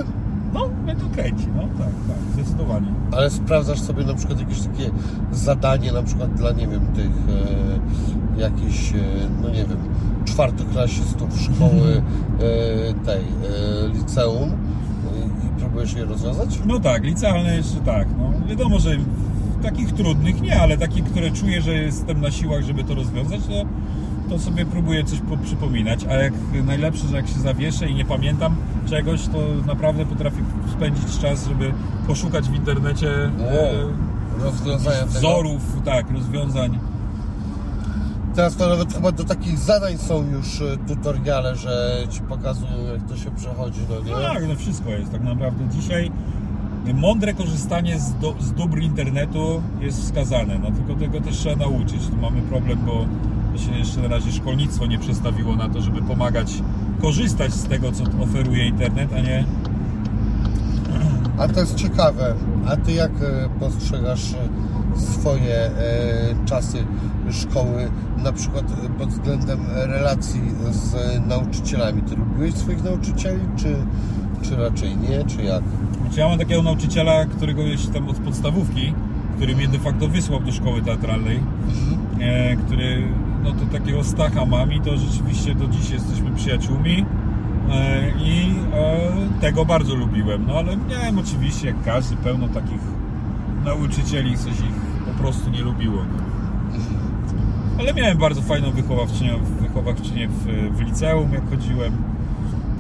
No, mnie to kręci, no tak, tak, zdecydowanie. Ale sprawdzasz sobie na przykład jakieś takie zadanie, na przykład dla, nie wiem, tych e, jakichś, e, no nie wiem, czwartoklasistów szkoły e, tej, e, liceum i próbujesz je rozwiązać? No tak, licealne jeszcze tak, no wiadomo, że takich trudnych nie, ale takich, które czuję, że jestem na siłach, żeby to rozwiązać, to, to sobie próbuję coś po- przypominać, a jak najlepsze, że jak się zawieszę i nie pamiętam czegoś, to naprawdę potrafię spędzić czas, żeby poszukać w internecie e, tego. wzorów, tak, rozwiązań. Teraz to nawet chyba do takich zadań są już e, tutoriale, że ci pokazują jak to się przechodzi, no nie? Tak, no wszystko jest tak naprawdę. Dzisiaj mądre korzystanie z, do, z dóbr internetu jest wskazane, no tylko tego też trzeba nauczyć. Tu mamy problem, bo się jeszcze na razie szkolnictwo nie przestawiło na to, żeby pomagać korzystać z tego, co oferuje internet, a nie A to jest ciekawe. A ty jak e, postrzegasz e, swoje e, czasy szkoły, na przykład pod względem relacji z nauczycielami? Ty lubiłeś swoich nauczycieli, czy, czy raczej nie, czy jak? Znaczy ja mam takiego nauczyciela, którego jeszcze tam od podstawówki, który mnie de facto wysłał do szkoły teatralnej, e, który, no to takiego Stacha mam i to rzeczywiście do dziś jesteśmy przyjaciółmi e, i e, tego bardzo lubiłem, no ale miałem oczywiście jak każdy pełno takich nauczycieli, coś ich po prostu nie lubiło. No. Ale miałem bardzo fajną wychowawczynię, wychowawczynię w, w liceum, jak chodziłem.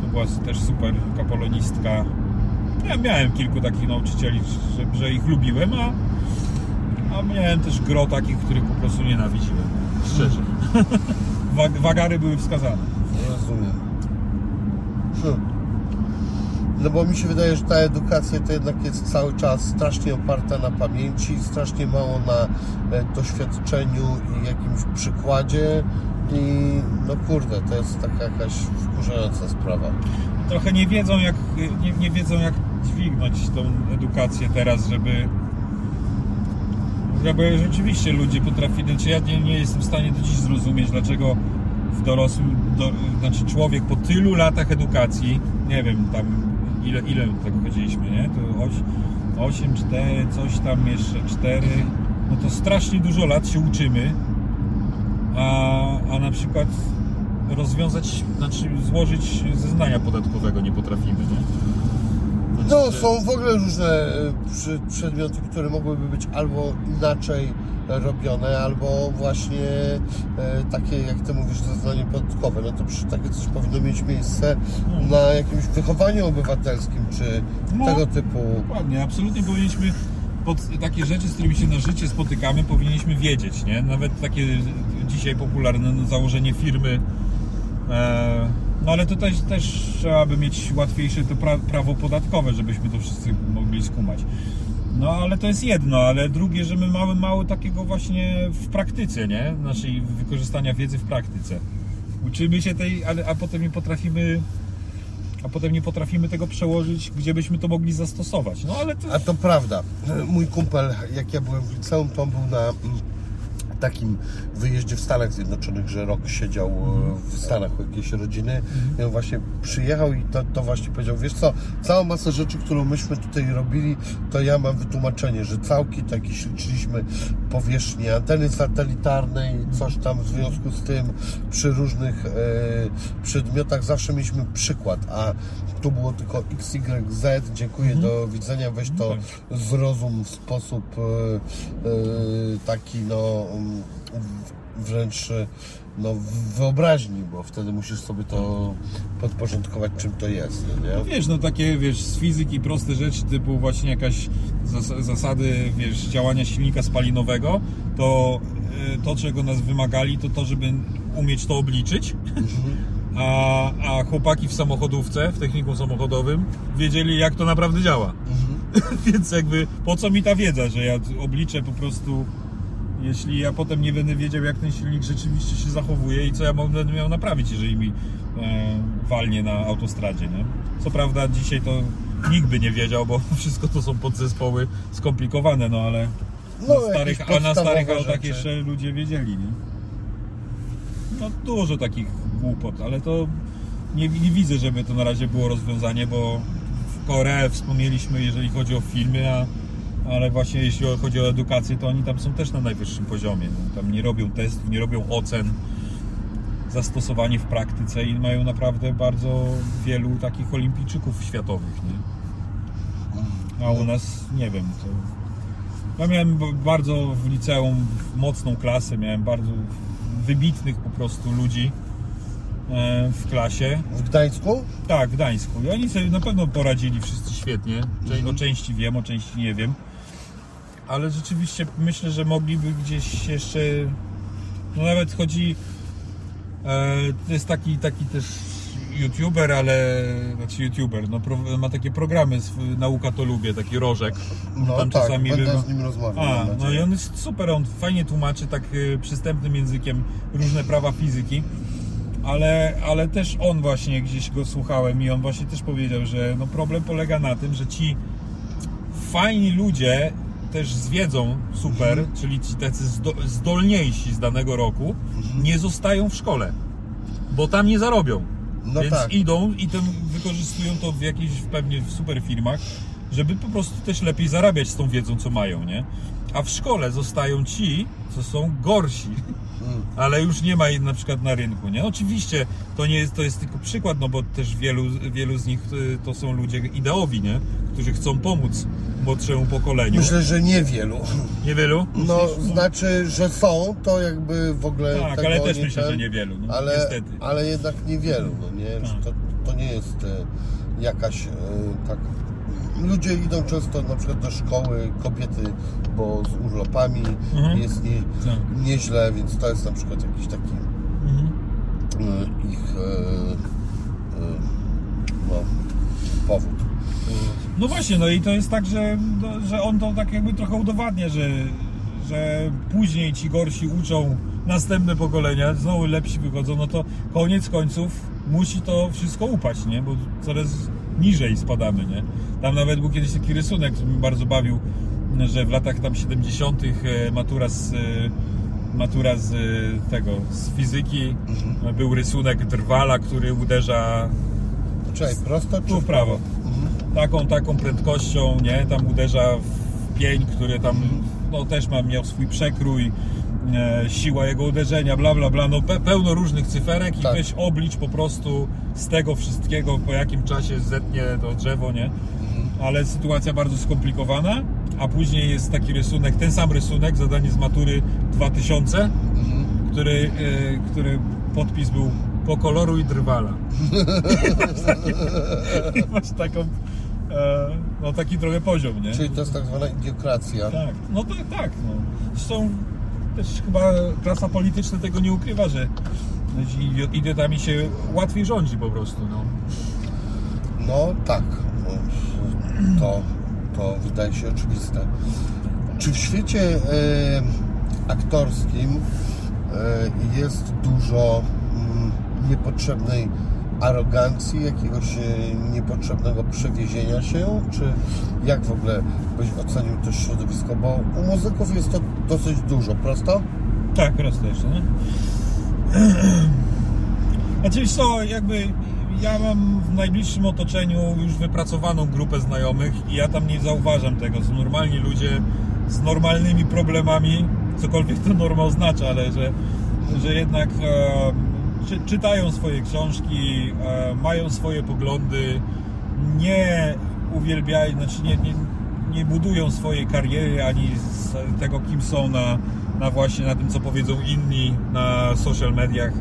To była też super kapolonistka. Ja miałem kilku takich nauczycieli, że, że ich lubiłem, a, a miałem też gro takich, których po prostu nienawidziłem. Szczerze. Wag, wagary były wskazane. Rozumiem. Hm. No bo mi się wydaje, że ta edukacja to jednak jest cały czas strasznie oparta na pamięci, strasznie mało na e, doświadczeniu i jakimś przykładzie i no kurde, to jest taka jakaś wkurzająca sprawa. Trochę nie wiedzą jak, nie, nie wiedzą jak dźwignąć tą edukację teraz, żeby żeby rzeczywiście ludzie potrafili, znaczy ja nie, nie jestem w stanie do dziś zrozumieć, dlaczego w dorosłym, do, znaczy człowiek po tylu latach edukacji, nie wiem tam ile, ile tak chodziliśmy, nie? To 8, 4, coś tam jeszcze 4, no to strasznie dużo lat się uczymy, a, a na przykład rozwiązać, znaczy złożyć zeznania podatkowego nie potrafimy, nie? No, Znaczy, są w ogóle różne e, przedmioty, które mogłyby być albo inaczej robione, albo właśnie e, takie, jak Ty mówisz, zeznanie podatkowe. No to przy, takie coś powinno mieć miejsce na jakimś wychowaniu obywatelskim, czy No. tego typu. Dokładnie, absolutnie powinniśmy pod takie rzeczy, z którymi się na życie spotykamy, powinniśmy wiedzieć, nie? Nawet takie dzisiaj popularne no, założenie firmy. E, no ale to też, trzeba by mieć łatwiejsze to pra, prawo podatkowe, żebyśmy to wszyscy mogli skumać. No ale to jest jedno, ale drugie, że my mamy mało takiego właśnie w praktyce, nie? Naszej wykorzystania wiedzy w praktyce. Uczymy się tej, ale, a potem nie potrafimy a potem nie potrafimy tego przełożyć, gdzie byśmy to mogli zastosować. No ale to A to prawda. Mój kumpel, jak ja byłem w liceum, to był na mm, takim wyjeździe w Stanach Zjednoczonych, że rok siedział e, w Stanach u jakiejś rodziny. I on właśnie przyjechał i to, to właśnie powiedział, wiesz co, całą masę rzeczy, którą myśmy tutaj robili, to ja mam wytłumaczenie, że całki takie liczyliśmy powierzchnię anteny satelitarnej, coś tam w związku z tym przy różnych e, przedmiotach zawsze mieliśmy przykład, a tu było tylko X, Y, Z, dziękuję, do widzenia, weź to zrozum w sposób e, e, taki no wręcz e, no, wyobraźni, bo wtedy musisz sobie to podporządkować, czym to jest, no nie? Wiesz, no takie, wiesz, z fizyki proste rzeczy, typu właśnie jakaś zas- zasady, wiesz, działania silnika spalinowego, to y, to, czego nas wymagali, to to, żeby umieć to obliczyć. A, a chłopaki w samochodówce, w technikum samochodowym, wiedzieli, jak to naprawdę działa. Więc jakby, po co mi ta wiedza, że ja obliczę po prostu, jeśli ja potem nie będę wiedział, jak ten silnik rzeczywiście się zachowuje i co ja będę miał naprawić, jeżeli mi e, walnie na autostradzie, nie? Co prawda dzisiaj to nikt by nie wiedział, bo wszystko to są podzespoły skomplikowane, no ale No, na starych, a na starych autach jeszcze ludzie wiedzieli, nie? No dużo takich głupot, ale to nie, nie widzę, żeby to na razie było rozwiązanie, bo w Koreę wspomnieliśmy, jeżeli chodzi o filmy, a, ale właśnie jeśli chodzi o edukację, to oni tam są też na najwyższym poziomie. No, tam nie robią testów, nie robią ocen, zastosowanie w praktyce i mają naprawdę bardzo wielu takich olimpijczyków światowych, nie? A u nas nie wiem. To... Ja miałem bardzo w liceum mocną klasę, miałem bardzo wybitnych po prostu ludzi e, w klasie. W Gdańsku? Tak, w Gdańsku. I oni sobie na pewno poradzili wszyscy świetnie. O części wiem, o części nie wiem. Ale rzeczywiście myślę, że mogliby gdzieś jeszcze. No nawet chodzi. E, to jest taki, taki też youtuber, ale. Znaczy youtuber, no, pro, ma takie programy, nauka to lubię, taki rożek. No Tam tak, czasami będę bywa- z nim rozmawiał. A, no i on jest super, on fajnie tłumaczy tak y, przystępnym językiem różne prawa fizyki, ale, ale też on właśnie gdzieś go słuchałem i on właśnie też powiedział, że no problem polega na tym, że ci fajni ludzie też z wiedzą super, Mhm. czyli ci tacy zdo- zdolniejsi z danego roku, Mhm. nie zostają w szkole, bo tam nie zarobią. No Więc tak. idą i tym wykorzystują to w jakichś pewnie w super firmach, żeby po prostu też lepiej zarabiać z tą wiedzą, co mają, nie? A w szkole zostają ci, co są gorsi. Ale już nie ma ich na przykład na rynku, nie? Oczywiście to nie jest, to jest tylko przykład, no bo też wielu, wielu z nich y, to są ludzie ideowi, nie? Którzy chcą pomóc młodszemu pokoleniu. Myślę, że niewielu. Niewielu? No, Myślisz? znaczy, że są, to jakby w ogóle. Tak, ale też myślę, ten, że niewielu, no, ale, niestety. ale jednak niewielu, no nie? Tak. To, to nie jest e, jakaś e, tak. Ludzie idą często na przykład do szkoły, kobiety, bo z urlopami Mhm. jest nie, Tak. nieźle, więc to jest na przykład jakiś taki Mhm. e, ich e, e, no, powód. No właśnie, no i to jest tak, że, no, że on to tak jakby trochę udowadnia, że, że później ci gorsi uczą następne pokolenia, znowu lepsi wychodzą, no to koniec końców musi to wszystko upaść, nie? Bo coraz niżej spadamy, nie? Tam nawet był kiedyś taki rysunek, który mnie bardzo bawił, że w latach tam 70. e, matura z e, matura z e, tego, z fizyki Mhm. był rysunek drwala, który uderza Czekaj, prosto czy w prawo. Mhm. Taką, taką prędkością, nie? Tam uderza w pień, który tam no, też ma, miał swój przekrój, siła jego uderzenia, bla bla bla. No pe, pełno różnych cyferek i Tak. weź oblicz po prostu z tego wszystkiego, po jakim czasie zetnie to drzewo, nie? Ale sytuacja bardzo skomplikowana, a później jest taki rysunek, ten sam rysunek, zadanie z matury 2000, Mhm. który, e, który podpis był pokoloruj drwala. I masz taką, e, no taki trochę poziom, nie? Czyli to jest tak zwana idiokracja. Tak, no tak, tak. No. Zresztą też chyba klasa polityczna tego nie ukrywa, że idio- idiotami się łatwiej rządzi po prostu, no. No tak, no, to, to wydaje się oczywiste. Czy w świecie e, aktorskim e, jest dużo mm, niepotrzebnej arogancji, jakiegoś e, niepotrzebnego przewiezienia się? Czy jak w ogóle byś ocenił to środowisko? Bo u muzyków jest to dosyć dużo, prosto? Tak, prosto jeszcze, no. Znaczy co, jakby ja mam w najbliższym otoczeniu już wypracowaną grupę znajomych i ja tam nie zauważam tego. Są normalni ludzie z normalnymi problemami, cokolwiek to norma oznacza, ale że, że jednak czy, czytają swoje książki, e, mają swoje poglądy, nie uwielbiają, znaczy nie, nie, nie budują swojej kariery ani z tego, kim są na, na właśnie na tym, co powiedzą inni na social mediach.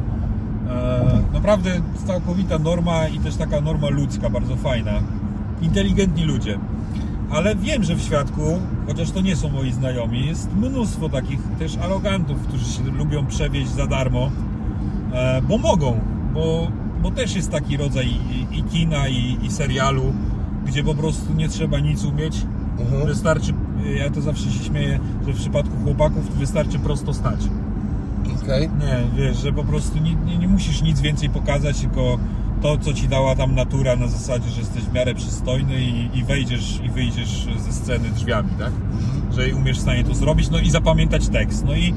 E, naprawdę całkowita norma i też taka norma ludzka, bardzo fajna. Inteligentni ludzie. Ale wiem, że w świadku, chociaż to nie są moi znajomi, jest mnóstwo takich też arogantów, którzy się lubią przewieźć za darmo, bo mogą, bo, bo też jest taki rodzaj i, i kina, i, i serialu, gdzie po prostu nie trzeba nic umieć. Mhm. Wystarczy, ja to zawsze się śmieję, że w przypadku chłopaków wystarczy prosto stać. Okej. Nie, wiesz, że po prostu nie, nie, nie musisz nic więcej pokazać, tylko to, co ci dała tam natura na zasadzie, że jesteś w miarę przystojny i, i wejdziesz i wyjdziesz ze sceny drzwiami, tak? Że umiesz w stanie to zrobić, no i zapamiętać tekst. No i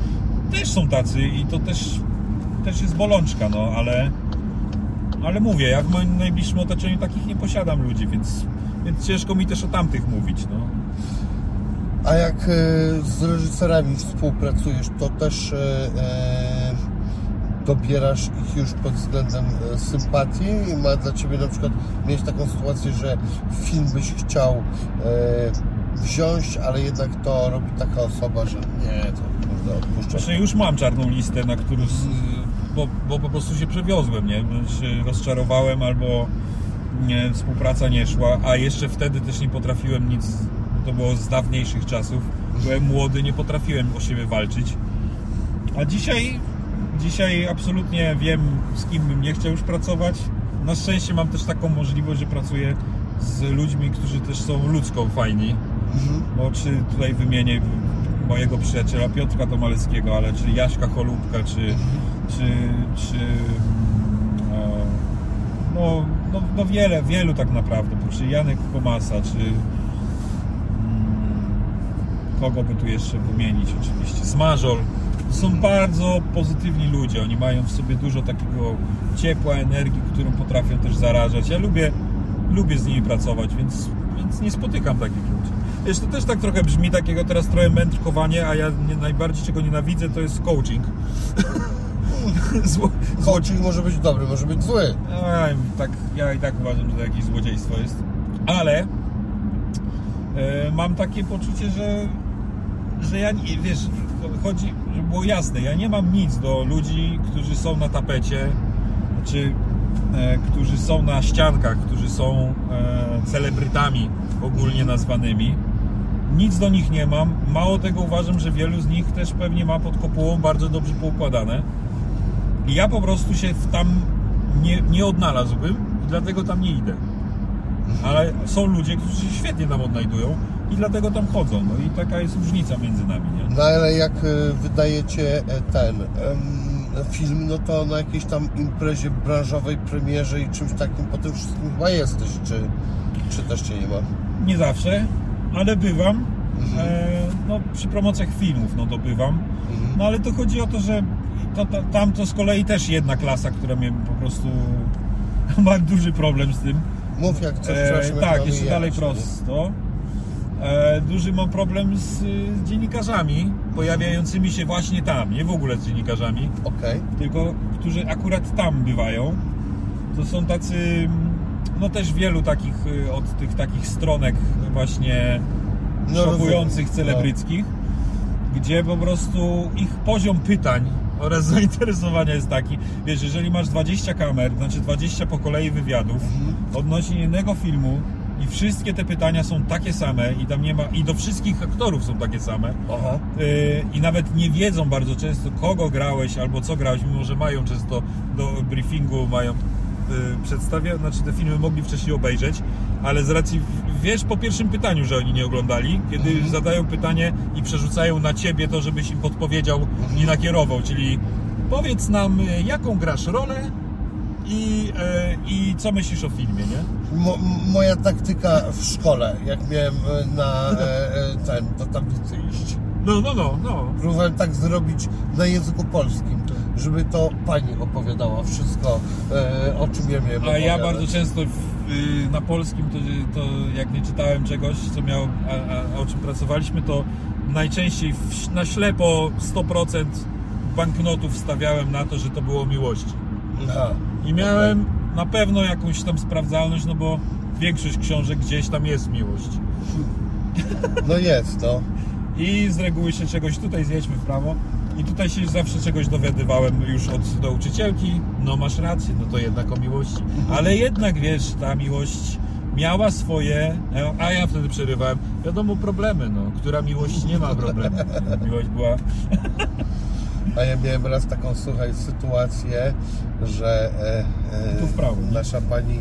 też są tacy i to też, też jest bolączka, no ale ale mówię, ja w moim najbliższym otoczeniu takich nie posiadam ludzi, więc, więc ciężko mi też o tamtych mówić, no. A jak e, z reżyserami współpracujesz, to też e, e, dobierasz ich już pod względem sympatii i ma dla Ciebie na przykład mieć taką sytuację, że film byś chciał wziąć, ale jednak to robi taka osoba, że nie, to kurde, odpuszczam. Znaczy już mam czarną listę, na którą, bo, bo po prostu się przewiozłem, nie? Się rozczarowałem albo nie, współpraca nie szła, a jeszcze wtedy też nie potrafiłem nic, to było z dawniejszych czasów, byłem młody, nie potrafiłem o siebie walczyć. A dzisiaj, dzisiaj absolutnie wiem, z kim bym nie chciał już pracować. Na szczęście mam też taką możliwość, że pracuję z ludźmi, którzy też są ludzko fajni. Mhm. Bo czy tutaj wymienię mojego przyjaciela Piotra Tomaleckiego, ale czy Jaśka Cholubka, czy, czy, czy no, no, no wiele, wielu tak naprawdę, czy Janek Komasa, czy kogo by tu jeszcze wymienić oczywiście, Smażol. Są bardzo pozytywni ludzie, oni mają w sobie dużo takiego ciepła, energii, którą potrafią też zarażać. Ja lubię, lubię z nimi pracować, więc, więc nie spotykam takich ludzi. To też tak trochę brzmi, takiego teraz trochę mędrkowanie, a ja nie, najbardziej czego nienawidzę to jest coaching. Zło, Coaching może być dobry, może być zły. Ej, tak, ja i tak uważam, że to jakieś złodziejstwo jest. Ale e, mam takie poczucie, że, że ja nie, wiesz, chodzi, żeby było jasne, ja nie mam nic do ludzi, którzy są na tapecie, czy e, którzy są na ściankach, którzy są e, celebrytami ogólnie nazwanymi. Nic do nich nie mam. Mało tego uważam, że wielu z nich też pewnie ma pod kopułą bardzo dobrze poukładane. I ja po prostu się tam nie, nie odnalazłbym i dlatego tam nie idę. Ale są ludzie, którzy się świetnie tam odnajdują i dlatego tam chodzą. No i taka jest różnica między nami, nie? No ale jak e, wydajecie e, ten film, no to na jakiejś tam imprezie branżowej, premierze i czymś takim po tym wszystkim chyba jesteś, czy, czy też Cię nie ma? Nie zawsze, ale bywam. E, no, przy promocjach filmów, no to bywam. No ale to chodzi o to, że to, to, tam to z kolei też jedna klasa, która mnie po prostu mam duży problem z tym. Mów jak coś, E, tak, jeszcze dalej prosto. E, duży mam problem z, z dziennikarzami pojawiającymi się właśnie tam, nie w ogóle z dziennikarzami, Okej. tylko którzy akurat tam bywają. To są tacy, no też wielu takich y, od tych takich stronek właśnie No, szokujących, celebryckich, gdzie po prostu ich poziom pytań oraz zainteresowania jest taki, wiesz, jeżeli masz 20 kamer, znaczy 20 po kolei wywiadów Mhm. odnośnie jednego filmu i wszystkie te pytania są takie same i tam nie ma, i do wszystkich aktorów są takie same. Yy, i nawet nie wiedzą bardzo często kogo grałeś albo co grałeś, mimo że mają często do briefingu mają przedstawia, znaczy te filmy mogli wcześniej obejrzeć, ale z racji wiesz po pierwszym pytaniu, że oni nie oglądali, kiedy Mhm. zadają pytanie i przerzucają na ciebie to, żebyś im podpowiedział i nakierował, czyli powiedz nam yy, jaką grasz rolę i, yy, i co myślisz o filmie, nie? Mo, moja taktyka w szkole, jak miałem na e, e, ten, do tablicy iść. No, no, no, no. Próbowałem tak zrobić na języku polskim, żeby to pani opowiadała wszystko, e, o czym ja miałem A ja opowiadać. bardzo często w, y, na polskim, to, to jak nie czytałem czegoś, co miało, a, a, o czym pracowaliśmy, to najczęściej w, na ślepo 100% banknotów stawiałem na to, że to było miłości. Aha. I miałem na pewno jakąś tam sprawdzalność, no bo większość książek gdzieś tam jest miłość. No jest, no. I z reguły się czegoś tutaj zjedźmy w prawo. I tutaj się zawsze czegoś dowiadywałem już od nauczycielki. No masz rację, no to jednak o miłości. Ale jednak wiesz, ta miłość miała swoje, a ja wtedy przerywałem. Wiadomo, problemy, no. Która miłość nie ma problemu. Miłość była. A ja miałem raz taką, słuchaj, sytuację, że e, e, Tu w prawo, nie? nasza pani,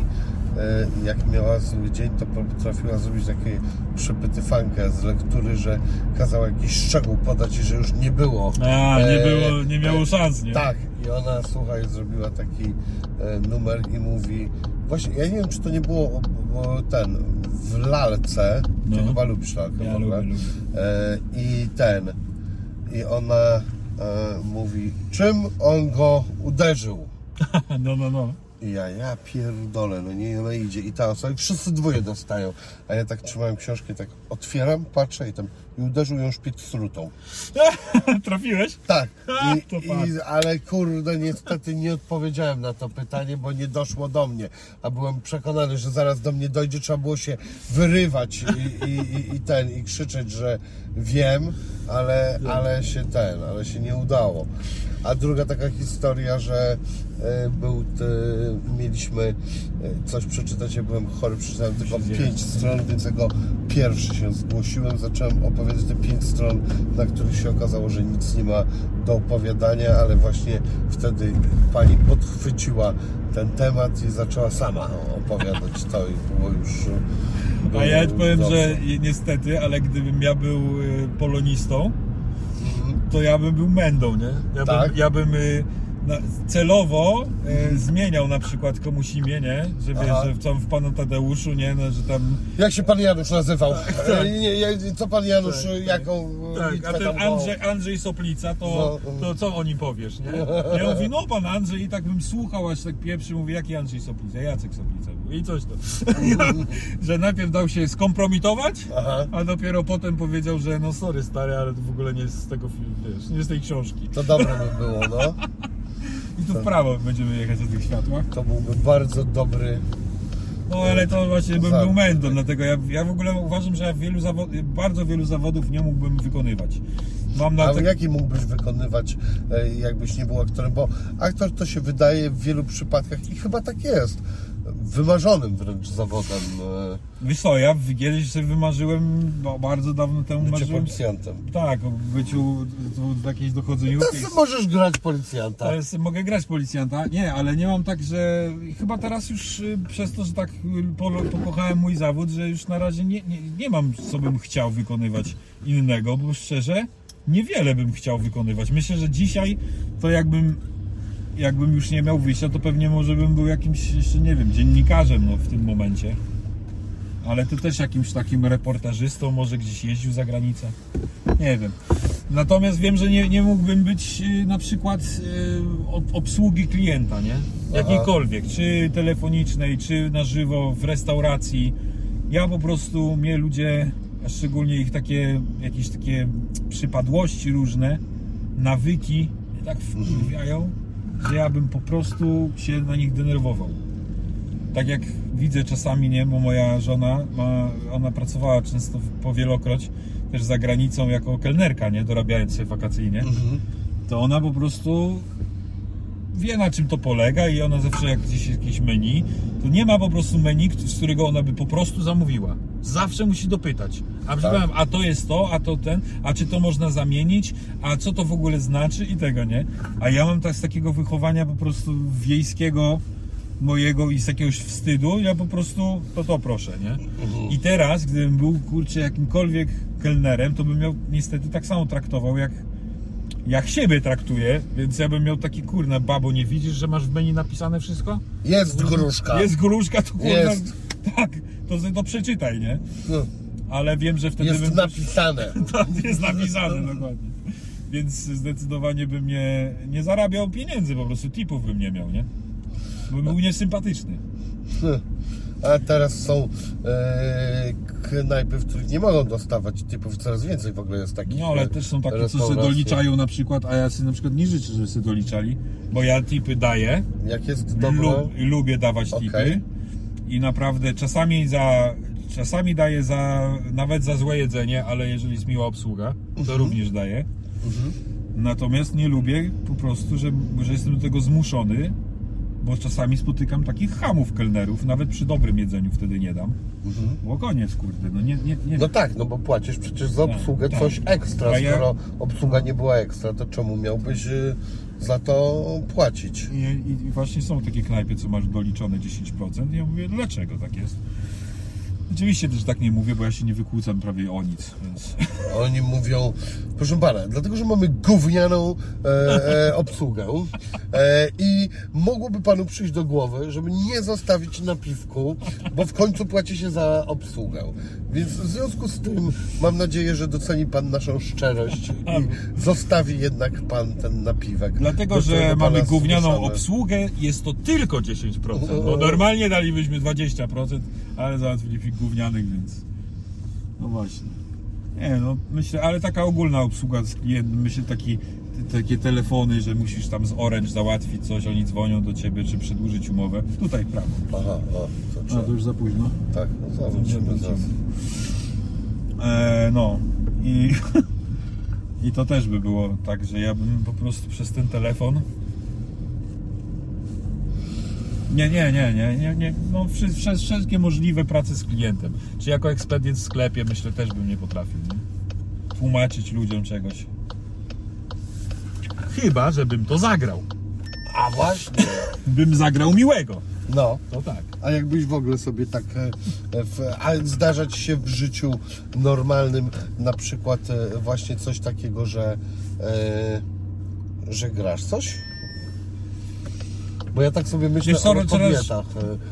jak miała zły dzień, to potrafiła zrobić takie przepytyfankę z lektury, że kazała jakiś szczegół podać i że już nie było. A, nie e, było, nie miało szans, nie? Tak, i ona, słuchaj, zrobiła taki e, numer i mówi, właśnie, ja nie wiem, czy to nie było ten, w lalce, No. ty chyba lubisz lalkę Ja w ogóle. lubię, lubię. E, I ten, i ona e, mówi, czym on go uderzył? No, no, no. Ja, ja pierdolę, no nie, ona idzie i ta osoba, i wszyscy dwoje dostają. A ja tak trzymałem książkę, tak otwieram, patrzę i tam, i uderzył ją szpic strutą. Trafiłeś? Tak, I, i, ale kurde, niestety nie odpowiedziałem na to pytanie, bo nie doszło do mnie. A byłem przekonany, że zaraz do mnie dojdzie, trzeba było się wyrywać i, i, i, i ten, i krzyczeć, że wiem, ale, ale się ten, ale się nie udało. A druga taka historia, że e, był, t, mieliśmy e, coś przeczytać, ja byłem chory, przeczytałem tylko pięć stron, więc jako pierwszy się zgłosiłem, zacząłem opowiadać te pięć stron, na których się okazało, że nic nie ma do opowiadania, ale właśnie wtedy pani podchwyciła ten temat i zaczęła sama opowiadać to i było już... A ja było powiem, dobrze. że niestety, ale gdybym ja był polonistą. To ja bym był mędą, nie? Ja Tak? bym, ja bym y, celowo y, zmieniał na przykład komuś imię, nie? Że wiesz, Aha. że w, tam w panu Tadeuszu, nie? No, że tam... Jak się pan Janusz nazywał? E, nie, nie, co pan Janusz, Tak, tak. jaką Tak, bitwę a ten? Andrzej, Andrzej Soplica, to, No. to co o nim powiesz, nie? Ja mówię, no pan Andrzej i tak bym słuchał, aż tak pieprzy, mówię, jaki Andrzej Soplica? Jacek Soplica. I coś to. że najpierw dał się skompromitować, Aha. a dopiero potem powiedział, że no sorry stary, ale to w ogóle nie jest z tego filmu, wiesz, nie z tej książki. To dobre by było, no. I tu w prawo będziemy jechać na tych światłach. To byłby bardzo dobry... No ale to właśnie bym był mędą, dlatego ja, ja w ogóle uważam, że ja wielu zawo- bardzo wielu zawodów nie mógłbym wykonywać. Mam na A tak... jaki mógłbyś wykonywać, e, jakbyś nie był aktorem? Bo aktor to się wydaje w wielu przypadkach i chyba tak jest. Wymarzonym wręcz zawodem e, Wiesz co, ja kiedyś sobie wymarzyłem, bo bardzo dawno temu bycie marzyłem... policjantem. Tak, o byciu w jakiejś dochodzeniówki. To możesz grać policjanta. Jest, mogę grać policjanta. Nie, ale nie mam tak, że chyba teraz już y, przez to, że tak y, po, pokochałem mój zawód, że już na razie nie, nie, nie mam co bym chciał wykonywać innego, bo szczerze niewiele bym chciał wykonywać. Myślę, że dzisiaj to jakbym jakbym już nie miał wyjścia, to pewnie może bym był jakimś jeszcze nie wiem, dziennikarzem no, w tym momencie. Ale ty też jakimś takim reportażystą, może gdzieś jeździł za granicę. Nie wiem. Natomiast wiem, że nie, nie mógłbym być y, na przykład y, ob- obsługi klienta, nie? Jakiejkolwiek, czy telefonicznej, czy na żywo, w restauracji. Ja po prostu, mnie ludzie, a szczególnie ich takie, jakieś takie przypadłości różne, nawyki, tak wkurwiają, że ja bym po prostu się na nich denerwował. Tak jak widzę czasami, nie, bo moja żona, ma, ona pracowała często powielokroć też za granicą jako kelnerka, nie, dorabiając się wakacyjnie, Mhm. to ona po prostu wie na czym to polega i ona zawsze jak gdzieś jest jakieś menu, to nie ma po prostu menu, z którego ona by po prostu zamówiła. Zawsze musi dopytać. A tak. a to jest to, a to ten, a czy to można zamienić, a co to w ogóle znaczy i tego, nie? A ja mam tak z takiego wychowania po prostu wiejskiego mojego i z jakiegoś wstydu, ja po prostu to to proszę, nie? I teraz, gdybym był, kurczę, jakimkolwiek kelnerem, to bym miał niestety tak samo traktował, jak jak siebie traktuję, więc ja bym miał taki kurna, babo, nie widzisz, że masz w menu napisane wszystko? Jest gruszka. Jest gruszka, to kurna, Jest. tak, to, to przeczytaj, nie? No. ale wiem, że wtedy Jest bym... napisane. Tak, jest napisane dokładnie. Więc zdecydowanie bym nie, nie zarabiał pieniędzy, po prostu tipów bym nie miał, nie? Bo był niesympatyczny. A teraz są e, knajpy, w których nie mogą dostawać typów, coraz więcej w ogóle jest takich. No ale e, też są takie, co restauracji. doliczają na przykład, a ja sobie na przykład nie życzę, żeby sobie doliczali, bo ja tipy daję, Jak jest dobre, lub, lubię dawać Okej. tipy i naprawdę czasami za, czasami daję za, nawet za złe jedzenie, ale jeżeli jest miła obsługa, to Mhm. również daję. Natomiast nie lubię po prostu, że, że jestem do tego zmuszony, bo czasami spotykam takich hamów kelnerów, nawet przy dobrym jedzeniu wtedy nie dam. Bo koniec, kurde, no nie, nie, nie. no tak, no bo płacisz przecież za Tak, obsługę tak. coś ekstra. A ja- Skoro obsługa nie była ekstra, to czemu miałbyś e, za to płacić? I, i, I właśnie są takie knajpy, co masz doliczone 10%. I ja mówię, dlaczego tak jest? Oczywiście też tak nie mówię, bo ja się nie wykłócam prawie o nic, więc... Oni mówią, proszę pana, dlatego, że mamy gównianą e, e, obsługę e, i mogłoby panu przyjść do głowy, żeby nie zostawić napiwku, bo w końcu płaci się za obsługę. Więc w związku z tym mam nadzieję, że doceni pan naszą szczerość i zostawi jednak pan ten napiwek. Dlatego, że mamy gównianą obsługę, jest to tylko 10%, bo normalnie dalibyśmy 20%, ale załatwili gównianych, więc... No właśnie. Nie no, myślę, ale taka ogólna obsługa z klientem, myślę taki, takie telefony, że musisz tam z Orange załatwić coś, oni dzwonią do ciebie, czy przedłużyć umowę. Tutaj prawo. Aha, o, to A trzeba. to już za późno. Tak, no zawrócimy zaraz. E, no i, i to też by było tak, że ja bym po prostu przez ten telefon. Nie, nie, nie, nie, nie, nie. No, przez, przez wszystkie możliwe prace z klientem. Czy jako ekspedient w sklepie, myślę, też bym nie potrafił. Nie? Tłumaczyć ludziom czegoś. Chyba, żebym to zagrał. A właśnie. Bym zagrał miłego. No. To tak. A jakbyś w ogóle sobie tak, e, w, a zdarza ci się w życiu normalnym na przykład e, właśnie coś takiego, że, e, że grasz coś? Bo ja tak sobie myślę Wiesz o coraz- kobietach,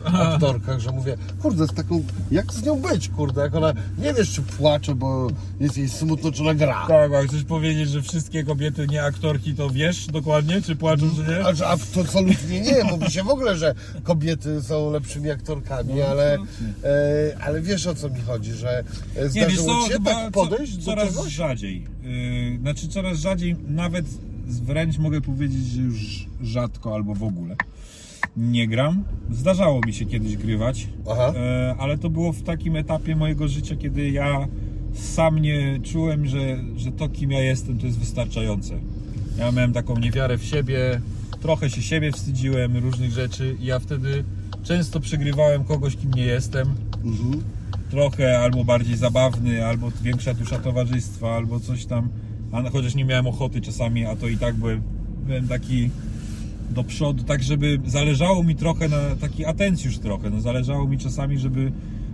e, aktorkach, że mówię, kurde, z taką, jak z nią być, kurde, jak ona, nie wiesz, czy płacze, bo jest jej smutno, czy ona gra. Tak, a chcesz powiedzieć, że wszystkie kobiety nie aktorki to wiesz dokładnie, czy płaczą, czy nie? A, a absolutnie nie, mówi się w ogóle, że kobiety są lepszymi aktorkami, No, ale, e, ale wiesz o co mi chodzi, że e, Nie, wiesz zdarzyło co, się tak podejść co, do coraz czegoś? rzadziej. Yy, znaczy coraz rzadziej, nawet wręcz mogę powiedzieć, że już rzadko albo w ogóle nie gram. Zdarzało mi się kiedyś grywać, e, ale to było w takim etapie mojego życia, kiedy ja sam nie czułem, że, że to kim ja jestem to jest wystarczające. Ja miałem taką niewiarę w siebie, trochę się siebie wstydziłem, różnych rzeczy i ja wtedy często przegrywałem kogoś, kim nie jestem Mhm. trochę albo bardziej zabawny, albo większa dusza towarzystwa, albo coś tam. A chociaż nie miałem ochoty czasami, a to i tak byłem, byłem taki do przodu, tak żeby zależało mi trochę na taki atencjusz trochę, no zależało mi czasami, żeby,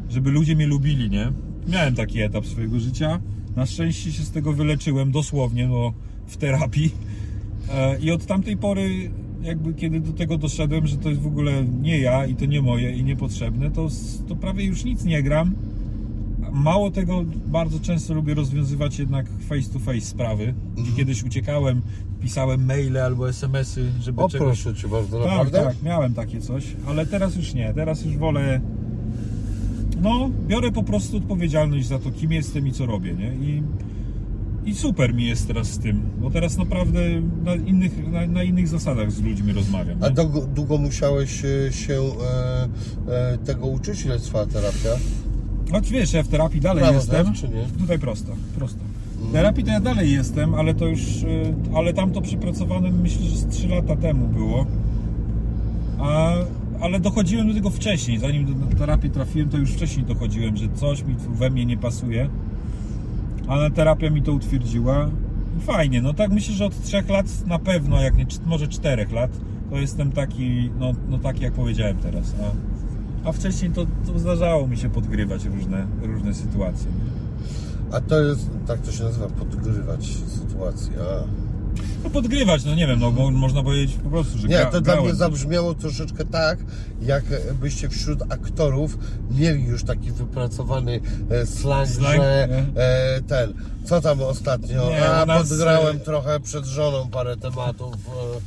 żeby ludzie mnie lubili, nie? Miałem taki etap swojego życia. Na szczęście się z tego wyleczyłem dosłownie, no w terapii. E, I od tamtej pory, jakby kiedy do tego doszedłem, że to jest w ogóle nie ja i to nie moje i niepotrzebne, to, to prawie już nic nie gram. Mało tego, bardzo często lubię rozwiązywać jednak face to face sprawy. I kiedyś uciekałem, pisałem maile albo smsy, żeby O czegoś proszę Cię bardzo, tak, naprawdę? tak, miałem takie coś, ale teraz już nie. Teraz już wolę. No, biorę po prostu odpowiedzialność za to, kim jestem i co robię, nie? I, i super mi jest teraz z tym, bo teraz naprawdę na innych, na, na innych zasadach z ludźmi rozmawiam. A Nie? długo, długo musiałeś e, się e, e, tego uczyć? Trwała terapia? No wiesz, ja w terapii dalej Prawo, jestem. tak, czy nie? Tutaj prosto, prosto. W terapii to ja dalej jestem, ale to już, y, ale tam to przepracowane myślę, że z 3 lata temu było. A, ale dochodziłem do tego wcześniej, zanim do do terapii trafiłem, to już wcześniej dochodziłem, że coś mi tu we mnie nie pasuje. Ale terapia mi to utwierdziła. Fajnie, no tak myślę, że od 3 lat na pewno, jak nie, może 4 lat, to jestem taki, no, no taki jak powiedziałem teraz. A, a wcześniej to, to zdarzało mi się podgrywać różne, różne sytuacje. nie? A to jest, tak to się nazywa, podgrywać sytuację. A. No podgrywać, no nie wiem, no bo można powiedzieć po prostu, że Nie, gra, to dla mnie zabrzmiało troszeczkę tak, jakbyście wśród aktorów mieli już taki wypracowany e, slang, Slang, że nie? e, ten, co tam ostatnio? Nie, A, u nas, podgrałem e, trochę przed żoną parę tematów.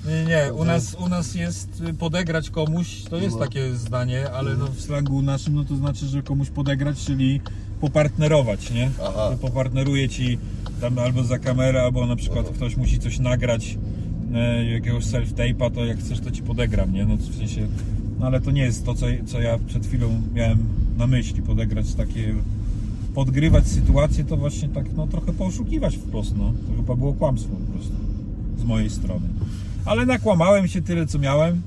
E, Nie, nie, u nas, u nas jest y, podegrać komuś, to jest No. takie zdanie, ale no w slangu naszym no to znaczy, że komuś podegrać, czyli popartnerować, nie? Aha. Że popartneruje ci tam albo za kamerę, albo na przykład ktoś musi coś nagrać, e, jakiegoś self-tape'a, to jak chcesz to ci podegram, nie? No w sensie, no ale to nie jest to, co, co ja przed chwilą miałem na myśli, podegrać takie, podgrywać sytuację, to właśnie tak, no trochę poszukiwać wprost, no. To chyba było kłamstwo po prostu z mojej strony. Ale nakłamałem się tyle, co miałem.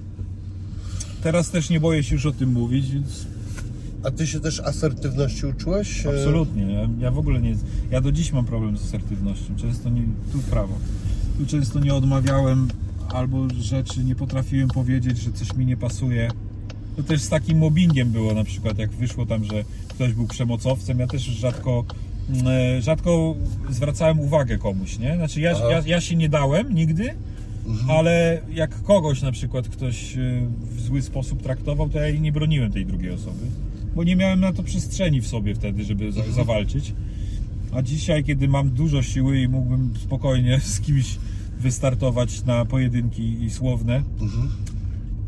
Teraz też nie boję się już o tym mówić, więc A ty się też asertywności uczyłeś? E, absolutnie. Ja, ja w ogóle nie. Ja do dziś mam problem z asertywnością. Często nie. Tu prawo. Tu często nie odmawiałem albo rzeczy nie potrafiłem powiedzieć, że coś mi nie pasuje. To też z takim mobbingiem było na przykład, jak wyszło tam, że ktoś był przemocowcem. Ja też rzadko. mm, e, Rzadko zwracałem uwagę komuś, nie? Znaczy ja, ja, ja się nie dałem nigdy, ale jak kogoś na przykład ktoś y, w zły sposób traktował, to ja nie broniłem tej drugiej osoby, bo nie miałem na to przestrzeni w sobie wtedy, żeby za, zawalczyć. A dzisiaj, kiedy mam dużo siły i mógłbym spokojnie z kimś wystartować na pojedynki i słowne, Mhm.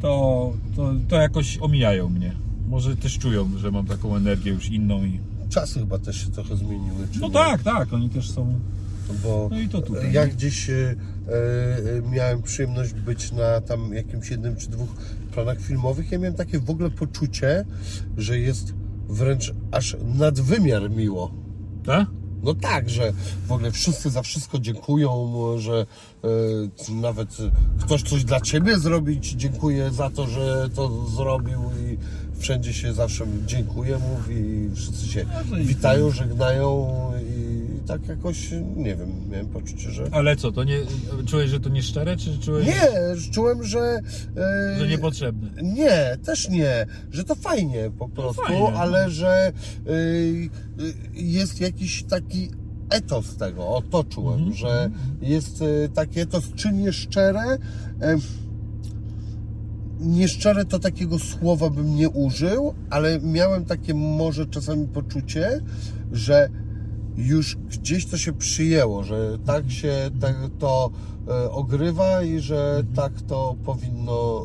to, to, to jakoś omijają mnie. Może też czują, że mam taką energię już inną i... Czasy chyba też się trochę zmieniły. No nie? tak, tak, oni też są... Bo No i to tutaj. Ja gdzieś e, e, miałem przyjemność być na tam jakimś jednym czy dwóch planach filmowych. Ja miałem takie w ogóle poczucie, że jest wręcz aż nadwymiar miło. Tak? No tak, że w ogóle wszyscy za wszystko dziękują, że e, nawet ktoś coś dla ciebie zrobić, dziękuję za to, że to zrobił i wszędzie się zawsze dziękuję, mówi i wszyscy się No witają, żegnają i tak jakoś, nie wiem, miałem poczucie, że... Ale co, to nie... Czułeś, że to nieszczere, czy czułeś, Nie, czułem, że... e, że niepotrzebne? nie, też nie, że to fajnie po prostu, fajnie, no. ale że y, y, jest jakiś taki etos tego, o to czułem, Mhm, że jest y, taki etos, czy nieszczere, y, nieszczere to takiego słowa bym nie użył, ale miałem takie może czasami poczucie, że już gdzieś to się przyjęło, że tak się tak to e, ogrywa i że tak to powinno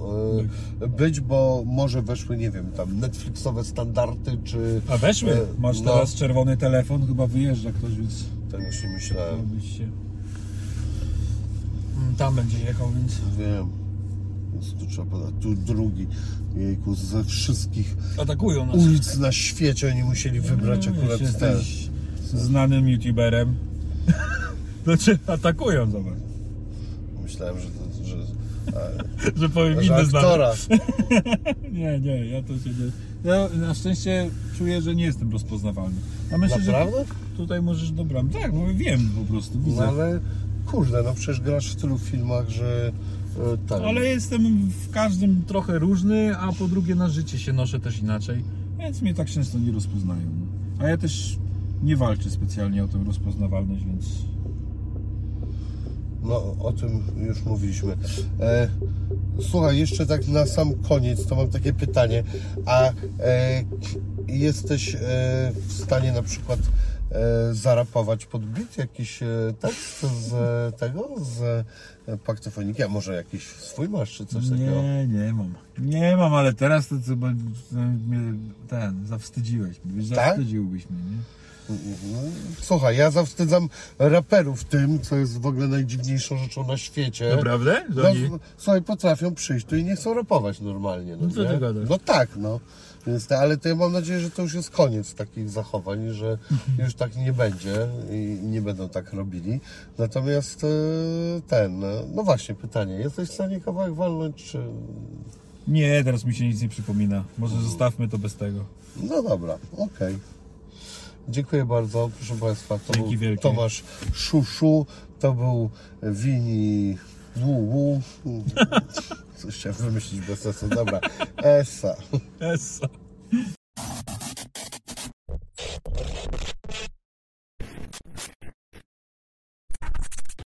e, być, bo może weszły, nie wiem, tam Netflixowe standardy, czy... A weszły? E, Masz no. teraz czerwony telefon, chyba wyjeżdża ktoś, więc Tak właśnie myślałem. Mm, Tam będzie jechał, więc... wiem. Więc tu trzeba podać, tu drugi, jejku, ze wszystkich Atakują nas. ulic na świecie oni musieli wybrać No, akurat ten. jesteś znanym youtuberem. Znaczy, atakują, zobacz. Myślałem, że to, że, a, Że powiem że aktora. Nie, nie, ja to się nie... Ja na szczęście czuję, że nie jestem rozpoznawalny. A myślę, Naprawdę? że tutaj możesz, dobra, tak, bo wiem po prostu, No widzę. ale kurde, no przecież grasz w tylu filmach, że e, tak. Ale jestem w każdym trochę różny, a po drugie na życie się noszę też inaczej, więc mnie tak często nie rozpoznają. no. A ja też nie walczę specjalnie o tę rozpoznawalność, więc No, o tym już mówiliśmy. E, słuchaj, jeszcze tak na sam koniec to mam takie pytanie. A e, jesteś e, w stanie na przykład e, zarapować pod beat jakiś e, tekst z e, tego, z paktofoniki? A może jakiś swój masz, czy coś takiego? nie, nie mam. Nie mam, ale teraz to, mnie ten, zawstydziłeś. mnie, Tak? Zawstydziłbyś mnie, nie? Słuchaj, ja zawstydzam raperów tym, co jest w ogóle najdziwniejszą rzeczą na świecie. Naprawdę? No, oni- słuchaj, potrafią przyjść tu i nie chcą rapować normalnie. No, No no tak, no. Więc, ale to ja mam nadzieję, że to już jest koniec takich zachowań, że już tak nie będzie i nie będą tak robili. Natomiast e, ten, no, no właśnie, pytanie, jesteś w stanie kawałek walnąć, czy... Nie, teraz mi się nic nie przypomina. Może zostawmy to bez tego. No dobra, okej. Dziękuję bardzo, proszę Państwa. To Dzięki był wielkie. Tomasz Szuszu, to był Wini Wu Coś chciałem wymyślić bez sensu. Dobra, Essa. Essa.